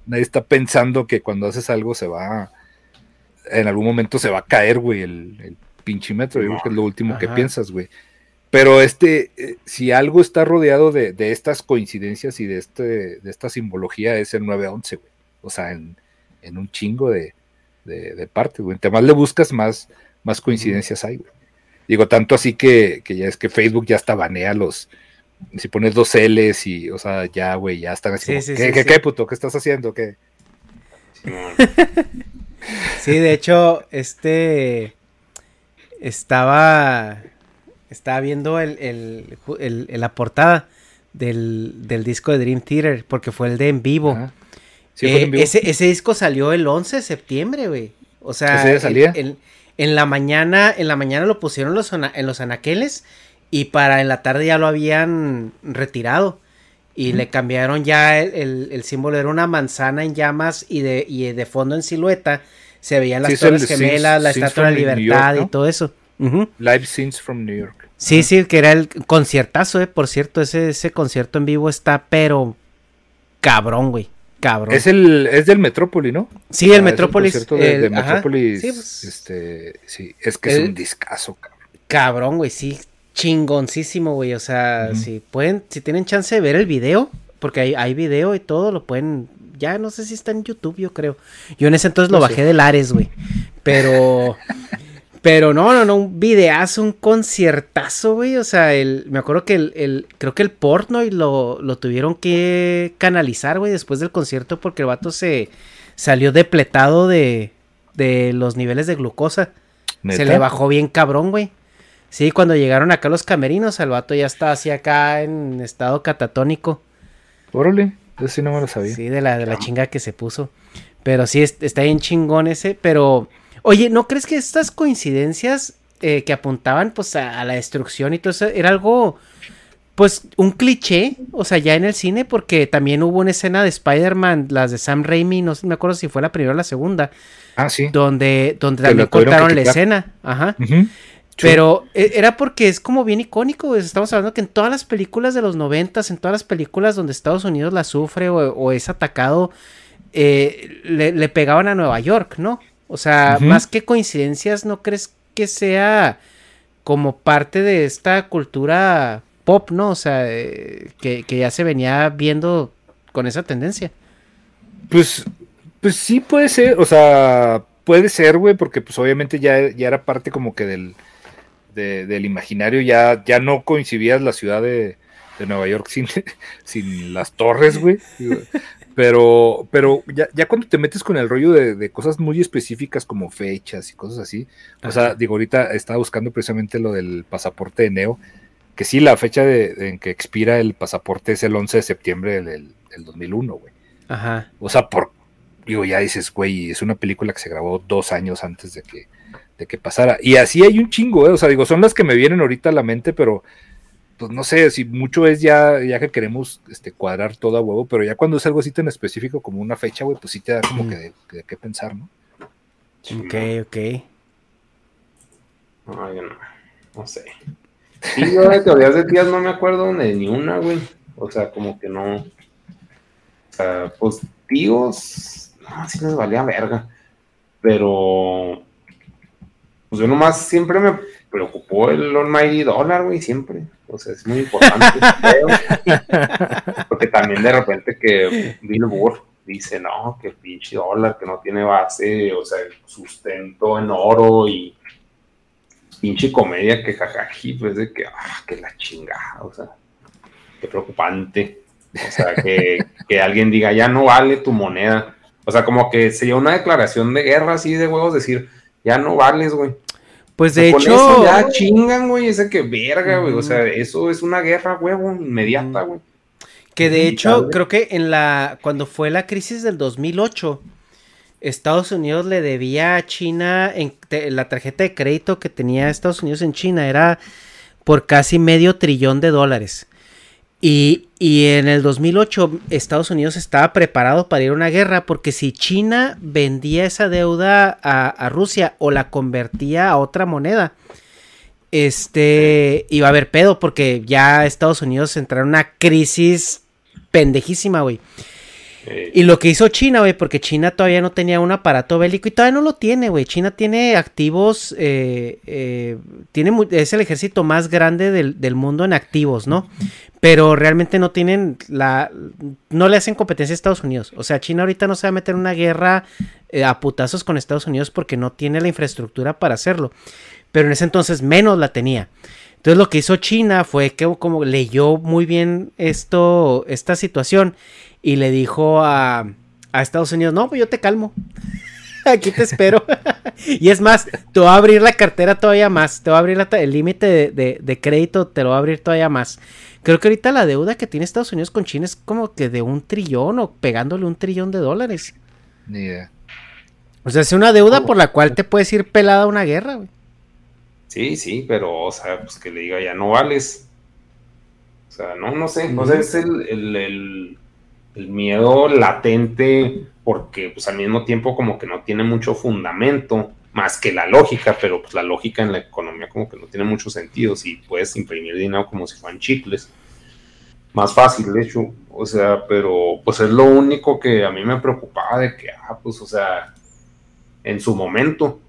nadie está pensando que cuando haces algo se va, en algún momento se va a caer, güey, el, el pinche metro. Yo creo que es lo último que piensas, güey. Pero este, eh, si algo está rodeado de, de estas coincidencias y de este, de esta simbología, es el 911, güey. O sea, en, en un chingo de, de, de partes, güey. Entre más le buscas, más, más coincidencias hay, güey. Digo, tanto así que, que ya es que Facebook ya hasta banea los. Si pones dos L's y, o sea, ya, güey, ya están así. Sí, como, sí, ¿Qué, sí, qué, sí. qué, puto? ¿Qué estás haciendo? ¿Qué? Sí, de hecho, este estaba estaba viendo el, el- el- el- la portada del, del disco de Dream Theater, porque fue el de en vivo. Sí, Eh, en vivo. Ese, ese disco salió el 11 de septiembre, güey. O sea, ¿Ese día salía? En, la mañana, en la mañana lo pusieron los en los anaqueles y para en la tarde ya lo habían retirado. Y le cambiaron ya el, el- el símbolo, era una manzana en llamas y de, y de fondo en silueta se veían las Sí, el torres gemelas, la estatua de la libertad York, ¿no? y todo eso. Live Scenes from New York. Sí, sí, que era el conciertazo, eh, por cierto, ese, ese concierto en vivo está, pero cabrón, güey, cabrón. Es el, es del Metrópoli, ¿no? Sí, el Ah, Metrópolis, de, de el- ajá. Metrópolis. Sí, pues- este, sí, es que es El- un discazo, cabrón. Cabrón, güey, sí, chingoncísimo, güey, o sea, si pueden, si tienen chance de ver el video, porque hay, hay video y todo, lo pueden, ya no sé si está en YouTube, yo creo. Yo en ese entonces lo No sé. bajé de Lares, güey, pero... Pero no, no, no, un videazo, un conciertazo, güey. O sea, el, me acuerdo que el, el- creo que el Portnoy lo, lo tuvieron que canalizar, güey, después del concierto porque el vato se salió depletado de, de los niveles de glucosa. Se le bajó bien cabrón, güey. Sí, cuando llegaron acá los camerinos, el vato ya estaba así acá en estado catatónico. Órale, eso sí no me lo sabía. Sí, de la, de la chinga que se puso. Pero sí, es- está bien chingón ese. Pero, oye, ¿no crees que estas coincidencias eh, que apuntaban pues a, a la destrucción y todo eso era algo, pues, un cliché? O sea, ya en el cine, porque también hubo una escena de Spider-Man, las de Sam Raimi, no sé- me acuerdo si fue la primera o la segunda, Ah, sí. donde, donde Que también cortaron la escena. Ajá. Pero e- era porque es como bien icónico, güey. Estamos hablando que en todas las películas de los noventas, en todas las películas donde Estados Unidos la sufre o, o es atacado, eh, le, le pegaban a Nueva York, ¿no? O sea, más que coincidencias, ¿no crees que sea como parte de esta cultura pop, ¿no? O sea, eh, que, que ya se venía viendo con esa tendencia. Pues, pues sí puede ser, o sea, puede ser, güey, porque pues obviamente ya, ya era parte como que del, de- del imaginario, ya, ya no coincidías la ciudad de, de Nueva York sin, sin las torres, güey. Pero, pero ya, ya cuando te metes con el rollo de, de cosas muy específicas como fechas y cosas así, o sea, digo, ahorita estaba buscando precisamente lo del pasaporte de Neo, que sí, la fecha de, de en que expira el pasaporte es el 11 de septiembre del, del 2001, güey. Ajá. O sea, por, digo, ya dices, güey, es una película que se grabó dos años antes de que, de que pasara. Y así hay un chingo, ¿eh? O sea, digo, son las que me vienen ahorita a la mente, pero pues no sé, si mucho es ya, ya que queremos este, cuadrar todo a huevo, pero ya cuando es algo así tan específico como una fecha, güey, pues sí te da como que de, de qué pensar, ¿no? Ok, ok. No, yo no, no sé. Sí, yo de teorías de tías no me acuerdo de ni una, güey. O sea, como que no. O sea, pues tíos, no, sí les valía verga. Pero pues yo nomás siempre me preocupó el almighty dólar, güey, siempre. O sea, es muy importante. Porque también de repente que Billboard dice, no, que pinche dólar, que no tiene base, o sea, sustento en oro y pinche comedia que jajaji, pues de que, ah, que la chingada, o sea, qué preocupante. O sea, que, que alguien diga, ya no vale tu moneda. O sea, como que sería una declaración de guerra así de huevos, decir, ya no vales, güey. Pues de hecho. ya chingan, güey. Ese que verga, güey. O sea, eso es una guerra, huevo, inmediata, güey. Que de hecho, creo que en la. Cuando fue la crisis del 2008, Estados Unidos le debía a China. En, la tarjeta de crédito que tenía Estados Unidos en China era por casi medio trillón de dólares. Y, en el 2008 Estados Unidos estaba preparado para ir a una guerra porque si China vendía esa deuda a, Rusia o la convertía a otra moneda, este iba a haber pedo porque ya Estados Unidos entró en una crisis pendejísima, güey. Y lo que hizo China, güey, porque China todavía no tenía un aparato bélico y todavía no lo tiene, güey. China tiene activos, eh, eh, tiene, es el ejército más grande del, del, mundo en activos, ¿no? Pero realmente no tienen la, no le hacen competencia a Estados Unidos. O sea, China ahorita no se va a meter en una guerra eh, a putazos con Estados Unidos porque no tiene la infraestructura para hacerlo. Pero en ese entonces menos la tenía. Entonces lo que hizo China fue que como leyó muy bien esto, esta situación y le dijo a, Estados Unidos, no, pues yo te calmo. Aquí te espero. y es más, te va a abrir la cartera todavía más. Te va a abrir el límite de, crédito, te lo va a abrir todavía más. Creo que ahorita la deuda que tiene Estados Unidos con China es como que de un trillón o pegándole un trillón de dólares. Ni idea. O sea, es una deuda por la cual te puedes ir pelada a una guerra, güey. Sí, sí, pero, o sea, pues que le diga, ya no vales. O sea, no, no sé. O sea, es el el miedo latente, porque pues al mismo tiempo como que no tiene mucho fundamento, más que la lógica, pero pues la lógica en la economía como que no tiene mucho sentido, si puedes imprimir dinero como si fueran chicles. Más fácil, de hecho, o sea, pero pues es lo único que a mí me preocupaba de que, ah, pues, o sea, en su momento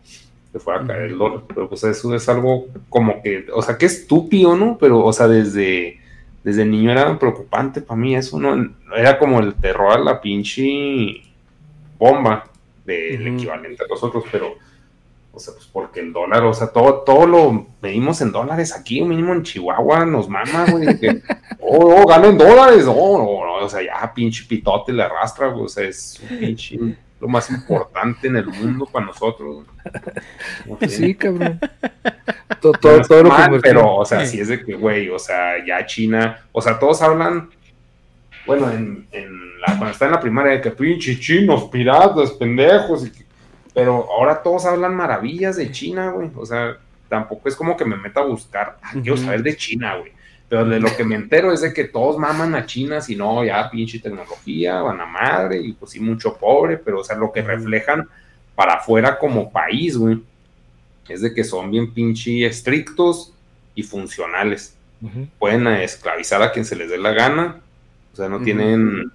se fuera a caer el dólar, pero pues eso es algo como que, o sea, que estúpido, ¿no? Pero, o sea, desde desde niño era preocupante para mí eso, ¿no? Era como el terror a la pinche bomba del equivalente a nosotros, pero, o sea, pues porque el dólar, o sea, todo, todo lo medimos en dólares aquí, mínimo en Chihuahua, nos mama, güey, que, oh, oh, gano en dólares, oh, no, no, o sea, ya pinche pitote le arrastra, güey, o sea, es un pinche lo más importante en el mundo para nosotros. sí, cabrón. todo, todo, lo que pero, o sea, sí es de que, güey, o sea, ya China, o sea, todos hablan, bueno, en, en la, cuando está en la primaria, de que pinche chinos, piratas, pendejos, pero ahora todos hablan maravillas de China, güey, o sea, tampoco es como que me meta a buscar, ah, quiero saber de China, güey. Pero de lo que me entero es de que todos maman a China, si no, ya pinche tecnología, van a madre, y pues sí, mucho pobre, pero o sea, lo que reflejan para afuera como país, güey, es de que son bien pinche estrictos y funcionales. Pueden esclavizar a quien se les dé la gana, o sea, no tienen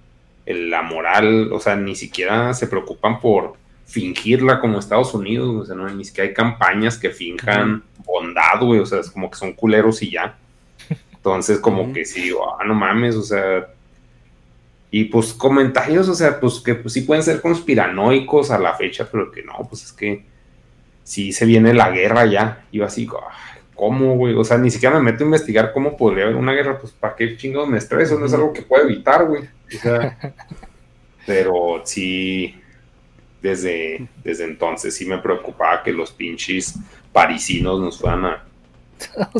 la moral, o sea, ni siquiera se preocupan por fingirla como Estados Unidos, o sea, no, ni siquiera hay campañas que finjan bondad, güey, o sea, es como que son culeros y ya. Entonces, como que sí, ah, no mames, o sea. Y pues comentarios, o sea, pues que pues, sí pueden ser conspiranoicos a la fecha, pero que no, pues es que sí se viene la guerra ya. Y yo así, ¿cómo, güey? O sea, ni siquiera me meto a investigar cómo podría haber una guerra, pues para qué chingados me estreso, no es algo que puedo evitar, güey. O sea, pero sí, desde, desde entonces. Sí me preocupaba que los pinches parisinos nos fueran a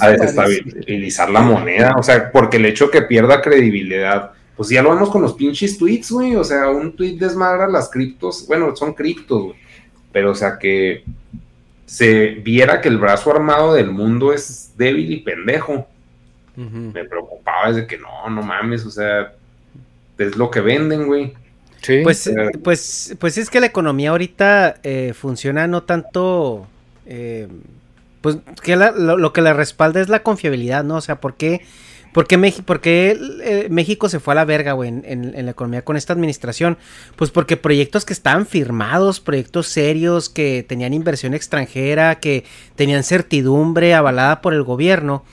a desestabilizar la moneda, o sea, porque el hecho que pierda credibilidad, pues ya lo vemos con los pinches tweets, güey, o sea, un tweet desmadra las criptos, bueno, son criptos, güey, pero o sea que se viera que el brazo armado del mundo es débil y pendejo. Me preocupaba. Desde que no, no mames, o sea, es lo que venden, güey. Sí. Pues, pues, pues es que la economía ahorita eh, funciona no tanto eh, pues que lo, que le respalda es la confiabilidad, ¿no? O sea, ¿por qué, ¿Por qué, Meji- por qué, eh, México se fue a la verga, güey, en, en- en la economía con esta administración? Pues porque proyectos que estaban firmados, proyectos serios, que tenían inversión extranjera, que tenían certidumbre avalada por el gobierno,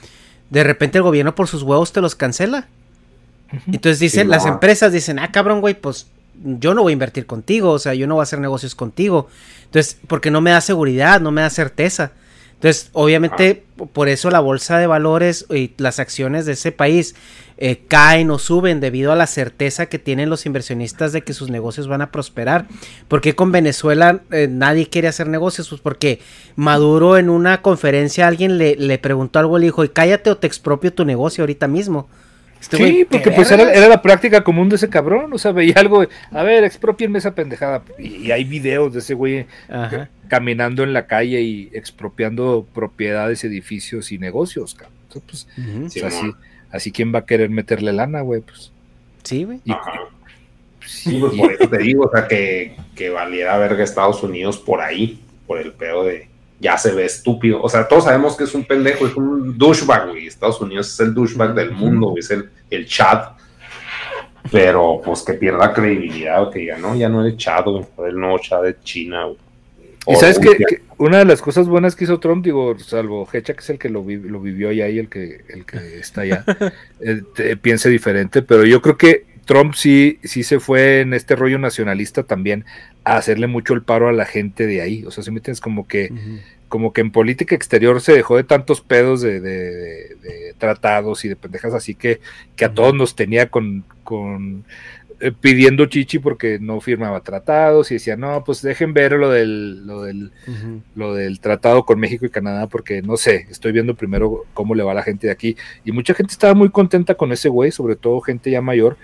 de repente el gobierno por sus huevos te los cancela. Entonces dicen, Sí, las empresas dicen, ah, cabrón, güey, pues yo no voy a invertir contigo, o sea, yo no voy a hacer negocios contigo. Entonces, porque no me da seguridad, no me da certeza. Entonces, obviamente, por eso la bolsa de valores y las acciones de ese país eh, caen o suben debido a la certeza que tienen los inversionistas de que sus negocios van a prosperar. porque con Venezuela eh, nadie quiere hacer negocios? Pues porque Maduro en una conferencia alguien le, le preguntó algo, le dijo, y cállate o te expropio tu negocio ahorita mismo. Este Sí, porque ¿qué pues era, la práctica común de ese cabrón, o sea, veía algo, a ver, expropienme esa pendejada, y, y hay videos de ese güey caminando en la calle y expropiando propiedades, edificios y negocios, cabrón. Entonces, pues, pues, Sí, así, así quién va a querer meterle lana, güey, pues. Sí, güey. Sí, Sí, pues por eso te digo, o sea, que, que valiera verga Estados Unidos por ahí, por el pedo de ya se ve estúpido. O sea, todos sabemos que es un pendejo, es un douchebag, güey. Estados Unidos es el douchebag del mundo, güey, es el, el Chad. Pero pues que pierda credibilidad, que ya no, ya no es Chad, güey, el nuevo Chad de China, güey. Y O sabes que, una de las cosas buenas que hizo Trump, digo, salvo Hecha, que es el que lo, vi- lo vivió allá y el que, el que está allá, eh, te- piense diferente, pero yo creo que Trump sí, sí se fue en este rollo nacionalista también a hacerle mucho el paro a la gente de ahí. O sea, si me entiendes, como que, como que en política exterior se dejó de tantos pedos de, de- de- de tratados y de pendejas así que, que a todos nos tenía con, con eh, pidiendo chichi porque no firmaba tratados y decía, no, pues dejen ver lo del, lo del, lo del tratado con México y Canadá porque no sé, estoy viendo primero cómo le va a la gente de aquí. Y mucha gente estaba muy contenta con ese güey, sobre todo gente ya mayor,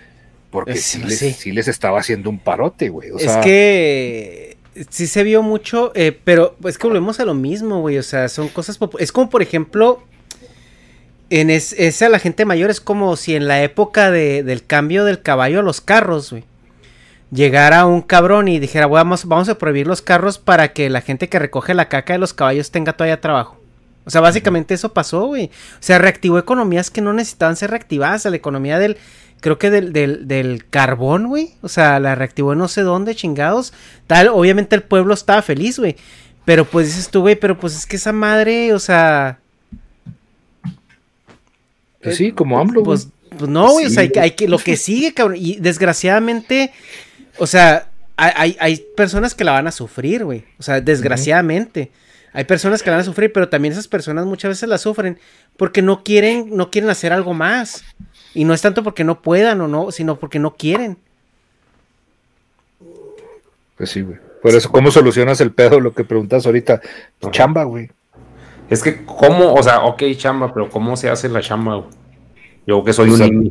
porque sí, sí, les, sí. sí les estaba haciendo un parote, güey. O es sea, que sí se vio mucho, eh, pero es que volvemos a lo mismo, güey. O sea, son cosas. Es como, por ejemplo, en es, esa la gente mayor es como si en la época de- del cambio del caballo a los carros, güey. Llegara un cabrón y dijera, vamos, vamos a prohibir los carros para que la gente que recoge la caca de los caballos tenga todavía trabajo. O sea, básicamente eso pasó, güey. O sea, reactivó economías que no necesitaban ser reactivadas. La economía del, creo que del, del, del carbón, güey. O sea, la reactivó no sé dónde, chingados. Tal, obviamente el pueblo estaba feliz, güey. Pero pues dices tú, güey, pero pues es que esa madre, o sea... pues sí, como AMLO. Pues, pues no, güey, o sea, hay, que- güey. hay que, lo que sigue, cabrón. Y desgraciadamente, o sea, hay, hay, hay personas que la van a sufrir, güey. O sea, desgraciadamente. Hay personas que la van a sufrir, pero también esas personas muchas veces la sufren porque no quieren, no quieren hacer algo más. Y no es tanto porque no puedan o no, sino porque no quieren. Pues sí, güey. Por eso, ¿cómo solucionas el pedo? Lo que preguntas ahorita. Pues chamba, güey. Es que, ¿cómo? O sea, ok, chamba, pero ¿cómo se hace la chamba? güey? Yo que soy Pues, un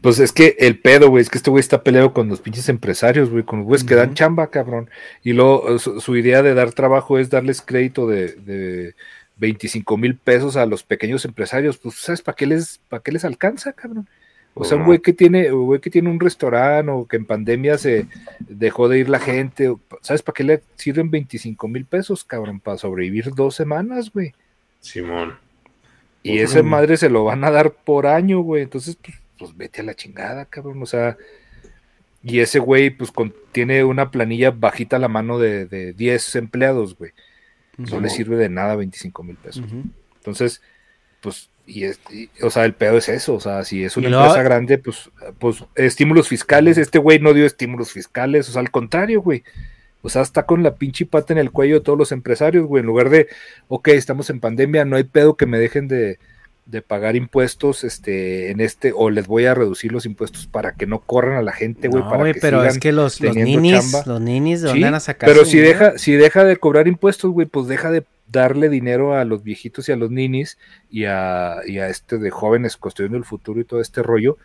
pues es que el pedo, güey, es que este güey está peleado con los pinches empresarios, güey, con los güeyes que dan chamba, cabrón. Y luego eh, su, su idea de dar trabajo es darles crédito de, de 25 mil pesos a los pequeños empresarios. Pues, ¿sabes para qué les, para qué les alcanza, cabrón? O sea, un No. güey que tiene, un güey que tiene un restaurante o que en pandemia se dejó de ir la gente, ¿sabes para qué le sirven 25 mil pesos, cabrón? Para sobrevivir dos semanas, güey. Simón. Y esa madre se lo van a dar por año, güey. Entonces, pues, pues vete a la chingada, cabrón. O sea, y ese güey, pues con- tiene una planilla bajita a la mano de, de 10 empleados, güey. No le sirve de nada 25 mil pesos. Entonces, pues, y, es- y- o sea, el pedo es eso. O sea, si es una empresa grande, pues, pues, estímulos fiscales. Este güey no dio estímulos fiscales. O sea, al contrario, güey. O sea, está con la pinche pata en el cuello de todos los empresarios, güey. En lugar de, ok, estamos en pandemia, no hay pedo que me dejen de, de pagar impuestos este, en este, o les voy a reducir los impuestos para que no corran a la gente, güey. No, para que pero es sigan que los, ninis, chamba. los ninis, ¿de Sí, dónde van a sacar pero si dinero? deja, si deja de cobrar impuestos, güey, pues deja de darle dinero a los viejitos y a los ninis y a, y a este de jóvenes construyendo el futuro y todo este rollo,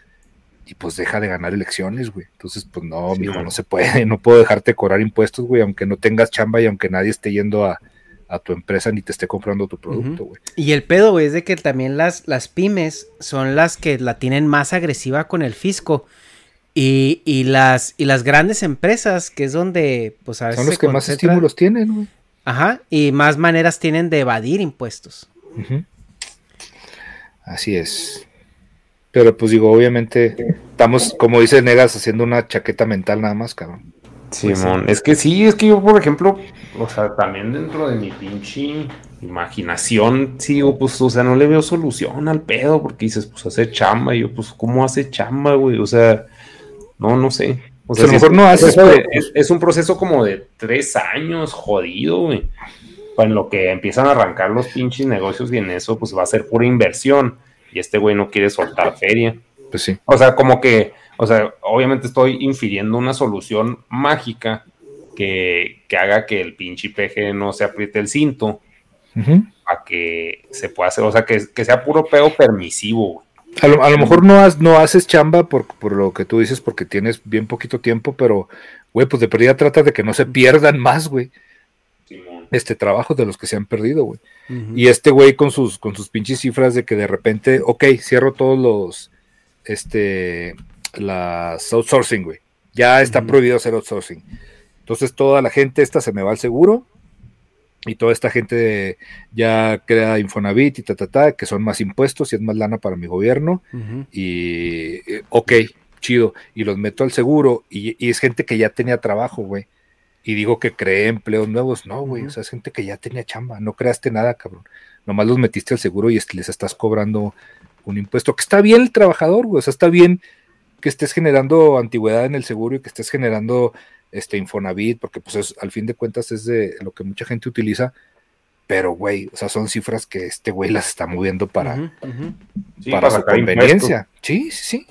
y pues deja de ganar elecciones, güey. Entonces, pues no, Sí, mijo, man. no se puede, no puedo dejarte cobrar impuestos, güey, aunque no tengas chamba y aunque nadie esté yendo a, a tu empresa ni te esté comprando tu producto, güey. Y el pedo, güey, es de que también las, las pymes son las que la tienen más agresiva con el fisco. Y, y las, y las grandes empresas, que es donde, pues a veces Son los que más estímulos tienen, güey. Ajá, y más maneras tienen de evadir impuestos. Así es. Pero pues digo, obviamente estamos, como dice Negas, haciendo una chaqueta mental nada más, cabrón. Simón, es que sí, es que yo, por ejemplo, o sea, también dentro de mi pinche imaginación, sigo, pues, o sea, no le veo solución al pedo, porque dices, pues, hace chamba, y yo, pues, ¿cómo hace chamba, güey? O sea, no, no sé. O sea, a lo mejor no haces, es, es, un proceso como de tres años, jodido, güey. En lo que empiezan a arrancar los pinches negocios y en eso, pues, va a ser pura inversión. Y este güey no quiere soltar feria. Pues sí. O sea, como que o sea, obviamente estoy infiriendo una solución mágica que, haga que el pinche peje no se apriete el cinto a que se pueda hacer, o sea, que, sea puro pedo permisivo. A lo, a lo, mejor no, no haces chamba por, por, lo que tú dices, porque tienes bien poquito tiempo, pero, güey, pues de perdida trata de que no se pierdan más, güey. este trabajo de los que se han perdido, güey. Y este güey con sus, con sus pinches cifras de que de repente, ok, cierro todos los, este, las outsourcing, güey. Ya está prohibido hacer outsourcing. Entonces toda la gente esta se me va al seguro y toda esta gente ya crea Infonavit y ta, ta, ta, que son más impuestos y es más lana para mi gobierno. Y eh, ok, chido. Y los meto al seguro y, es gente que ya tenía trabajo, güey. Y digo que creé empleos nuevos. No, güey. O sea, es gente que ya tenía chamba. No creaste nada, cabrón. Nomás los metiste al seguro y les estás cobrando un impuesto. Que está bien el trabajador, güey. O sea, está bien que estés generando antigüedad en el seguro y que estés generando este Infonavit, porque pues es, al fin de cuentas es de lo que mucha gente utiliza, pero güey, o sea, son cifras que este güey las está moviendo para, para, su conveniencia. Sí, sí, sí.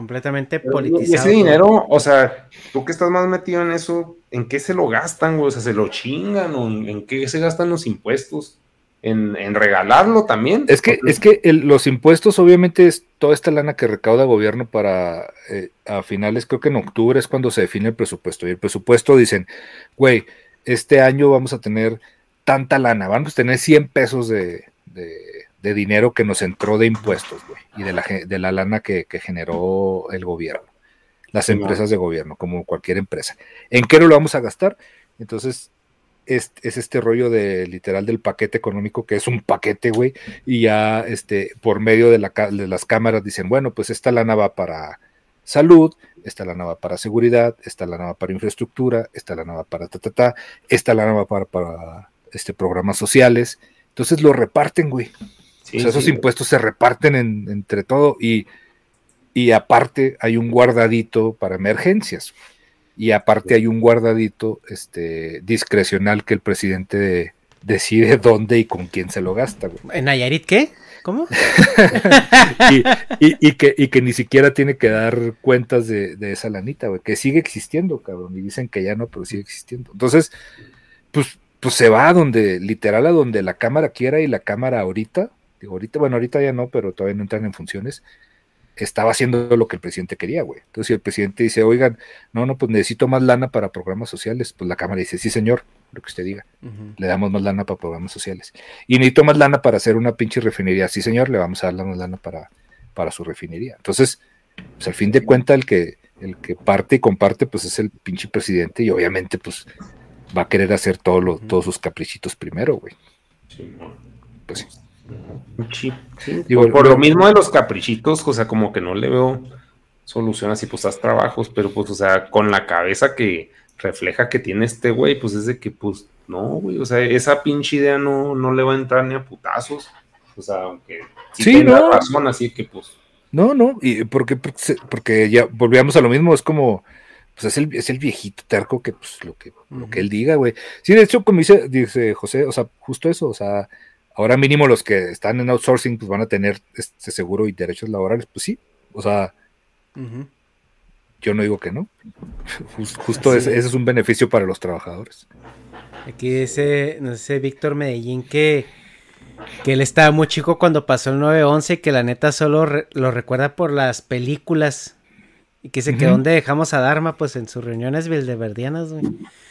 Completamente politizado. Y ese dinero, o sea, tú que estás más metido en eso, ¿en qué se lo gastan, güey? O sea, ¿se lo chingan o en qué se gastan los impuestos? en, regalarlo también. Es que, es que los impuestos, obviamente, es toda esta lana que recauda el gobierno para eh, a finales, creo que en octubre es cuando se define el presupuesto. Y el presupuesto dicen, güey, este año vamos a tener tanta lana, vamos a tener 100 pesos de, dinero que nos entró de impuestos, güey, y de la, de la lana que, generó el gobierno, las empresas de gobierno, como cualquier empresa. ¿En qué no lo vamos a gastar? Entonces, es, este rollo de literal del paquete económico, que es un paquete, güey, y ya este, por medio de, las cámaras dicen, bueno, pues esta lana va para salud, esta lana va para seguridad, esta lana va para infraestructura, esta lana va para ta, ta, ta, esta lana va para, para este, programas sociales. Entonces lo reparten, güey. O sea, esos impuestos se reparten entre todo y, y aparte hay un guardadito para emergencias y aparte hay un guardadito este, discrecional que el presidente decide dónde y con quién se lo gasta. ¿En Nayarit qué? ¿Cómo? y, que, y que ni siquiera tiene que dar cuentas de, esa lanita, güey, que sigue existiendo, cabrón, y dicen que ya no, pero sigue existiendo. Entonces, pues, pues se va a donde, literal, a donde la cámara quiera y la cámara ahorita, digo, ahorita, bueno, ahorita ya no, pero todavía no entran en funciones, estaba haciendo lo que el presidente quería, güey. Entonces, si el presidente dice, oigan, no, no, pues necesito más lana para programas sociales, pues la Cámara dice, sí, señor, lo que usted diga, le damos más lana para programas sociales. Y necesito más lana para hacer una pinche refinería, sí, señor, le vamos a dar más lana para, para su refinería. Entonces, pues al fin de cuentas, el que, el que parte y comparte, pues es el pinche presidente y obviamente, pues va a querer hacer todo todos sus caprichitos primero, güey. Sí, pues sí por, lo mismo de los caprichitos, o sea, como que no le veo solución así, pues haz trabajos, pero pues, o sea, con la cabeza que refleja que tiene este güey, pues es de que, pues, no, güey, o sea, esa pinche idea no, no le va a entrar ni a putazos, o sea, aunque sí, no. razón, así que, pues. No, no, y porque, porque ya volvíamos a lo mismo, es como, pues es el, es el viejito terco que, pues, lo que, lo que él diga, güey. Sí, de hecho, como dice, dice José, o sea, justo eso, o sea, Ahora mínimo los que están en outsourcing pues van a tener este seguro y derechos laborales, pues sí, o sea, yo no digo que no. Justo ese, es un beneficio para los trabajadores. Aquí dice, no sé, Víctor Medellín que, que él estaba muy chico cuando pasó el 9-11 y que la neta solo lo recuerda por las películas y que se quedó donde dejamos a Dharma, pues en sus reuniones bildeverdianas, güey.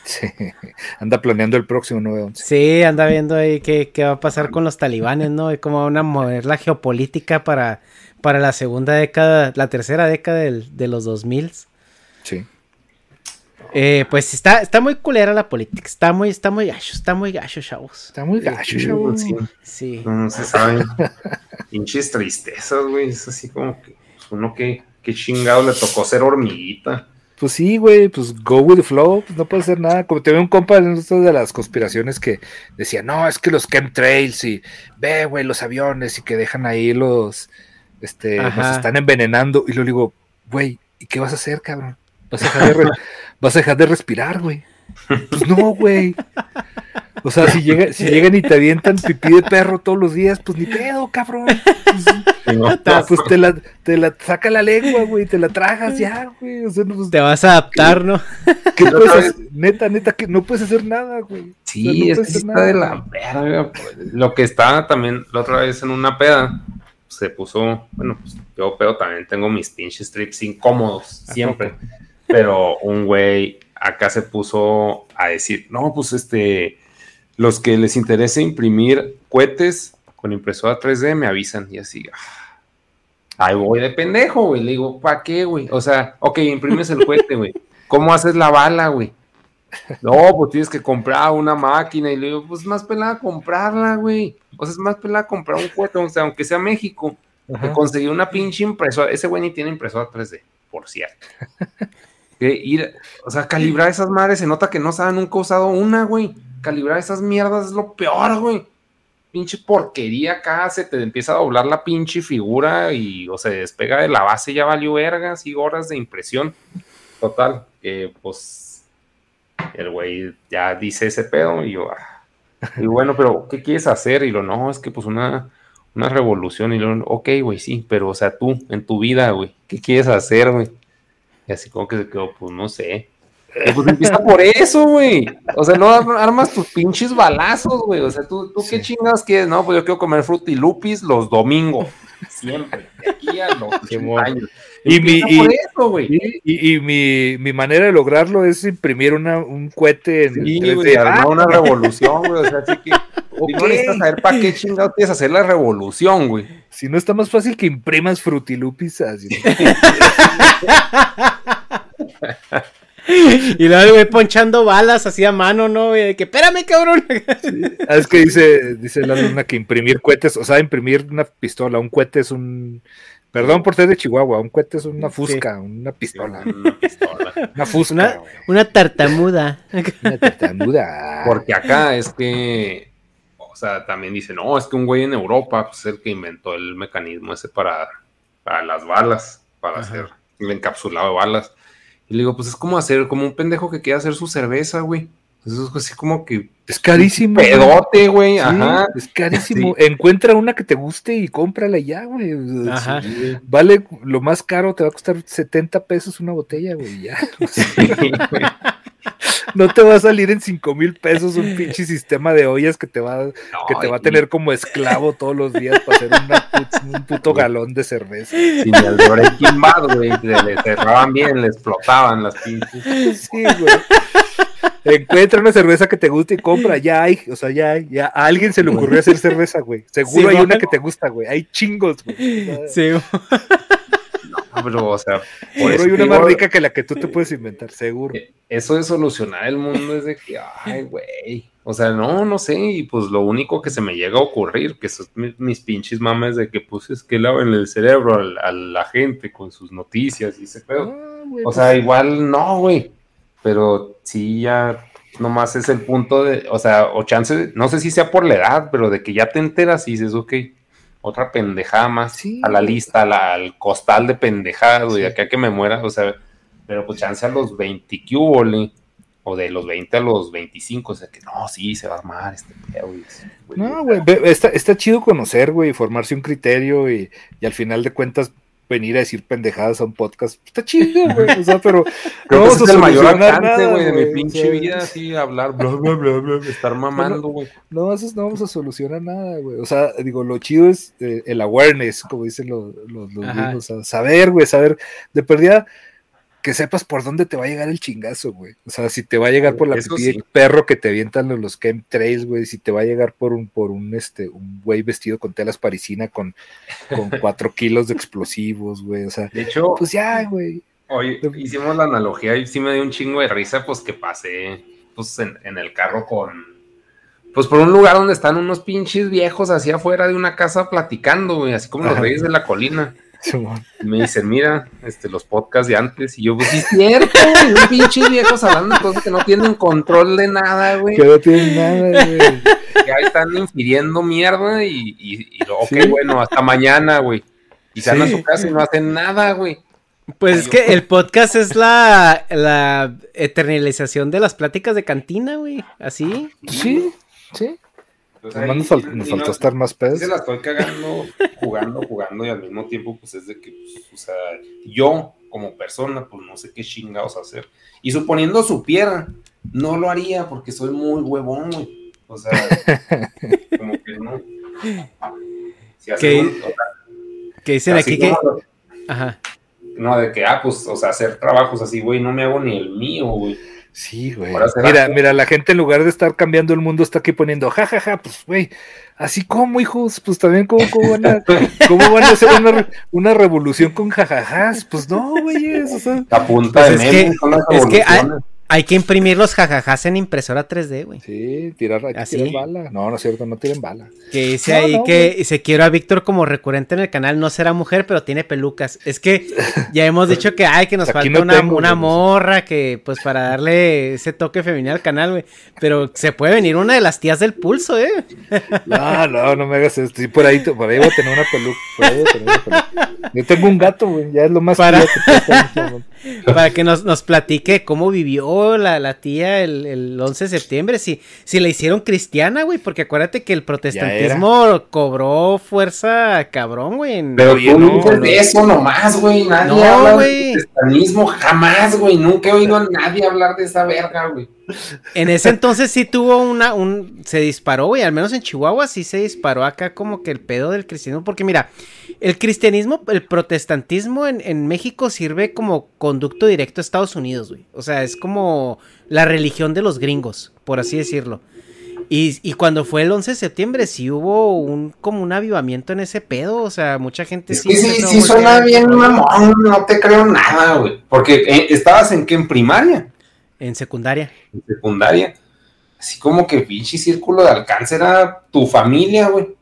Sí, anda planeando el próximo 9-11. Sí, anda viendo ahí qué, va a pasar con los talibanes, ¿no? Y cómo van a mover la geopolítica para, para la segunda década, la tercera década de los 2000. Sí. Eh, pues está, está muy culera la política, está muy, está muy gacho, está muy gacho, chavos. Está muy gacho, chavos. Sí. No, se sabe. Pinches tristezas, güey. Es así como que pues, uno que, que chingado le tocó ser hormiguita. Pues sí, güey, pues go with the flow, pues no puede ser nada. Como te veo un compa en esto de las conspiraciones que decía, no, es que los chemtrails y ve, güey, los aviones y que dejan ahí los, este, nos Ajá. están envenenando. Y luego digo, güey, ¿y qué vas a hacer, cabrón? ¿Vas a dejar de, re- vas a dejar de respirar, güey? Pues no, güey. O sea, si, llega, si llegan y te avientan pipí de perro todos los días, pues ni pedo, cabrón. Pues, no, pues te la, te la saca la lengua, güey, te la tragas ya, güey. O sea, no, pues, Te vas a adaptar, ¿no? ¿qué puedes hacer? Neta, neta, que no puedes hacer nada, güey. O sea, Sí, no es que está nada, de la verga. pues. Lo que estaba también la otra vez en una peda, se puso, bueno, pues yo pedo también tengo mis pinches trips incómodos siempre, pero un güey acá se puso a decir, no, pues este, los que les interese imprimir cohetes con impresora 3D me avisan y así, ah, Ahí voy de pendejo, güey. Le digo, ¿para qué, güey? O sea, ok, imprimes el cohete, güey. ¿Cómo haces la bala, güey? No, pues tienes que comprar una máquina. Y le digo, pues más pelada comprarla, güey. O sea, es más pelada comprar un cohete, o sea, aunque sea México. Que conseguí una pinche impresora. Ese güey ni tiene impresora 3D, por cierto. Que ir, o sea, calibrar esas madres se nota que no saben nunca usado una, güey. Calibrar esas mierdas es lo peor, güey. Pinche porquería acá, se te empieza a doblar la pinche figura y o se despega de la base, ya valió vergas y horas de impresión. Total, pues el güey ya dice ese pedo y yo, ah. y bueno, pero ¿qué quieres hacer? Y lo no, es que pues una, una revolución. Y lo, ok, güey, sí, pero o sea, tú, en tu vida, güey, ¿qué quieres hacer, güey? Y así como que se quedó, pues no sé. Y, Pues empieza por eso, güey. O sea, no ar- armas tus pinches balazos, güey. O sea, tú, tú qué chingados quieres, no, pues yo quiero comer frutilupis los domingos. Siempre. De aquí a los 80 años. Y mi, y, por eso, güey. y- y- y mi, mi manera de lograrlo es imprimir una, un cohete en Sí, 3D. güey, armar Ah, una revolución, güey. O sea, así que. Y no necesitas saber para qué chingados quieres hacer la revolución, güey. Si no está más fácil que imprimas frutilupis así. Y luego ponchando balas así a mano, ¿no? De que, espérame, cabrón. Ah, es que dice, dice la luna que imprimir cohetes, o sea, imprimir una pistola, un cohete es un. Perdón por ser de Chihuahua, un cohete es una fusca, una pistola. Una pistola. Una fusca, Una, una tartamuda. Una tartamuda. Porque acá es que, o sea, también dice, no, es que un güey en Europa pues, es el que inventó el mecanismo ese para, para las balas, para hacer el encapsulado de balas. Y le digo, pues es como hacer, como un pendejo que quiere hacer su cerveza, güey. Eso es así como que Es carísimo. güey. pedote, güey. Sí, Ajá. Es carísimo. Encuentra una que te guste y cómprala ya, güey. Ajá. Sí, güey. Vale, lo más caro te va a costar 70 pesos una botella, güey. Ya. No te va a salir en 5 mil pesos un pinche sistema de ollas que te va, que te va a y- tener como esclavo todos los días para hacer una put- un puto galón de cerveza. Sin el Breaking Bad, güey. Le, le cerraban bien, le explotaban las pinches. Sí, güey. Encuentra una cerveza que te guste y compra, ya hay, o sea, ya hay, ya a alguien se le ocurrió hacer cerveza, güey. Seguro Sí, hay una que te gusta, güey. Hay chingos, güey. Sí, pero, o sea, por eso hay una más rica que la que tú te puedes inventar, seguro. Eh, Eso de solucionar el mundo es de que, ay, güey. O sea, no, no sé. Y pues lo único que se me llega a ocurrir, que son mi- mis, pinches mames de que, pues, es que laven el cerebro a, la gente con sus noticias y ese pedo. Ah, O sea, igual no, güey. Pero sí, ya nomás es el punto de, o sea, o chance, no sé si sea por la edad, pero de que ya te enteras y dices, ok, otra pendejada más Sí, a la lista, a la- al costal de pendejadas, güey, de acá que me muera, o sea, pero pues chance a los 20 que hubo, le, o de los 20 a los 25, o sea, que no, sí, se va a armar este pedo, güey. güey. No, güey, está, está chido conocer, güey, formarse un criterio y, y al final de cuentas venir a decir pendejadas a un podcast. Está chido, güey, o sea, pero Creo no vamos a es el mayor solucionar alcance, nada, güey, de mi pinche sea, vida, así, hablar, bla, bla, bla, bla, estar mamando, güey. No, eso no vamos a solucionar nada, güey. O sea, digo, lo chido es eh, el awareness, como dicen los, los, los o sea, saber, güey, saber, de perdida, que sepas por dónde te va a llegar el chingazo, güey. O sea, si te va a llegar por la Eso pipí de sí. perro que te avientan los, los chemtrails, güey, si te va a llegar por un, por un, este, un güey vestido con telas parisina con, con cuatro kilos de explosivos, güey. O sea, De hecho, pues ya, güey. Oye, hicimos la analogía y sí me dio un chingo de risa, pues que pasé pues, en, en el carro con, pues por un lugar donde están unos pinches viejos así afuera de una casa platicando, güey, así como los reyes de la colina. Me dicen, mira, este, los podcasts de antes. Y yo, pues sí es cierto, güey, unos pinches viejos hablando de cosas que no tienen control de nada, güey. Que no tiene nada, güey. Ahí están infiriendo mierda y, y, y lo- ok, Sí. bueno, hasta mañana, güey. Y se van a Sí. su casa y no hacen nada, güey. Pues es que el podcast es la, la eternalización de las pláticas de cantina, güey. Así. Sí, sí. Pues ahí nos, no- estar más pedos. se la estoy cagando, jugando, jugando y al mismo tiempo, pues es de que, pues, o sea, yo como persona, pues no sé qué chingados hacer. Y suponiendo supiera, no lo haría porque soy muy huevón, güey. O sea, como que no. Si hace ¿Qué? un- o sea, Que dicen aquí que. lo- Ajá. No, de que, ah, pues, o sea, hacer trabajos así, güey, no me hago ni el mío, güey. Sí, güey. Mira, mira, la gente en lugar de estar cambiando el mundo está aquí poniendo, jajaja, ja, ja, pues, güey, así como, hijos, pues también, ¿cómo, cómo, van, a, cómo van a hacer una, una revolución con jajajas? Pues no, güey, o sea, La punta Pues de es que, memes son las es que hay, evoluciones. Hay que imprimir los jajajas en impresora 3D, güey. sí, tirar, hay que Así. tirar bala. No, no es cierto, no tiren bala. Que dice No, ahí no, que se quiere a Víctor como recurrente en el canal. No será mujer, pero tiene pelucas. Es que ya hemos dicho que ay, que nos Aquí falta no una, tengo, una güey. morra que, pues, para darle ese toque femenino al canal, güey. Pero se puede venir una de las tías del pulso, eh. No, no, no me hagas esto. Sí, por ahí, por ahí voy a tener una peluca. Por ahí voy a tener una peluca. Yo tengo un gato, güey, ya es lo más Para- que. Para que nos, nos platique cómo vivió la, la tía el, el 11 de septiembre. Si, si la hicieron cristiana, güey. Porque acuérdate que el protestantismo cobró fuerza cabrón, güey. en- Pero tú no, dices no. de eso nomás, güey. Nadie No, habla de cristianismo jamás, güey. Nunca he oído a nadie hablar de esa verga, güey. En ese entonces sí tuvo una, un, se disparó, güey, al menos en Chihuahua sí se disparó acá como que el pedo del cristianismo, porque mira, el cristianismo, el protestantismo en, en México sirve como conducto directo a Estados Unidos, güey, o sea, es como la religión de los gringos, por así decirlo. Y, y cuando fue el 11 de septiembre sí hubo un, como un avivamiento en ese pedo, o sea, mucha gente sí... sí, a sí suena bien, mamón. No te creo nada, güey. Porque eh, estabas en qué? En primaria, En secundaria. en secundaria. Así como que pinche círculo de alcance era tu familia, güey.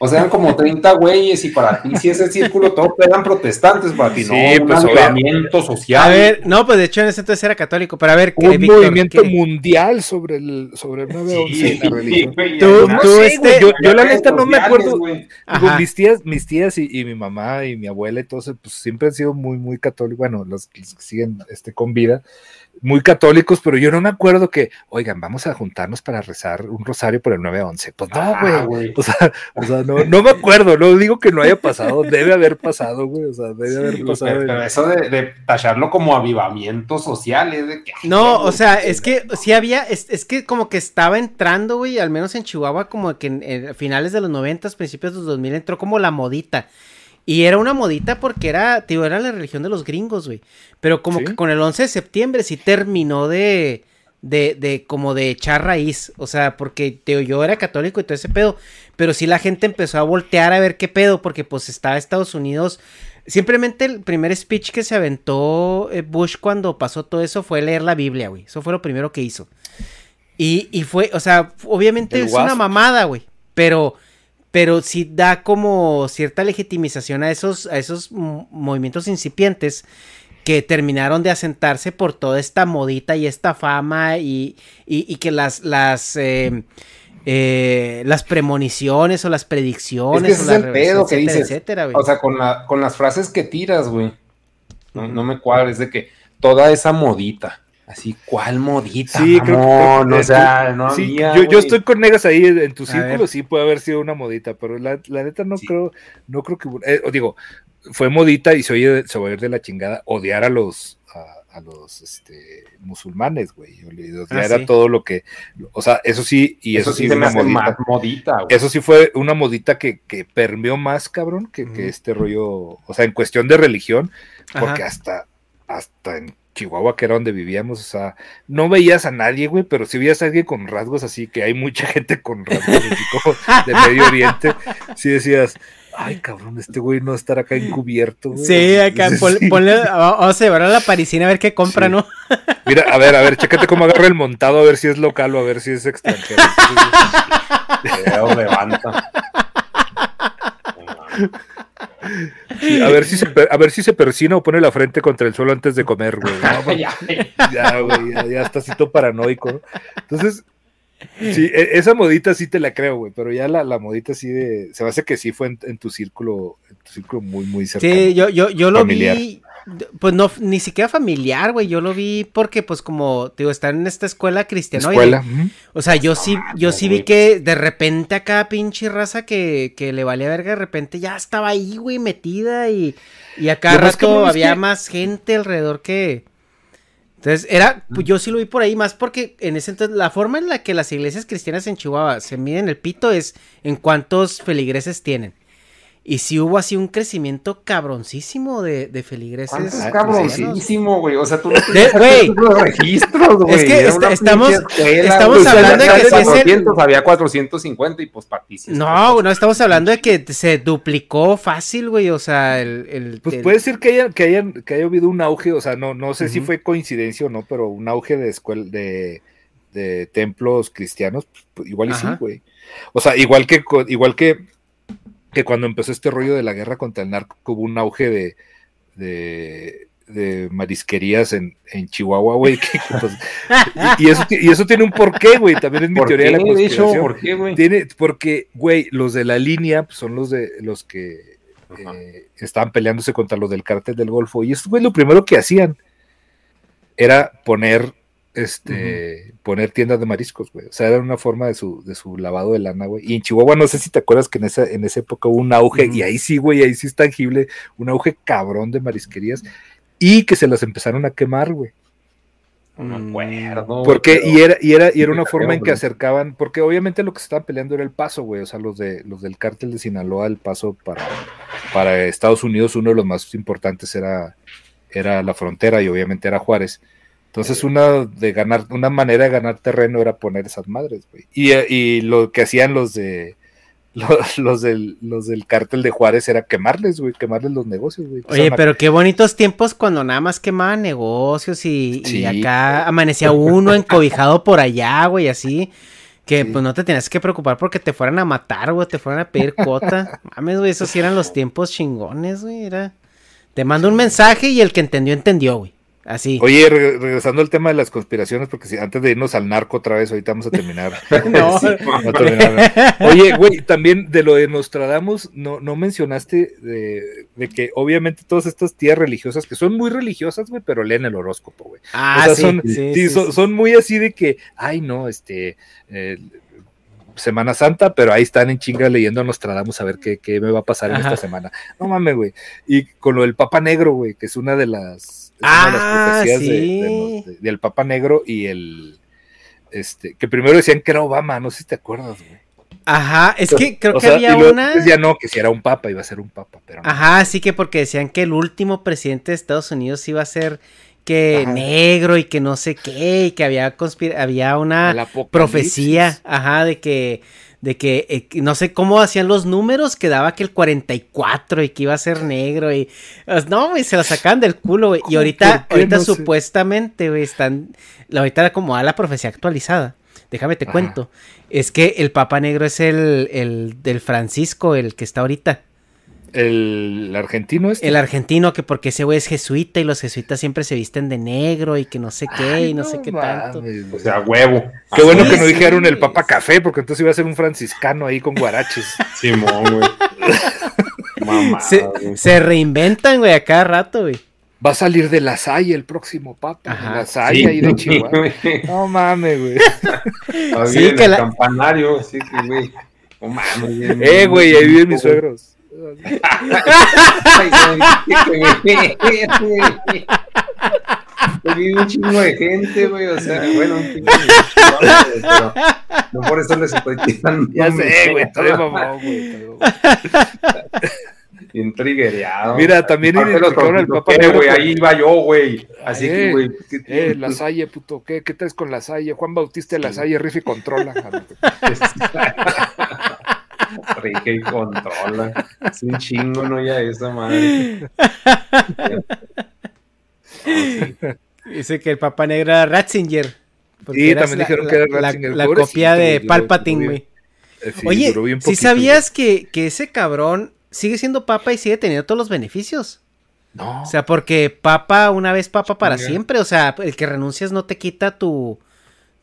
O sea, eran como 30 güeyes y para ti, si ese círculo, todos eran protestantes, para ti, Sí, no, pues, un avivamiento social. A ver, no, pues de hecho en ese entonces era católico, pero a ver, Un eh, Víctor, movimiento ¿qué? mundial sobre el, sobre el 9-11 Sí, la religión. güey, Tú- no tú, sé, este- güey, yo- yo la neta no me acuerdo. Digo, mis tías, mis tías y, y mi mamá y mi abuela y todo eso, pues siempre han sido muy, muy católicos, bueno, los, los que siguen este, con vida, muy católicos, pero yo no me acuerdo que, oigan, vamos a juntarnos para rezar un rosario por el 9-11. Pues no, Ah, güey. güey. o sea, o sea no, no me acuerdo, no digo que no haya pasado, debe haber pasado, güey, o sea, debe haber Sí, pasado. pero, pero eso de, de tacharlo como avivamiento social es de que. No, o sea, es que sí había, es, es que como que estaba entrando, güey, al menos en Chihuahua, como que en, en finales de los 90, principios de los 2000, entró como la modita. Y era una modita porque era, tío, era la religión de los gringos, güey. Pero como Sí. que con el 11 de septiembre sí terminó de, de, de, como de echar raíz. O sea, porque, tío, yo era católico y todo ese pedo. Pero sí la gente empezó a voltear a ver qué pedo, porque pues estaba Estados Unidos. Simplemente el primer speech que se aventó eh, Bush cuando pasó todo eso fue leer la Biblia, güey. Eso fue lo primero que hizo. Y, y fue, o sea, obviamente El es una mamada, güey. Pero, pero sí da como cierta legitimización a esos, a esos movimientos incipientes que terminaron de asentarse por toda esta modita y esta fama y, y- y que las, las, eh, eh, las premoniciones o las Es predicciones que ese o es la el pedo que etcétera, dices. etcétera, güey. O sea, con, la, con las frases que tiras, güey. No, no me cuadra, es de que toda esa modita. Así, ¿cuál modita? Sí, creo que- mamón? creo que- o sea, no sí, había, yo, yo estoy con negas ahí en tu círculo, sí puede haber sido una modita, pero la, la neta no Sí. creo, no creo que, eh, digo, fue modita y se oye, se oye de la chingada odiar a los, a, a los, este, musulmanes, güey, odiar Ah, a sí. todo lo que, o sea, eso sí, y eso, sí me una hace modita. más modita, güey. Eso sí fue una modita que, que permeó más, cabrón, que, que este rollo, o sea, en cuestión de religión, porque Ajá. hasta, hasta en Chihuahua, que era donde vivíamos, o sea, no veías a nadie, güey, pero sí veías a alguien con rasgos así, que hay mucha gente con rasgos así como de Medio Oriente, sí decías, ay, cabrón, este güey no estar acá encubierto, güey. Sí, acá, pon- ponle, vamos a llevar a la parisina a ver qué compra, Sí. ¿no? Mira, a ver, a ver, chécate cómo agarra el montado, a ver si es local o a ver si es extranjero. Levanta. Sí, a ver si se a ver si se persina o pone la frente contra el suelo antes de comer, güey. No, pues, ya, güey, ya, ya está así todo paranoico. ¿no? Entonces, sí, e- esa modita sí te la creo, güey, pero ya la, la modita sí de. Se me hace que sí fue en, en tu círculo, en tu círculo muy, muy cercano. Sí, yo, yo, yo lo familiar. vi, pues no, ni siquiera familiar, güey, yo lo vi porque, pues, como, te digo, estar en esta escuela cristianoide. Escuela. O sea, yo sí, yo sí vi que de repente acá pinche raza que, que le valía verga, de repente ya estaba ahí, güey, metida y, y acá rato había que- más gente alrededor que... Entonces, era, pues yo sí lo vi por ahí, más porque en ese entonces, la forma en la que las iglesias cristianas en Chihuahua se miden el pito es en cuántos feligreses tienen. Y sí hubo así un crecimiento cabroncísimo de, de feligreses. ¿Cuánto es cabroncísimo, güey? O sea, tú no De- tienes güey. los registros, güey. Es que est- estamos- escuela, estamos hablando de que si es el- 400, había 450 y pues. No, no estamos hablando de que se duplicó fácil, güey. O sea, el. el- Pues el- puede ser que haya, que hayan, que haya habido un auge, o sea, no, no sé si Ujú. fue coincidencia o no, pero un auge de escuela, de, de templos cristianos, pues, igual y sí, Ajá. güey. O sea, igual que, igual que, que cuando empezó este rollo de la guerra contra el narco, hubo un auge de, de, de marisquerías en, en Chihuahua, güey. que, pues, y, y eso, y eso tiene un porqué, güey. También es mi ¿Por teoría qué, de la de hecho? conspiración. ¿Por qué, güey? Tiene, porque, güey, los de la línea pues, son los de los que eh, estaban peleándose contra los del cártel del Golfo. Y estos, güey, lo primero que hacían era poner este poner tiendas de mariscos, güey. O sea, era una forma de su, de su lavado de lana, güey. Y en Chihuahua, no sé si te acuerdas que en esa, en esa época hubo un auge, y ahí sí, güey, ahí sí es tangible, un auge cabrón de marisquerías, y que se las empezaron a quemar, güey. No me acuerdo. Porque, güey, y era, y era, y era una forma en que acercaban, porque obviamente lo que se estaban peleando era el paso, güey. O sea, los de los del cártel de Sinaloa, el paso para, para Estados Unidos, uno de los más importantes era, era la frontera, y obviamente era Juárez. Entonces, una de ganar, una manera de ganar terreno era poner esas madres, güey. Y, y lo que hacían los de los, los del, los del cártel de Juárez era quemarles, güey, quemarles los negocios, güey. Oye, a- pero qué bonitos tiempos cuando nada más quemaban negocios y, acá amanecía uno encobijado por allá, güey, así. Que Sí. pues no te tenías que preocupar porque te fueran a matar, güey, te fueran a pedir cuota. Mames, güey, esos sí eran los tiempos chingones, güey. Era... Te mando un mensaje y el que entendió, entendió, güey. Así. Oye, re- regresando al tema de las conspiraciones, porque si, antes de irnos al narco otra vez, ahorita vamos a terminar. No. Sí, a terminar. Oye, güey, también de lo de Nostradamus, no, no mencionaste de, de que obviamente todas estas tías religiosas, que son muy religiosas, güey, pero leen el horóscopo, güey. Ah, o sea, sí, son, sí, son, son muy así de que, ay, no, este, eh, Semana Santa, pero ahí están en chinga leyendo a Nostradamus a ver qué, qué me va a pasar en esta semana. No mames, güey. Y con lo del Papa Negro, güey, que es una de las, es una de las Ah, profecías de- de sí. los- del Papa Negro y el, este, que primero decían que era Obama, no sé si te acuerdas, güey. Ajá, es que creo que sea, había y una... Ya no, que si era un papa, iba a ser un papa, pero no. Ajá, sí que porque decían que el último presidente de Estados Unidos iba a ser que Ajá. negro y que no sé qué, y que había conspira había una profecía, ajá, de que de que eh, que no sé cómo hacían los números, que daba que el 44 y que iba a ser negro y no, güey, se lo sacaban del culo, güey. Y ahorita ahorita No supuestamente, güey, están la- ahorita como a la profecía actualizada. Déjame te Ajá. cuento. Es que el Papa Negro es el, el del Francisco, el que está ahorita. El argentino este. El argentino, que porque ese güey es jesuita y los jesuitas siempre se visten de negro y que no sé qué Ay, y no, sé qué tanto. O sea, huevo. Qué bueno que no sí. dijeron el Papa Café, porque entonces iba a ser un franciscano ahí con guaraches. Simón, güey. Mamá, Se, güey. se reinventan, güey, a cada rato, güey. Va a salir de la Salle el próximo Papa. Ajá. de La Salle Sí, ahí de Chihuahua. güey. No mames, güey. Sí, que el la- campanario, sí, sí, güey. No mames, Eh, güey, ahí viven mis suegros. Un chingo de gente, güey, o sea, bueno, un chingo de güey, pero no por eso les estoy tirando. Ya sé, güey, estoy mamón, güey. Bien. Mira, también identificaron al ¿qué, Negro güey, ahí iba yo, güey. Así Eh, que, güey. ¿qué Eh, la Salle, puto, ¿qué? ¿Qué traes con la Salle? Juan Bautista de la Salle, rifa y controla. Rica y controla. Es un chingo, ¿no? Ya esa madre. Sí. Dice que el Papa Negro era Ratzinger. Sí, también la- dijeron la- que era la- Ratzinger, La, copia de Palpatine, güey. sí, Oye, si sabías que, que ese cabrón sigue siendo papa y sigue teniendo todos los beneficios? No. O sea, porque papa, una vez papa para siempre. O sea, el que renuncias no te quita tu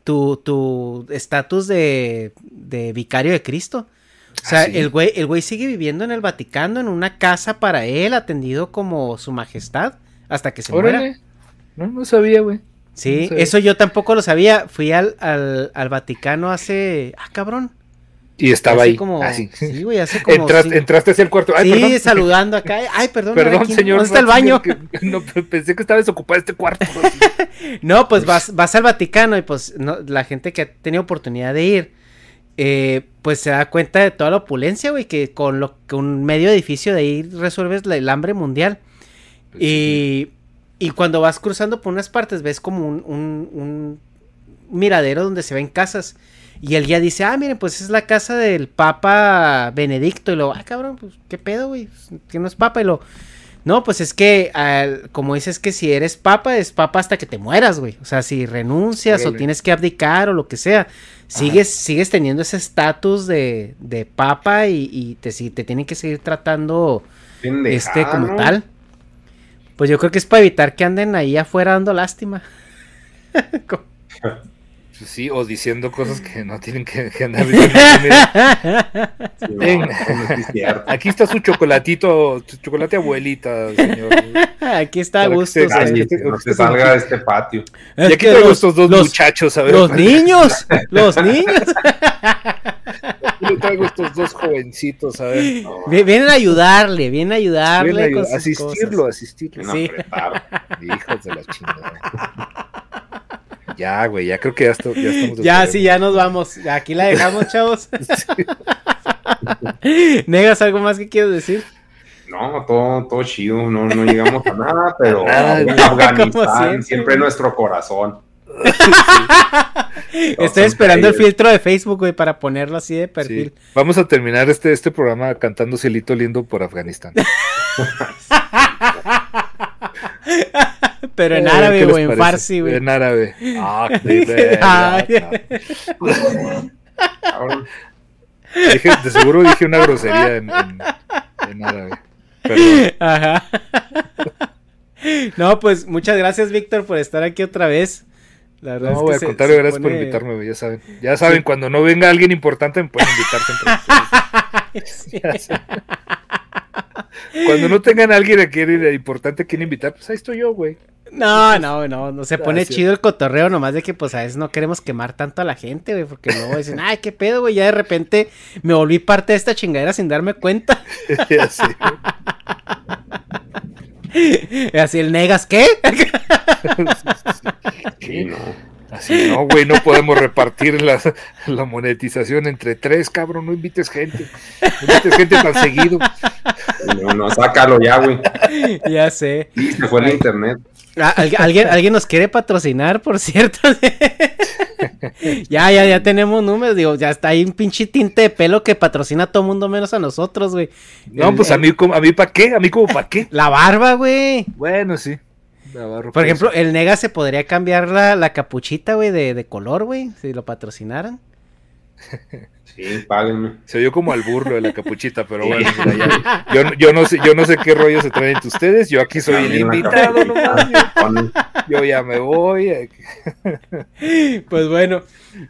tu tu estatus de, de vicario de Cristo. O sea, ¿Ah, sí? el güey el güey sigue viviendo en el Vaticano en una casa para él, atendido como su majestad hasta que se muera. Órale. No, no sabía, güey. Sí, No sabía. eso yo tampoco lo sabía. Fui al, al, al Vaticano hace. Ah, cabrón. Y estaba Hace ahí. como- así. sí, güey, hace como Entraste, entraste hacia el cuarto. Ay, sí, perdón. saludando acá. Ay, perdón. Perdón, aquí, señor. ¿Dónde está el baño? Que- no, pensé que estaba desocupado este cuarto. No, pues vas, vas al Vaticano y pues no, la gente que ha tenido oportunidad de ir, eh, pues se da cuenta de toda la opulencia, güey, que con lo que un medio edificio de ahí resuelves la- el hambre mundial. Y, y cuando vas cruzando por unas partes ves como un, un- un miradero donde se ven casas. Y el guía dice, ah, miren, pues es la casa del Papa Benedicto. Y lo, ah, cabrón, pues qué pedo, güey, que no es Papa. Y lo, no, pues es que, al- como dices que si eres papa, es papa hasta que te mueras, güey. O sea, si renuncias o tienes que abdicar o lo que sea, sigues, sigues teniendo ese estatus de, de papa y, y te, si- te tienen que seguir tratando este como tal. Pues yo creo que es para evitar que anden ahí afuera dando lástima. Sí, o diciendo cosas que no tienen que, que andar diciendo. Aquí está su chocolatito, su chocolate abuelita, señor. Aquí está a Para que gusto. se- no salga de este patio. es Y aquí los- estos dos los- muchachos, a ver. Los niños, los niños. Aquí le traigo estos dos jovencitos, a ver. Vi- Vienen a ayudarle, vienen a ayudarle. Ven a con sus asistirlo, cosas. asistirlo. Sí. Hijos de la chingada. Ya, güey, ya creo que ya, esto- ya estamos. Ya, sí, ya nos vamos. Aquí la dejamos, chavos. Negas, ¿algo más que quieres decir? No, todo, todo chido, no, no llegamos a nada, pero Nada, Afganistán siempre, siempre, nuestro corazón. Estoy esperando el filtro de Facebook, güey, para ponerlo así de perfil. Sí. Vamos a terminar este, este programa cantando Cielito Lindo por Afganistán. Pero en Eh, árabe, ¿qué les güey, en parece? farsi, güey. En árabe. Ah. Cabrón. Dije, de seguro dije una grosería en, en- en árabe. Perdón. Ajá. No, pues muchas gracias, Víctor, por estar aquí otra vez. La verdad No, es que al contrario, gracias por invitarme, güey, ya saben. Ya saben, cuando no venga alguien importante me pueden invitar siempre. Saben. Cuando no tengan a alguien a quien importante a quien invitar, pues ahí estoy yo, güey. No, no, no, no se pone Gracias. chido el cotorreo, nomás de que pues a veces no queremos quemar tanto a la gente, güey, porque luego dicen, ay, qué pedo, güey, ya de repente me volví parte de esta chingadera sin darme cuenta. Ya sé. Así el negas, ¿qué? Sí, no. Así, no, güey, no podemos repartir la, la monetización entre tres, cabrón, no invites gente. No invites gente tan seguido. No, no, sácalo ya, güey. ya sé. Se fue el internet. Ah, ¿al- ¿Alguien, alguien nos quiere patrocinar, por cierto. ya, ya, ya tenemos números. Digo, ya está ahí un pinche tinte de pelo que patrocina a todo mundo menos a nosotros, güey. No, El- pues a mí, como- a mí para qué, a mí como para qué. La barba, güey. Bueno, sí. Navarro, Por ejemplo, el Nega se podría cambiar la, la capuchita, güey, de, de color, güey, si lo patrocinaran. Sí, páguenme. Se oyó como al burlo de la capuchita, pero bueno, mira, ya- yo, yo no sé, yo no sé qué rollo se traen entre ustedes, yo aquí soy el invitado, nomás, yo, ya me voy. eh, Pues bueno,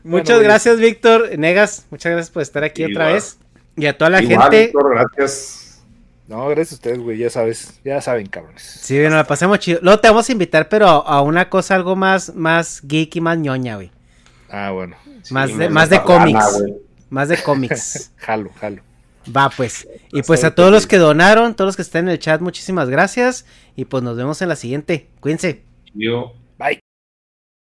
muchas gracias, Víctor. Negas, muchas gracias por estar aquí otra vez. Y a toda la Igual, gente. Víctor, gracias. No, gracias a ustedes, güey, ya sabes, ya saben, cabrones. Sí, bueno, la pasamos chido. Luego te vamos a invitar, pero a, una cosa algo más, más geek y más ñoña, güey. Ah, bueno, Más de, más de gana, cómics. Más de cómics. jalo, jalo. Va, pues. Y pues a todos los que donaron, todos los que están en el chat, muchísimas gracias. Y pues nos vemos en la siguiente. Cuídense. Yo.